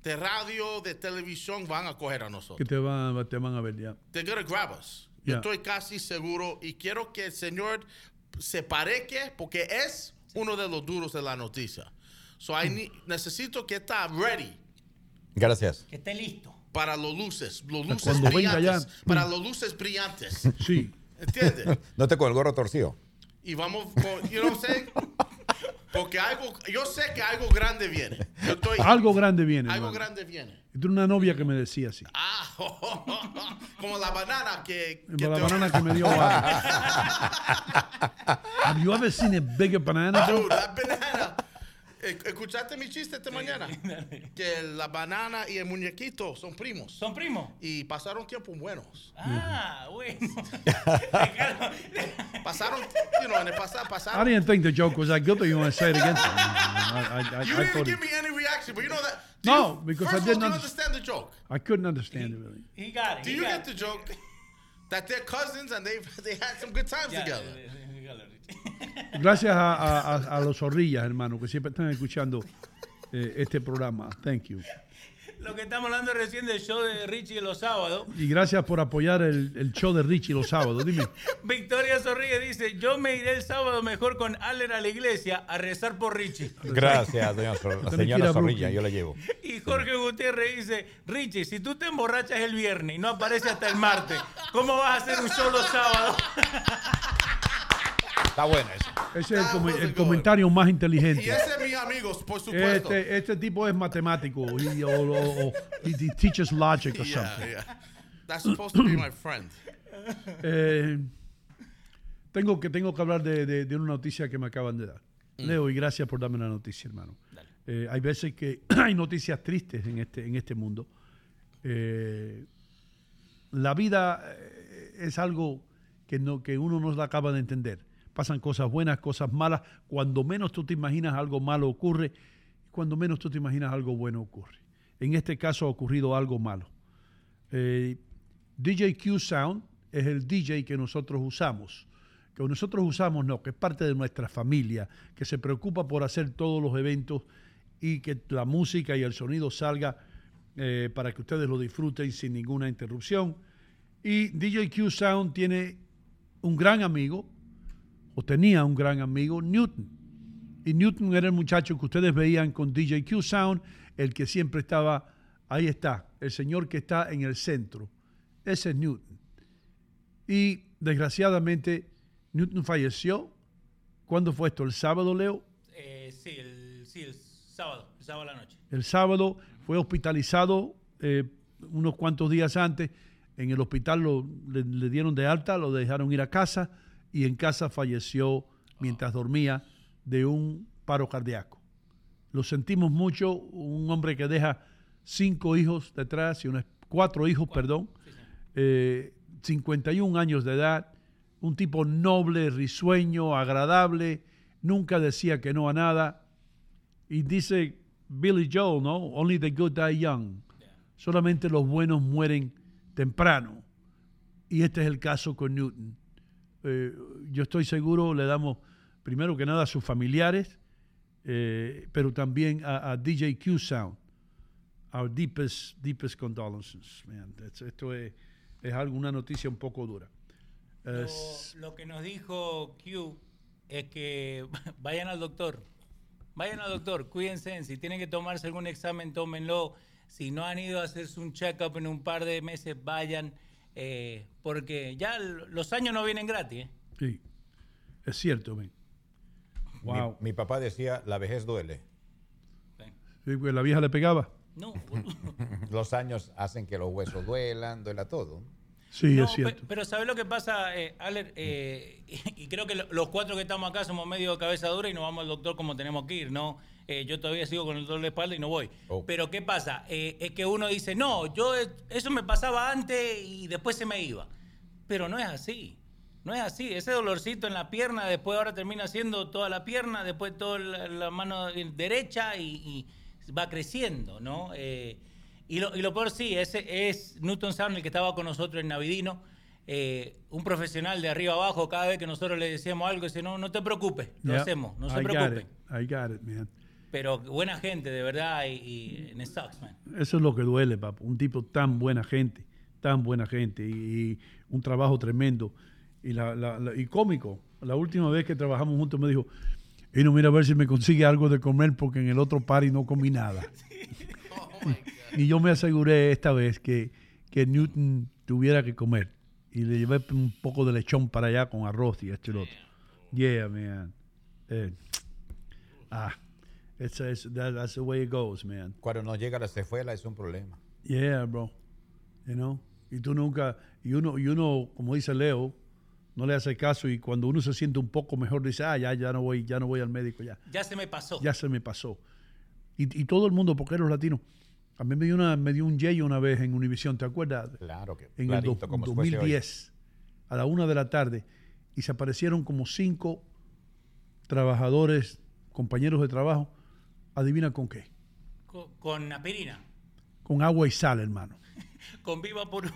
de radio, de televisión, van a coger a Que nosotros. te van, te van a ver ya. They're gonna grab us. Yo Yeah. estoy casi seguro y quiero que el señor se pareque porque es uno de los duros de la noticia. So I need- necesito que está ready Gracias. Que esté listo. para los luces, los luces Cuando venga brillantes, ya. para los luces brillantes. Sí. ¿Entiendes? (laughs) No te con el gorro torcido. y vamos con, you know what I'm saying? Porque algo, yo sé que algo grande viene. Yo estoy, Algo grande viene. algo hermano. grande viene. Yo tuve una novia que me decía así. (laughs) Ah, (laughs) como la banana que, que la te- banana que me dio (laughs) Have you ever seen a bigger banana? Dude, la banana. ¿Escuchaste mi chiste esta mañana? (laughs) Que la banana y el muñequito son primos. ¿Son primos? Y pasaron tiempos buenos. Ah, bueno. (laughs) Pasaron, you know, en el pasado I pasaron. didn't think the joke was that good, but you want to say it again? (laughs) I, I, I, You I didn't thought give it- me any reaction, but you know that. do No, you- because I all, didn't understand the joke? I couldn't understand it really. He got it. Do he you get the joke? That they're cousins and they they had some good times Ya, together. got it. Gracias a, a, a- a los zorrillas, hermano, que siempre están escuchando eh, este programa. Thank you. Lo que estamos hablando recién del show de Richie los sábados. Y gracias por apoyar el, el show de Richie los sábados. Dime. Victoria Zorrilla dice, yo me iré el sábado mejor con Aller a la iglesia a rezar por Richie. Gracias, doña señora Zorrilla, yo la llevo. Y Jorge Gutiérrez dice, Richie, si tú te emborrachas el viernes y no apareces hasta el martes, ¿cómo vas a hacer un show los sábados? Está bueno eso. Ese es el, come- el comentario más inteligente. Y ese es mi amigo, por supuesto. Este, este tipo es matemático. y- o, o- o- he, he teaches logic or Yeah, something. yeah. That's supposed to be my friend. Eh, tengo, que, tengo que hablar de, de- de una noticia que me acaban de dar. Mm. Leo, y gracias por darme la noticia, hermano. Eh, hay veces que (clears throat) hay noticias tristes en este, en este mundo. Eh, la vida eh, es algo que, no, que uno no la acaba de entender. Pasan cosas buenas, cosas malas. Cuando menos tú te imaginas algo malo ocurre, cuando menos tú te imaginas algo bueno ocurre. En este caso ha ocurrido algo malo. Eh, DJ Q Sound es el DJ que nosotros usamos. Que nosotros usamos, no, que es parte de nuestra familia, que se preocupa por hacer todos los eventos y que la música y el sonido salga eh, para que ustedes lo disfruten sin ninguna interrupción. Y DJ Q Sound tiene un gran amigo, o tenía un gran amigo, Newton. Y Newton era el muchacho que ustedes veían con DJ Q Sound, el que siempre estaba, ahí está, el señor que está en el centro. Ese es Newton. Y desgraciadamente, Newton falleció. ¿Cuándo fue esto? ¿El sábado, Leo? Eh, sí, el, sí, el sábado, el sábado a la noche. El sábado fue hospitalizado eh, unos cuantos días antes. En el hospital lo, le, le dieron de alta, lo dejaron ir a casa y en casa falleció mientras dormía de un paro cardíaco. Lo sentimos mucho, un hombre que deja cinco hijos detrás, y unas, cuatro hijos, perdón, eh, 51 años de edad, un tipo noble, risueño, agradable, nunca decía que no a nada. Y dice Billy Joel, ¿no? Only the good die young. Solamente los buenos mueren temprano. Y este es el caso con Newton. Eh, yo estoy seguro, le damos primero que nada a sus familiares, eh, pero también a, a DJ Q Sound. Our deepest, deepest condolences, man. Esto es, es algo, una noticia un poco dura. Lo que nos dijo Q es que (laughs) vayan al doctor. Vayan al doctor, cuídense. Si tienen que tomarse algún examen, tómenlo. Si no han ido a hacerse un check-up en un par de meses, vayan. Eh, porque ya los años no vienen gratis. ¿eh? sí, es cierto, man. Wow. Mi, mi papá decía, la vejez duele. Sí, porque la vieja le pegaba. (laughs) No, Los años hacen que los huesos duelan, duela todo. Sí, No, es cierto. pe- Pero ¿sabes lo que pasa, eh, Aler? Eh, y, y creo que lo- los cuatro que estamos acá somos medio cabeza dura y nos vamos al doctor como tenemos que ir, ¿no? Eh, yo todavía sigo con el dolor de espalda y no voy. Oh. Pero ¿qué pasa? Eh, es que uno dice, no, yo eso me pasaba antes y después se me iba. Pero no es así. No es así. Ese dolorcito en la pierna, después ahora termina siendo toda la pierna, después toda la, la mano derecha y, y va creciendo, ¿no? Eh, y, lo, y lo peor sí, ese es Newton Sound, el que estaba con nosotros en Navidino, eh, un profesional de arriba abajo, cada vez que nosotros le decíamos algo, dice, no, no te preocupes, lo Yeah, hacemos, no se I got preocupen. it. I got it, man. Pero buena gente, de verdad, y, y and it sucks, man. Eso es lo que duele, papá. Un tipo tan buena gente, tan buena gente y, y un trabajo tremendo y, la, la- la- y cómico. La última vez que trabajamos juntos me dijo, y no mira a ver si me consigue algo de comer porque en el otro party no comí nada. (laughs) (laughs) y yo me aseguré esta vez que, que Newton tuviera que comer y le llevé un poco de lechón para allá con arroz y esto y lo otro. Yeah, man. Eh, ah, it's, it's- that- that's the way it goes, man. Cuando no llega la cefuela es un problema. Yeah, bro. You know? Y tú nunca, y uno, y uno, como dice Leo, no le hace caso y cuando uno se siente un poco mejor dice, ah, ya, ya no voy, ya no voy al médico, ya. Ya se me pasó. Ya se me pasó. Y, y todo el mundo, porque los latinos. A mí me dio, una, me dio un yello una vez en Univisión, ¿te acuerdas? Claro que En clarito, el do- como si fuese hoy. 2010, a la una de la tarde, y se aparecieron como cinco trabajadores, compañeros de trabajo, adivina con qué, Con, con aspirina, con agua y sal, hermano. (laughs) con viva por... (laughs)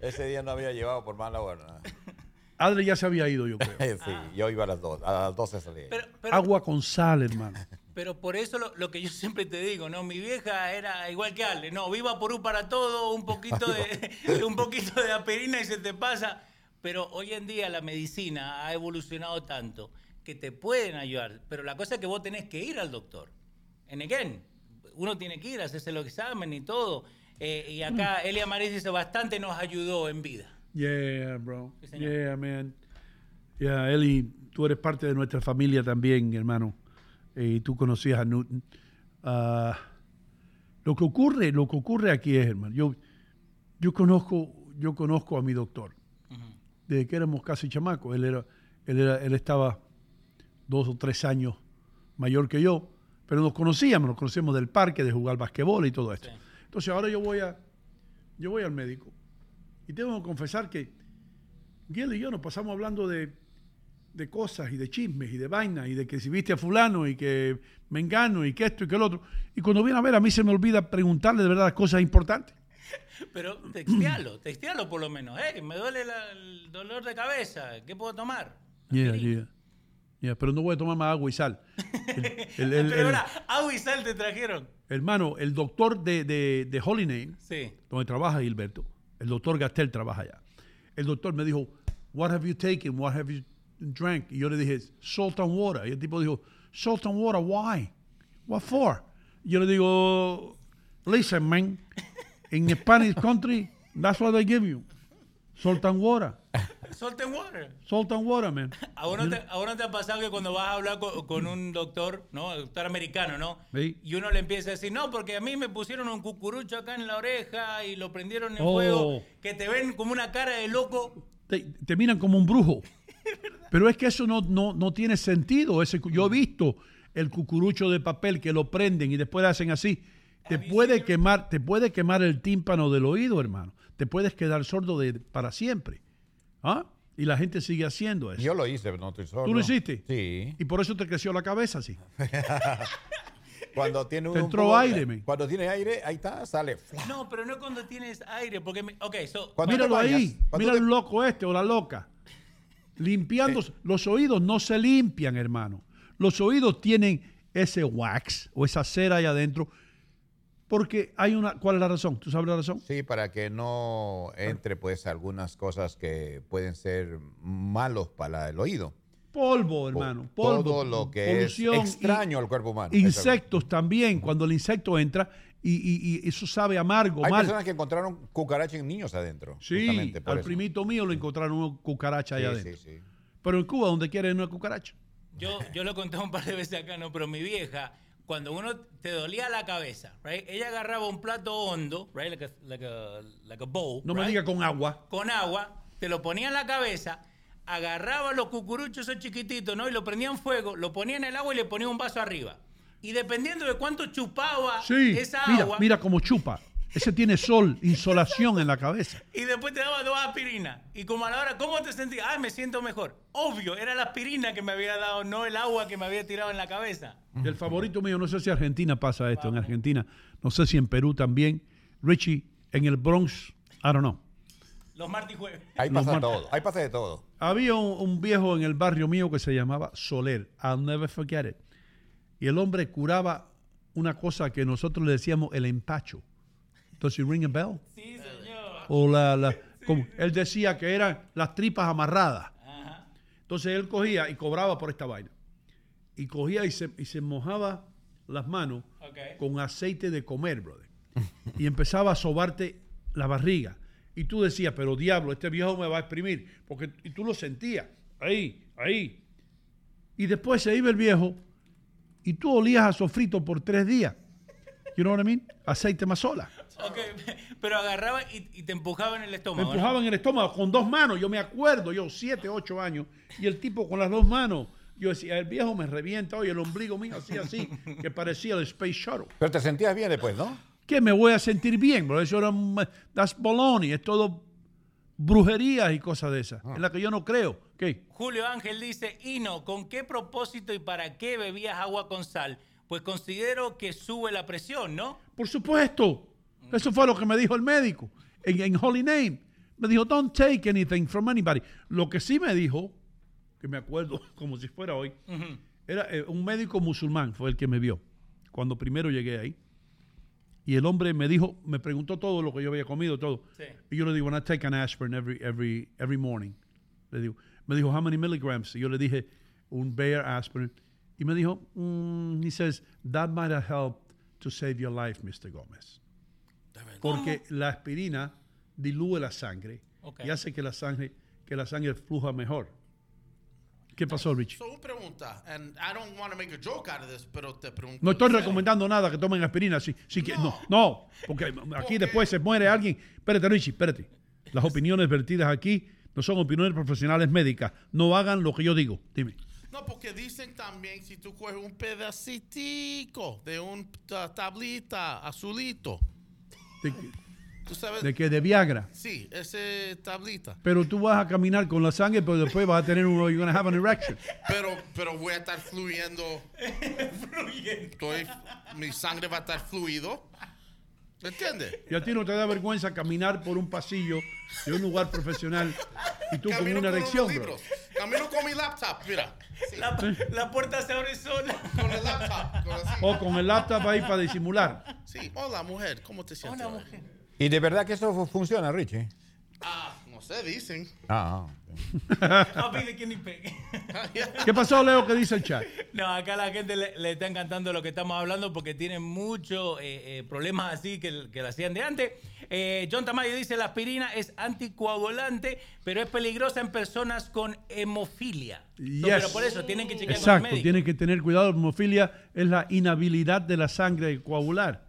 Ese día no había llevado por mala hora. (laughs) Adri ya se había ido, yo creo. sí, yo iba a las dos. A las 12 salí. Pero, pero- Agua con sal, hermano. Pero por eso lo, lo que yo siempre te digo, ¿no? Mi vieja era igual que Ale, no, viva por un para todo, un poquito de, un poquito de aspirina y se te pasa. Pero hoy en día la medicina ha evolucionado tanto que te pueden ayudar. Pero la cosa es que vos tenés que ir al doctor. En again, uno tiene que ir a hacerse los exámenes y todo. Eh, y acá Elia Maris dice, bastante nos ayudó en vida. Yeah, bro. Yeah, man. Yeah, Eli, tú eres parte de nuestra familia también, hermano. Eh, Y tú conocías a Newton. Ah, lo que ocurre, lo que ocurre aquí es, hermano, yo, yo conozco, yo conozco a mi doctor. Desde que éramos casi chamacos. Él era, él era, él estaba dos o tres años mayor que yo, pero nos conocíamos, nos conocíamos del parque, de jugar basquetbol y todo esto. Entonces ahora yo voy a, yo voy al médico y tengo que confesar que Gil y yo nos pasamos hablando de, de cosas y de chismes y de vainas y de que si viste a fulano y que me engano y que esto y que el otro. Y cuando viene a ver, a mí se me olvida preguntarle de verdad las cosas importantes. (laughs) Pero textealo, textealo por lo menos. Hey, me duele la- el dolor de cabeza, ¿qué puedo tomar? Yeah, yeah. Yeah, pero no voy a tomar más agua y sal. El- (laughs) el- el- Pero ahora, agua y sal te trajeron. hermano, el doctor de, de, de Holy Name, Sí. donde trabaja Gilberto, el doctor Gastel trabaja allá. El doctor me dijo, what have you taken? What have you drank? Y yo le dije, salt and water. Y el tipo dijo, salt and water, why? What for? Y yo le digo, listen, man, in Spanish country, that's what they give you. Salt and water. Salt and water. Salt and water, man. ¿A vos, no te, te ha pasado que cuando vas a hablar con, con un doctor, ¿no? Doctor americano, ¿no? Sí. Y uno le empieza a decir, no, porque a mí me pusieron un cucurucho acá en la oreja y lo prendieron en Oh. fuego, que te ven como una cara de loco. te, te miran como un brujo. (laughs) Pero es que eso no, no, no tiene sentido. Ese, yo he visto el cucurucho de papel que lo prenden y después hacen así. Te puede quemar, te puede quemar el tímpano del oído, hermano. Te puedes quedar sordo de, para siempre. ¿Ah? Y la gente sigue haciendo eso. Yo lo hice, pero no estoy solo. ¿Tú lo hiciste? Sí. Y por eso te creció la cabeza así. (laughs) Cuando tiene Te un entró poco- aire, men. Cuando tiene aire, ahí está, sale. fla. No, pero no cuando tienes aire, porque, me- ok, so, Cuando te Míralo ahí. Mira te- el loco este o la loca. Limpiando. Los oídos no se limpian, hermano. Los oídos tienen ese wax o esa cera ahí adentro. Porque hay una. ¿Cuál es la razón? ¿Tú sabes la razón? Sí, para que no entre pues algunas cosas que pueden ser malos para el oído. Polvo, hermano. Polvo. Todo lo que polución es extraño al cuerpo humano. Insectos también. Cuando el insecto entra y, y- y eso sabe amargo, Hay mal. personas que encontraron cucarachas en niños adentro. Sí, justamente por al eso. primito mío lo encontraron una cucaracha allá Sí, adentro. sí, sí. Pero en Cuba, donde quiera, hay una cucaracha. Yo, yo lo conté un par de veces acá, ¿no? Pero mi vieja, cuando uno te dolía la cabeza, right? Ella agarraba un plato hondo, right? Like a, like a, like a bowl. No me diga con agua. Con agua, te lo ponía en la cabeza, agarraba los cucuruchos esos chiquititos, ¿no? Y lo prendía en fuego, lo ponía en el agua y le ponía un vaso arriba. Y dependiendo de cuánto chupaba Sí, esa mira, agua, mira cómo chupa. Ese tiene sol, insolación en la cabeza. y después te daba dos aspirinas. Y como a la hora, ¿cómo te sentías? Ah, me siento mejor. Obvio, era la aspirina que me había dado, no el agua que me había tirado en la cabeza. El favorito mío, no sé si Argentina pasa esto, en Argentina, no sé si en Perú también. Richie, en el Bronx, I don't know. Los martes y jueves. Ahí Los pasa todo. Ahí pasa de todo. Había un, un viejo en el barrio mío que se llamaba Soler. I'll never forget it. Y el hombre curaba una cosa que nosotros le decíamos el empacho. Entonces, ring a bell. Sí, señor. O la, la- como él decía que eran las tripas amarradas. Entonces él cogía y cobraba por esta vaina. Y cogía y se, y se mojaba las manos con aceite de comer, brother. Y empezaba a sobarte la barriga. Y tú decías, pero diablo, este viejo me va a exprimir. Porque y tú lo sentías. Ahí, ahí. Y después se iba el viejo y tú olías a sofrito por tres días. You know what I mean? Aceite más sola. Ok, (laughs) pero agarraba y, y te empujaba en el Me estómago. ¿no? empujaban en el estómago con dos manos. Yo me acuerdo, yo siete, ocho años, y el tipo con las dos manos. Yo decía, el viejo me revienta hoy, el ombligo mío así, así, (laughs) que parecía el Space Shuttle. Pero te sentías bien después, ¿no? ¿Qué me voy a sentir bien, bro? Eso era, that's baloney, es todo brujerías y cosas de esas, en la que yo no creo. ¿Qué? Julio Ángel dice, Ino, ¿con qué propósito y para qué bebías agua con sal? Pues considero que sube la presión, ¿no? Por supuesto. Eso fue lo que me dijo el médico en, en Holy Name. Me dijo, don't take anything from anybody. Lo que sí me dijo, que me acuerdo (laughs) como si fuera hoy, Era eh, un médico musulmán, fue el que me vio cuando primero llegué ahí. Y el hombre me dijo, me preguntó todo lo que yo había comido, todo. Sí. Y yo le digo, I take an aspirin every, every, every morning. Le digo, me dijo, how many milligrams? Y yo le dije, un Bayer aspirin. Y me dijo, mm, he says, that might have helped to save your life, Mr. Gómez. Porque la aspirina diluye la sangre y hace que la sangre, que la sangre fluja mejor. ¿Qué pasó, Richie? So, una pregunta, and I don't want to make a joke out of this, pero te pregunto. No estoy recomendando nada que tomen aspirina. Si, si que- no. no, porque aquí después se muere alguien. Espérate, Richie, espérate. Las opiniones vertidas aquí no son opiniones profesionales médicas. No hagan lo que yo digo. Dime. No, porque dicen también si tú coges un pedacitico de un ta- tablita azulito, De, tú sabes. de que de Viagra. Sí, ese tablita. Pero tú vas a caminar con la sangre, pero después vas a tener un. You're gonna have an erection. Pero, pero voy a estar fluyendo. (laughs) Estoy, mi sangre va a estar fluido. ¿Entiendes? Y a ti no te da vergüenza caminar por un pasillo de un lugar profesional y tú con una erección, bro. libros. Camino con mi laptop, mira. La, la puerta se abre sola. Con el laptop. con. O con el laptop ahí para disimular. Sí, hola mujer, ¿cómo te sientes? Hola, mujer. ¿Y de verdad que eso fu- funciona, Richie? Ah, no sé, dicen. Ah, No pide que ni pegue. (laughs) ¿Qué pasó, Leo? ¿Qué dice el chat? No, acá la gente le, le está encantando lo que estamos hablando porque tienen muchos eh, eh, problemas así que, que lo hacían de antes. Eh, John Tamayo dice la aspirina es anticoagulante, pero es peligrosa en personas con hemofilia. No, Yes. pero por eso tienen que chequear con el Exacto, médico. tienes que tener cuidado. La hemofilia es la inhabilidad de la sangre de coagular.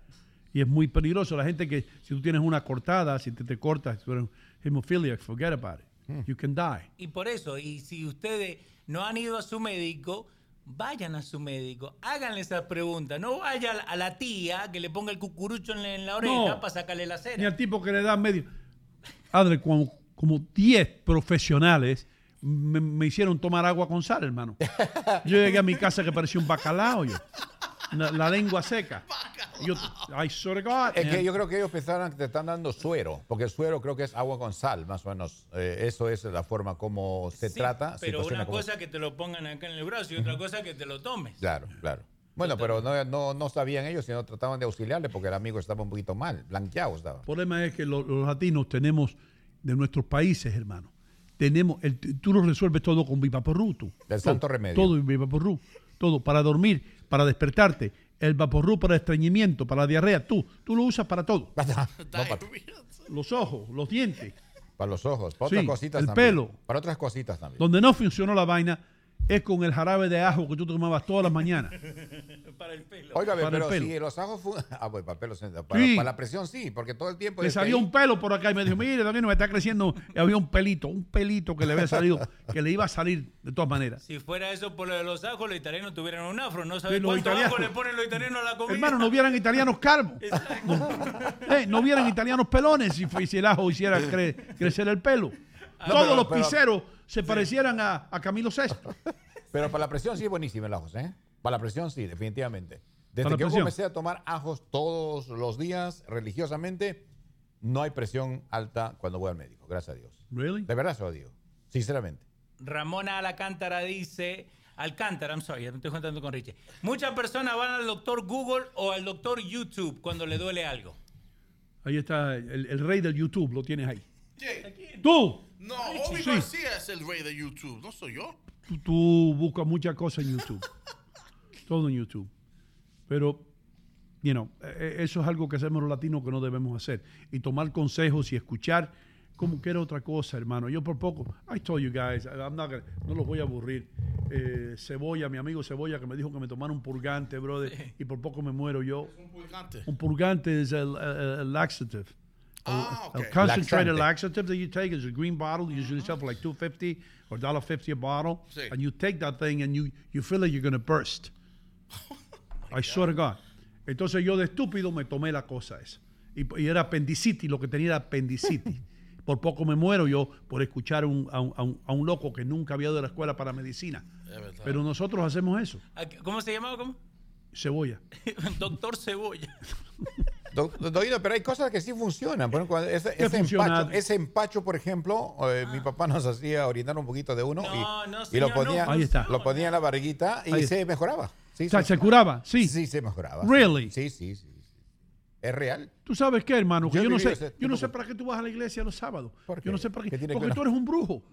Y es muy peligroso. La gente que, si tú tienes una cortada, si te, te cortas, si tú eres hemofilia, forget about it. You can die. Y por eso, y si ustedes no han ido a su médico, vayan a su médico, háganle esas preguntas. No vaya a la- tía que le ponga el cucurucho en la, en la oreja No. para sacarle la Ni cera. al tipo que le da medio. Adre, como, como 10 profesionales me, me hicieron tomar agua con sal, hermano. Yo llegué a mi casa que parecía un bacalao, yo. La, la lengua seca. Yo, I swear to God, Es que yo creo que ellos pensaron que te están dando suero, porque el suero creo que es agua con sal, más o menos. Eh, eso es la forma como se Sí, trata. Pero una como- cosa es que te lo pongan acá en el brazo y otra cosa es que te lo tomes. Claro, claro. Bueno, pero no, no, no sabían ellos, sino trataban de auxiliarle porque el amigo estaba un poquito mal, blanqueado estaba. El problema es que lo- los latinos tenemos, de nuestros países, hermano, tenemos, el, tú lo resuelves todo con Vivaporru, tú. Del Todo, santo remedio. Todo Vivaporru. Todo, para dormir, para despertarte. El Vaporru para estreñimiento, para la diarrea. Tú, tú lo usas para todo. (laughs) Los ojos, los dientes. Para los ojos, para Sí, otras cositas el también. pelo. Para otras cositas también. Donde no funcionó la vaina es con el jarabe de ajo que tú tomabas todas las mañanas. (laughs) Para el pelo. Oiga, Para el pero pelo. si los ajos fu- (laughs) Ah, pues para, el pelo, para, Sí. para la presión sí, porque todo el tiempo... Le salió ahí- un pelo por acá y me dijo, mire, también me está creciendo. Y había un pelito, un pelito que le había salido, (laughs) que le iba a salir de todas maneras. Si fuera eso por lo de los ajos, los italianos tuvieran un afro. No los cuánto italianos. ajo le ponen los italianos a la comida. Hermano, no vieran italianos calvos. Eh, no vieran italianos pelones si, si el ajo hiciera cre- crecer el pelo. No, Todos pero- los pero- se parecieran a, a Camilo VI. (laughs) Pero para la presión sí es buenísimo el ajo, ¿eh? Para la presión sí, definitivamente. Desde que yo presión. comencé a tomar ajos todos los días religiosamente, no hay presión alta cuando voy al médico, gracias a Dios. Really? De verdad se lo digo, sinceramente. Ramona Alcántara dice, Alcántara, I'm sorry, ya me estoy juntando con Richie. Muchas personas van al doctor Google o al doctor YouTube cuando le duele algo. Ahí está el, el rey del YouTube, lo tienes ahí. Tú, No, Obi Sí. García es el rey de YouTube, no soy yo. tú, tú buscas muchas cosas en YouTube. (laughs) Todo en YouTube. Pero, you know, eh, eso es algo que hacemos los latinos que no debemos hacer. Y tomar consejos y escuchar como que era otra cosa, hermano. Yo por poco, I told you guys, I'm not gonna- no los voy a aburrir. Eh, Cebolla, mi amigo Cebolla, que me dijo que me tomara un purgante, brother, y por poco me muero yo. Un purgante. Un purgante es el, el- el laxative. Ah, A okay. concentrated Laxante. laxative that you take is a green bottle. You usually sell for like two fifty or $1.50 a bottle. Sí. And you take that thing and you, you feel like you're going to burst. (laughs) I swear to God. Entonces yo de estúpido me tomé la cosa esa. Y, y era apendicitis, lo que tenía era apendicitis. (laughs) por poco me muero yo por escuchar un- a, un, a un- a un loco que nunca había ido a la escuela para medicina. Es. Pero nosotros hacemos eso. ¿Cómo se llamaba? ¿Cómo? Cebolla. (laughs) Doctor Cebolla. Do- Doino, pero hay cosas que sí funcionan. Por ejemplo, cuando ese, ¿Qué ese funciona? empacho, ese empacho, por ejemplo, eh, mi papá nos hacía orinar un poquito de uno y, No, no, y lo ponía, no Ahí está. lo ponía en la barriguita y se mejoraba. Sí, O sea, sí. ¿se curaba? Sí. Sí, se mejoraba. Really? Sí, sí, sí. Es real. ¿Tú sabes qué, hermano? Que Yo yo, no sé, ese yo no sé para qué tú vas a la iglesia los sábados. Yo no sé para qué. ¿Qué tiene que Porque tú eres un brujo.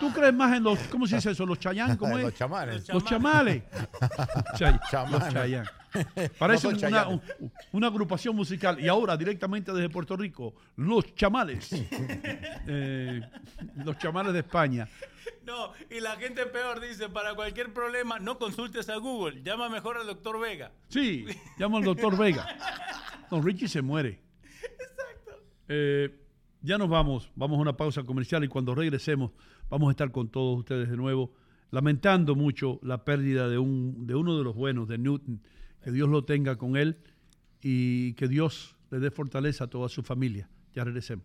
¿Tú crees más en los, ¿cómo se dice eso? Los chayán, ¿cómo es? Los chamanes. Los chamales. (laughs) Chay- Los chayán. (laughs) Parece No son una, chayanes. un- una agrupación musical. Y ahora, directamente desde Puerto Rico, los chamales. (laughs) Eh, los chamales de España. (laughs) No, y la gente peor dice, para cualquier problema no consultes a Google, llama mejor al doctor Vega. Sí, llamo al doctor Vega. Don Richie se muere. Exacto. ya nos vamos, vamos a una pausa comercial y cuando regresemos vamos a estar con todos ustedes de nuevo, lamentando mucho la pérdida de, un, de uno de los buenos, de Newton. Que Dios lo tenga con él y que Dios le dé fortaleza a toda su familia. Ya regresemos.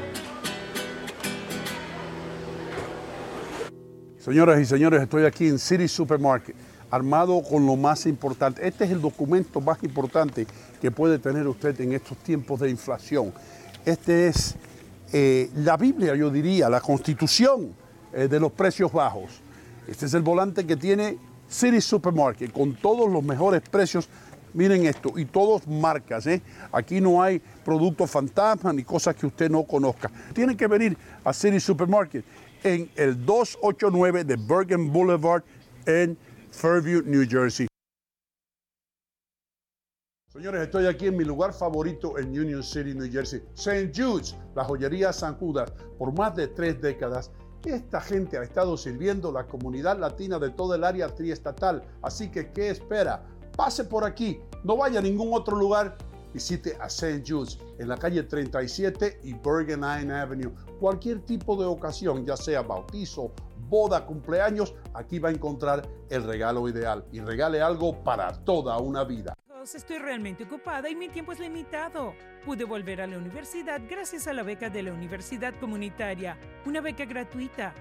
Señoras y señores, estoy aquí en City Supermarket, armado con lo más importante. Este es el documento más importante que puede tener usted en estos tiempos de inflación. Este es eh, la Biblia, yo diría, la constitución eh, de los precios bajos. Este es el volante que tiene City Supermarket con todos los mejores precios. Miren esto, y todos marcas, ¿eh? Aquí no hay productos fantasma ni cosas que usted no conozca. Tienen que venir a City Supermarket en el 289 de Bergen Boulevard en Fairview, New Jersey. Señores, estoy aquí en mi lugar favorito en Union City, New Jersey, St. Jude's, la joyería San Judas, por más de tres décadas. Esta gente ha estado sirviendo la comunidad latina de todo el área triestatal, así que ¿qué espera? Pase por aquí, no vaya a ningún otro lugar, visite a St. Jude's en la calle 37 y Bergen Line Avenue. Cualquier tipo de ocasión, ya sea bautizo, boda, cumpleaños, aquí va a encontrar el regalo ideal y regale algo para toda una vida. Estoy realmente ocupada y mi tiempo es limitado. Pude volver a la universidad gracias a la beca de la Universidad Comunitaria, una beca gratuita.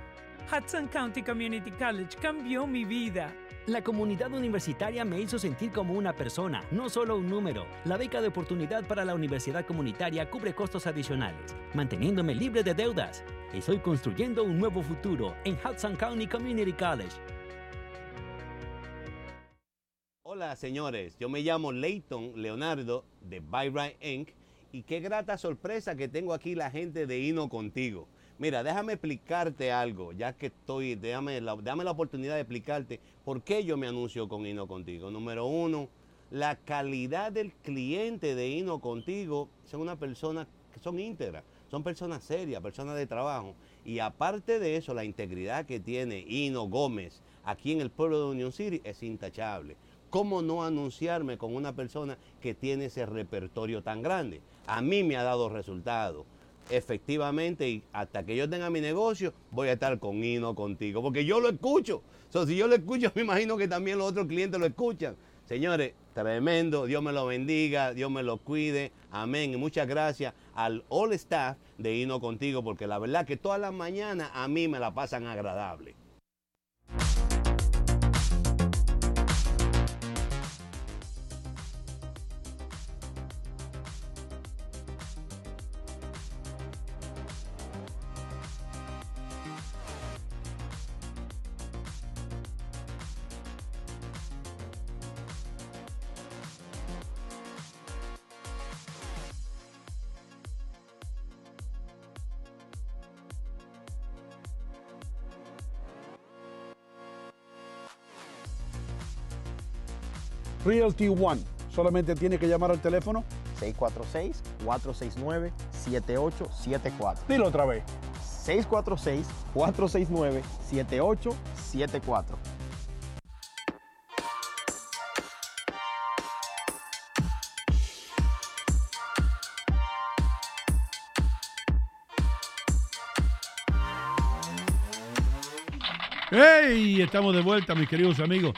Hudson County Community College cambió mi vida. La comunidad universitaria me hizo sentir como una persona, no solo un número. La beca de oportunidad para la universidad comunitaria cubre costos adicionales, manteniéndome libre de deudas. Estoy construyendo un nuevo futuro en Hudson County Community College. Hola señores, yo me llamo Leighton Leonardo de Byright Inc. y qué grata sorpresa que tengo aquí la gente de Hino contigo. Mira, déjame explicarte algo, ya que estoy, déjame la, dame la oportunidad de explicarte por qué yo me anuncio con Hino contigo. Número uno, la calidad del cliente de Hino contigo son una persona que son íntegras, son personas serias, personas de trabajo. Y aparte de eso, la integridad que tiene Hino Gómez aquí en el pueblo de Union City es intachable. ¿Cómo no anunciarme con una persona que tiene ese repertorio tan grande? A mí me ha dado resultados. Efectivamente, y hasta que yo tenga mi negocio, voy a estar con Hino contigo, porque yo lo escucho. So, si yo lo escucho, (laughs) me imagino que también los otros clientes lo escuchan. Señores, tremendo, Dios me lo bendiga, Dios me lo cuide, amén. Y muchas gracias al all staff de Hino contigo, porque la verdad que todas las mañanas a mí me la pasan agradable. Realty One. Solamente tiene que llamar al teléfono 646-469-7874. Dilo otra vez. 646-469-7874. ¡Hey! Estamos de vuelta, mis queridos amigos.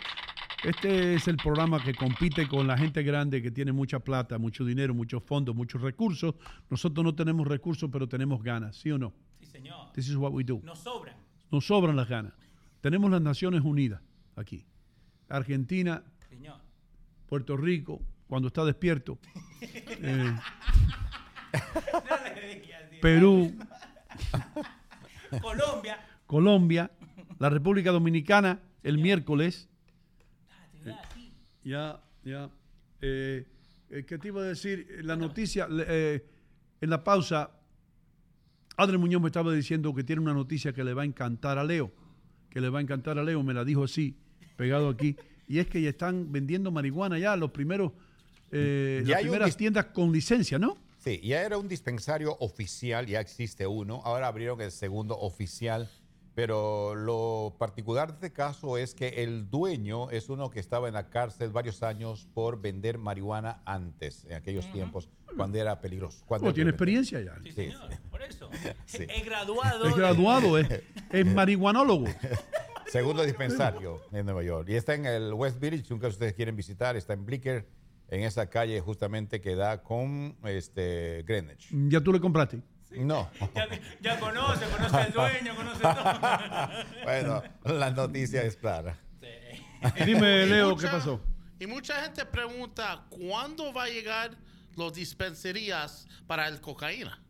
Este es el programa que compite con la gente grande que tiene mucha plata, mucho dinero, muchos fondos, muchos recursos. Nosotros no tenemos recursos, pero tenemos ganas, ¿sí o no? Sí, señor. This is what we do. Nos sobra. Nos sobran las ganas. Tenemos las Naciones Unidas aquí. Argentina, Señor. Puerto Rico, cuando está despierto. (laughs) Eh, Perú, Colombia. Colombia, la República Dominicana, el miércoles. Ya, ya. Eh, eh, ¿Qué te iba a decir? La noticia, eh, en la pausa, Adri Muñoz me estaba diciendo que tiene una noticia que le va a encantar a Leo. Que le va a encantar a Leo, me la dijo así, pegado aquí. Y es que ya están vendiendo marihuana ya, los primeros, eh, Ya las primeras tiendas con licencia, ¿no? Sí, ya era un dispensario oficial, ya existe uno, ahora abrieron el segundo oficial, pero lo particular de este caso es que el dueño es uno que estaba en la cárcel varios años por vender marihuana antes, en aquellos tiempos, cuando era peligroso. Cuando Oh, tiene experiencia ya. Sí, sí. Por eso. (laughs) Sí. Es graduado. Es graduado, es, es (laughs) marihuanólogo. Segundo dispensario en Nueva York. Y está en el West Village, nunca ustedes quieren visitar, está en Blicker, en esa calle justamente que da con este, Greenwich. ¿Ya tú le compraste? No. (laughs) Ya, ya conoce, conoce al dueño, conoce todo. (laughs) Bueno, la noticia es clara. Dime, Y Leo, mucha- ¿qué pasó? Y mucha gente pregunta, ¿cuándo va a llegar los dispensarías para el cocaína?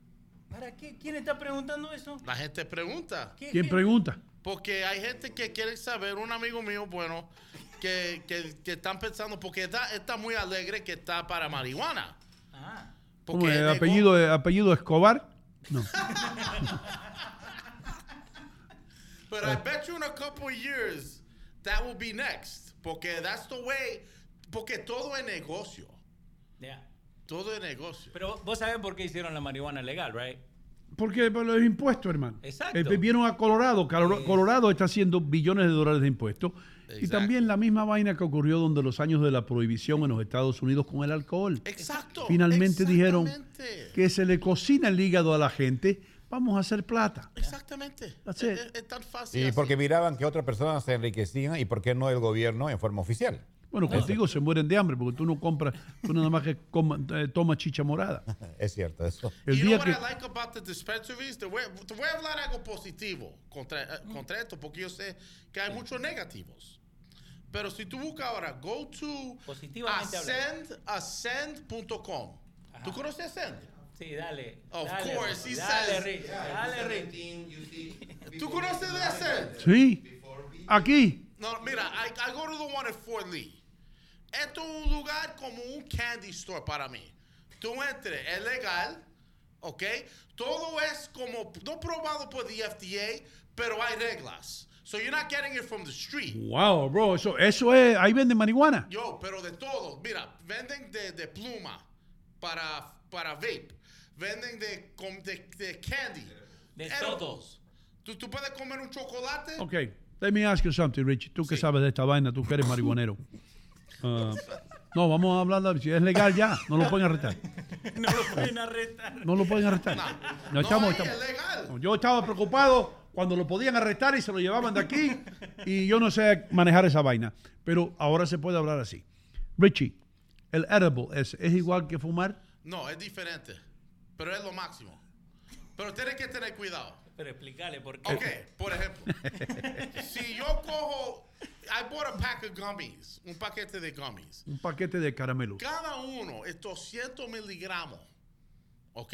¿Para qué? ¿Quién está preguntando eso? La gente pregunta. ¿Quién pregunta? Porque hay gente que quiere saber, un amigo mío, bueno, que, que, que están pensando, porque está, está muy alegre que está para marihuana. Ah. ¿Cómo Porque apellido, apellido Escobar? No. But I bet you in a couple of years that will be next. Porque that's the way. Porque todo es negocio. Ya. Todo es negocio. Pero vos sabés por qué hicieron la marihuana legal, right? Porque por los impuestos, hermano. Exacto. Eh, vieron a Colorado. Colorado, Colorado está haciendo billones de dólares de impuestos. Y también la misma vaina que ocurrió donde los años de la prohibición en los Estados Unidos con el alcohol. Exacto. Finalmente dijeron que se le cocina el hígado a la gente. Vamos a hacer plata. Exactamente. Es, it. es- es tan fácil. Y así. porque miraban que otras personas se enriquecían y por qué no el gobierno en forma oficial. Bueno, contigo se mueren de hambre porque tú no compras, tú nada más que coma- eh, tomas chicha morada. (laughs) Es cierto eso. El you know día what que I like about the dispensaries? Te voy, te voy a hablar algo positivo contra, eh, contra esto, porque yo sé que hay muchos negativos. Pero si tú buscas ahora, go to ascend.com. ¿Tú conoces Ascend? Sí, dale. Of dale, course, he dale, says- Rich. Dale, Rich. ¿Tú conoces de Ascend? Sí. Aquí. No, mira, I, I go to the one at Fort Lee. Esto es un lugar como un candy store para mí. Tú entres, es legal, ¿ok? Todo es como, no probado por the FDA, pero hay reglas. So you're not getting it from the street. Wow, bro, eso, eso es, ahí venden marihuana. Yo, pero de todo. Mira, venden de, de pluma para, para vape. Venden de, de, de candy. De edibles. ¿Tú, ¿Tú puedes comer un chocolate? Ok, let me ask you something, Rich. Tú que sabes de esta vaina, tú que eres marihuanero. (laughs) Ah, no, vamos a hablar, de- si es legal ya, no lo pueden arrestar. No lo pueden arrestar. No lo pueden arrestar. No, estamos, es estamos- legal. no, yo estaba preocupado cuando lo podían arrestar y se lo llevaban de aquí y yo no sé manejar esa vaina. Pero ahora se puede hablar así. Richie, el edible es, es igual que fumar. No, es diferente. Pero es lo máximo. Pero tienes que tener cuidado. Pero explícale por qué. Ok, por ejemplo, (laughs) si yo cojo, I bought a pack of gummies, un paquete de gummies. Un paquete de caramelo. Cada uno es 200 miligramos, ¿ok?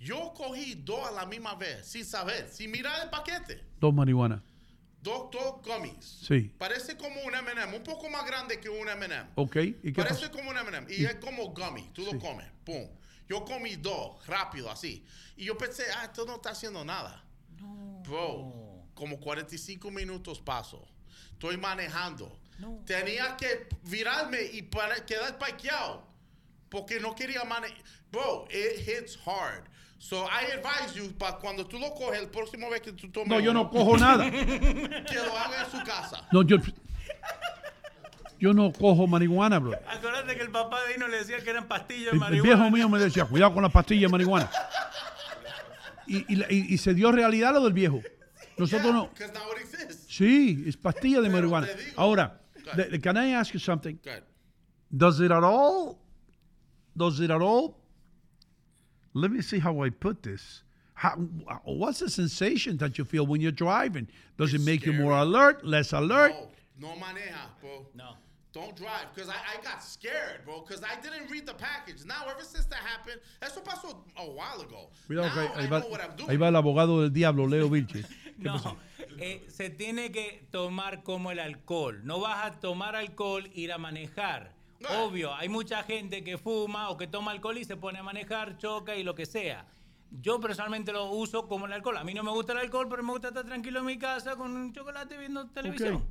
Yo cogí dos a la misma vez, sin saber, sin mirar el paquete. Dos marihuana. Dos, dos gummies. Sí. Parece como un M&M, un poco más grande que un M&M. Ok, ¿y qué Parece pasó? como un M&M y es como gummy. Tú lo comes, pum. Yo comí dos, rápido, así. Y yo pensé, ah, esto no está haciendo nada. Bro, como 45 minutos paso. Estoy manejando. Tenía que virarme y para quedar parqueado. porque no quería manejar. Bro, it hits hard. So I advise you, para cuando tú lo coges, el próximo vez que tú tomes. No, yo no cojo nada. (laughs) Que lo haga en su casa. No, yo, yo no cojo marihuana, bro. Acuérdate que el papá de Dino le decía que eran pastillas de El, el marihuana. viejo mío me decía, cuidado con las pastillas de marihuana. Y, y y- y se dio realidad lo del viejo. Nosotros no. Sí, es pastilla de marihuana. Ahora, can I ask you something? Does it at all? Does it at all? Let me see how I put this. How, what's the sensation that you feel when you're driving? Does it make you more alert, less alert? No no maneja, bro. No. Don't drive. Because I, I got scared, bro. Because I didn't read the package. Now, ever since that happened, eso pasó a while ago. Cuidado que now ahí I va, know what I'm doing. ahí va el abogado del diablo, Leo Vilches. (laughs) No, eh, se tiene que tomar como el alcohol. No vas a tomar alcohol, ir a manejar. Obvio, hay mucha gente que fuma o que toma alcohol y se pone a manejar, choca y lo que sea. Yo personalmente lo uso como el alcohol. A mí no me gusta el alcohol, pero me gusta estar tranquilo en mi casa con un chocolate viendo televisión.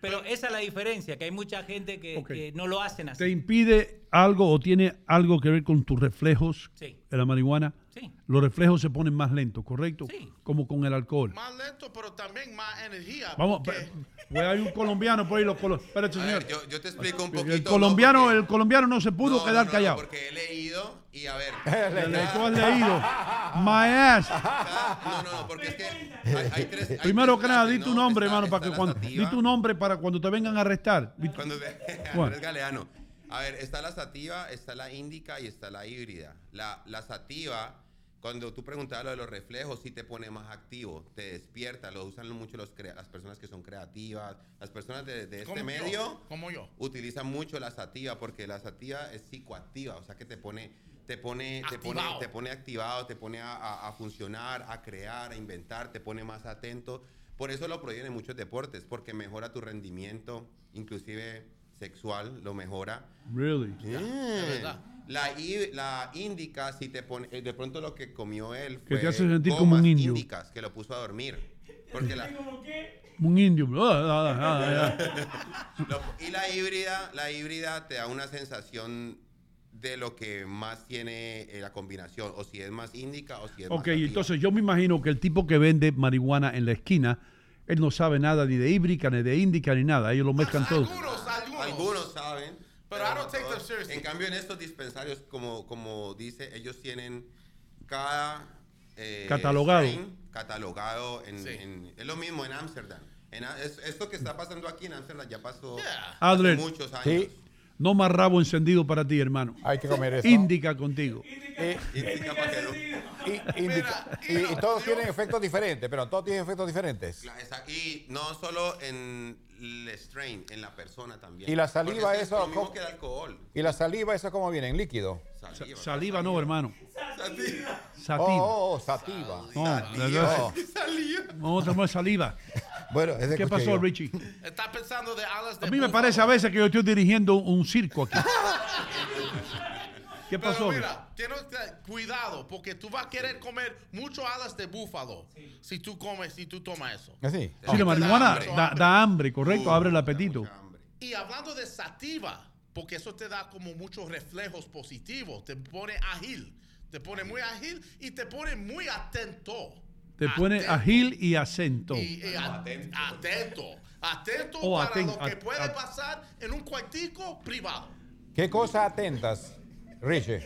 Pero esa es la diferencia, que hay mucha gente que, no lo hacen así. ¿Te impide algo o tiene algo que ver con tus reflejos Sí. de la marihuana? Sí. Los reflejos se ponen más lentos, ¿correcto? Como con el alcohol. Más lento, pero también más energía. Vamos, porque- pues hay un colombiano por ahí. Los colo- Espérate, A señor. ver, yo, yo te explico un el poquito. colombiano, el colombiano no se pudo No, quedar no, no, callado. porque he leído y a ver. Le- Tú has leído. My ass. (laughs) No, no, no, porque es que hay, hay tres. hay Primero tres que nada, di tu ¿no? nombre, hermano, para que cuando. sativa. Di tu nombre para cuando te vengan a arrestar. Di- Cuando te- Bueno. (laughs) Andrés Galeano. A ver, está la sativa, está la índica y está la híbrida. La, la sativa, cuando tú preguntabas lo de los reflejos, sí te pone más activo, te despierta, lo usan mucho los crea- las personas que son creativas, las personas de, de este Como yo, medio como yo. utilizan mucho la sativa porque la sativa es psicoactiva, o sea que te pone, te pone, te pone, Activado. te pone activado, te pone a, a- a funcionar, a crear, a inventar, te pone más atento. Por eso lo prohíben en muchos deportes, porque mejora tu rendimiento, inclusive sexual, lo mejora. Really? Yeah. La, i- la índica, si te pone, eh, de pronto lo que comió él Que fue te hace sentir como un indio. índicas, que lo puso a dormir. Porque la, Un indio. Ah, ah, ah, ah. Lo- y la híbrida, la híbrida te da una sensación de lo que más tiene eh, la combinación, o si es más índica o si es más Ok, entonces yo me imagino que el tipo que vende marihuana en la esquina, él no sabe nada ni de híbrica, ni de índica, ni nada. Ellos lo mezclan todo. Algunos, algunos. Algunos saben. Pero I don't take them seriously. En cambio, en estos dispensarios, como, como dice, ellos tienen cada eh, Catalogado. strain catalogado. En, en- es lo mismo en Ámsterdam. En es- esto que está pasando aquí en Ámsterdam ya pasó hace Adler, muchos años. No más rabo encendido para ti, hermano. Hay que comer eso. Indica contigo. Indica para que no- Y, indica- y- y todos tienen efectos diferentes, pero todos tienen efectos diferentes. Y no solo en el strain, en la persona también. Y la saliva, Porque es eso, lo mismo ¿cómo? que el alcohol. ¿Y la saliva, eso cómo viene? ¿En líquido? Saliva. Saliva no, hermano. Sativa. Sativa. Oh, oh, sativa. No, no, Saliva. no, no es saliva. Bueno, ese ¿Qué escuché pasó, yo. Richie? Está pensando de alas de A mí me búfalo. parece a veces que yo estoy dirigiendo un circo aquí. ¿Qué Pero pasó? mira, tienes que cuidado porque tú vas a querer comer mucho alas de búfalo si tú comes, si tú tomas eso. ¿Así? Sí, la marihuana da, da hambre, correcto, abre el apetito. Y hablando de sativa, porque eso te da como muchos reflejos positivos, te pone ágil, te pone muy ágil y te pone muy atento. Te pone agil y acento. Y, y a- atento, atento Oh, para aten- lo que at- puede at- pasar en un cuartico privado. ¿Qué cosas atentas, Richie?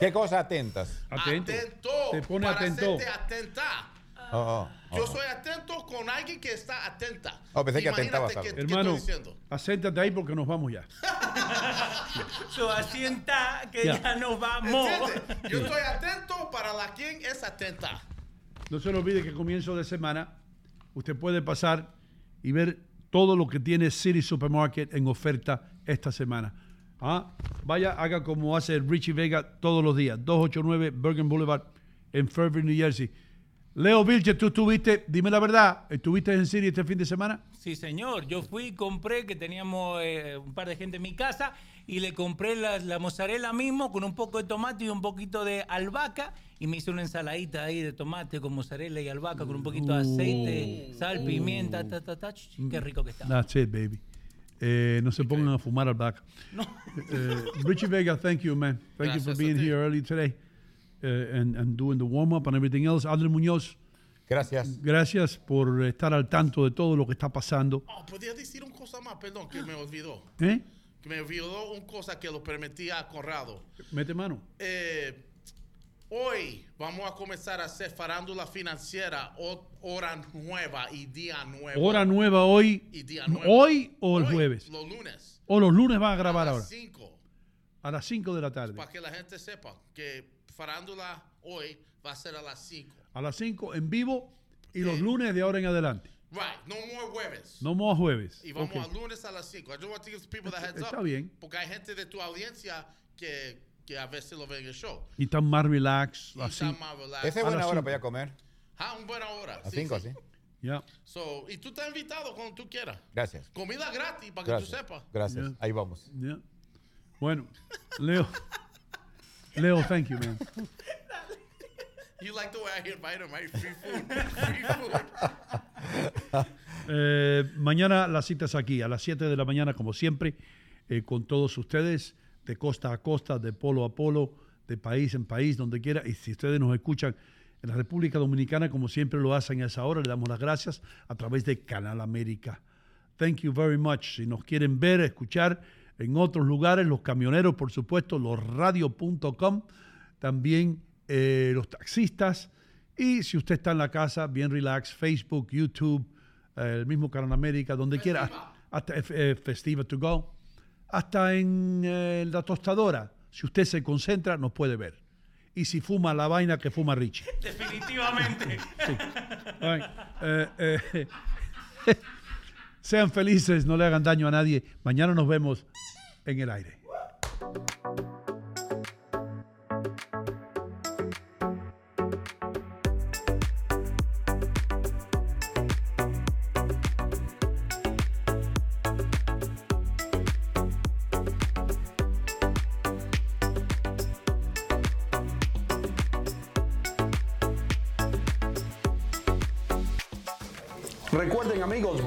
¿Qué cosas atentas? Atento. Atento. Te pone para atento. hacerte atenta. Oh, oh, Yo oh. soy atento con alguien que está atenta. Oh, pensé que qué- algo. qué Hermano, estoy diciendo. acéntate ahí porque nos vamos ya. (laughs) So, asienta que Ya. ya nos vamos. ¿Entiendes? Yo estoy atento para la quien es atenta. No se le olvide que comienzo de semana usted puede pasar y ver todo lo que tiene City Supermarket en oferta esta semana. Ah, vaya, haga como hace Richie Vega todos los días. 289 Bergen Boulevard en Fairview, New Jersey. Leo Vilches, tú estuviste, dime la verdad, ¿estuviste en City este fin de semana? Sí, señor. Yo fui compré, que teníamos eh, un par de gente en mi casa, y le compré la, la mozzarella mismo con un poco de tomate y un poquito de albahaca, y me hice una ensaladita ahí de tomate con mozzarella y albahaca con un poquito de aceite, sal, pimienta, ta, ta, ta. ch, Qué rico que está. That's it, baby. Eh, no se pongan a fumar al back. Eh, Richie Vega, thank you, man. Thank you for being here early today uh, and, and doing the warm up and everything else. Adler Muñoz. Gracias. Gracias por estar al tanto de todo lo que está pasando. Oh, podía decir una cosa más, perdón, que me olvidó. ¿Eh? Que me olvidó una cosa que lo permitía a Conrado. Mete mano. Eh, hoy vamos a comenzar a hacer farándula financiera, hora nueva y día nuevo. Hora nueva hoy. Y día nuevo. ¿Hoy o el Hoy, jueves? Los lunes. O los lunes va a grabar a ahora. las 5. A las 5 de la tarde. Para que la gente sepa que farándula hoy va a ser a las 5. A las 5 en vivo y los lunes de ahora en adelante. Right, no more jueves. No más jueves. Y vamos Ok. a lunes a las 5. I just want to give people the heads Está up. bien. Porque hay gente de tu audiencia que, que a veces lo ve en el show. Y están más relax. Y así. están más relax. Esa es A buena hora cinco. para ir a comer. Ah, una buena hora. A Sí, 5 sí. así. Ya. So, y tú estás invitado cuando tú quieras. Gracias. Comida gratis para que Gracias. tú sepas. Gracias. Ahí vamos. Ya. Bueno, Leo. Leo, thank you, man. (laughs) You like the way I invite him, right? Free food. Free food. (laughs) Eh, mañana la cita es aquí, a las 7 de la mañana, como siempre, eh, con todos ustedes, de costa a costa, de polo a polo, de país en país, donde quiera. Y si ustedes nos escuchan en la República Dominicana, como siempre lo hacen a esa hora, le damos las gracias a través de Canal América. Thank you very much. Si nos quieren ver, escuchar en otros lugares, los camioneros, por supuesto, losradio.com, también eh, los taxistas. Y si usted está en la casa, bien relax, Facebook, YouTube, eh, el mismo Canal América, donde quiera, hasta eh, eh, Festiva to Go, hasta en la tostadora. Si usted se concentra, nos puede ver. Y si fuma la vaina que fuma Richie. (laughs) Definitivamente. Right. (laughs) Sean felices, no le hagan daño a nadie. Mañana nos vemos en el aire.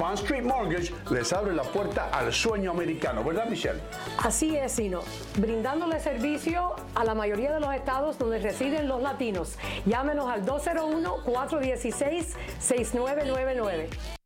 Bond Street Mortgage les abre la puerta al sueño americano, ¿verdad Michelle? Así es, Sino, brindándole servicio a la mayoría de los estados donde residen los latinos. Llámenos al 201-416-6999.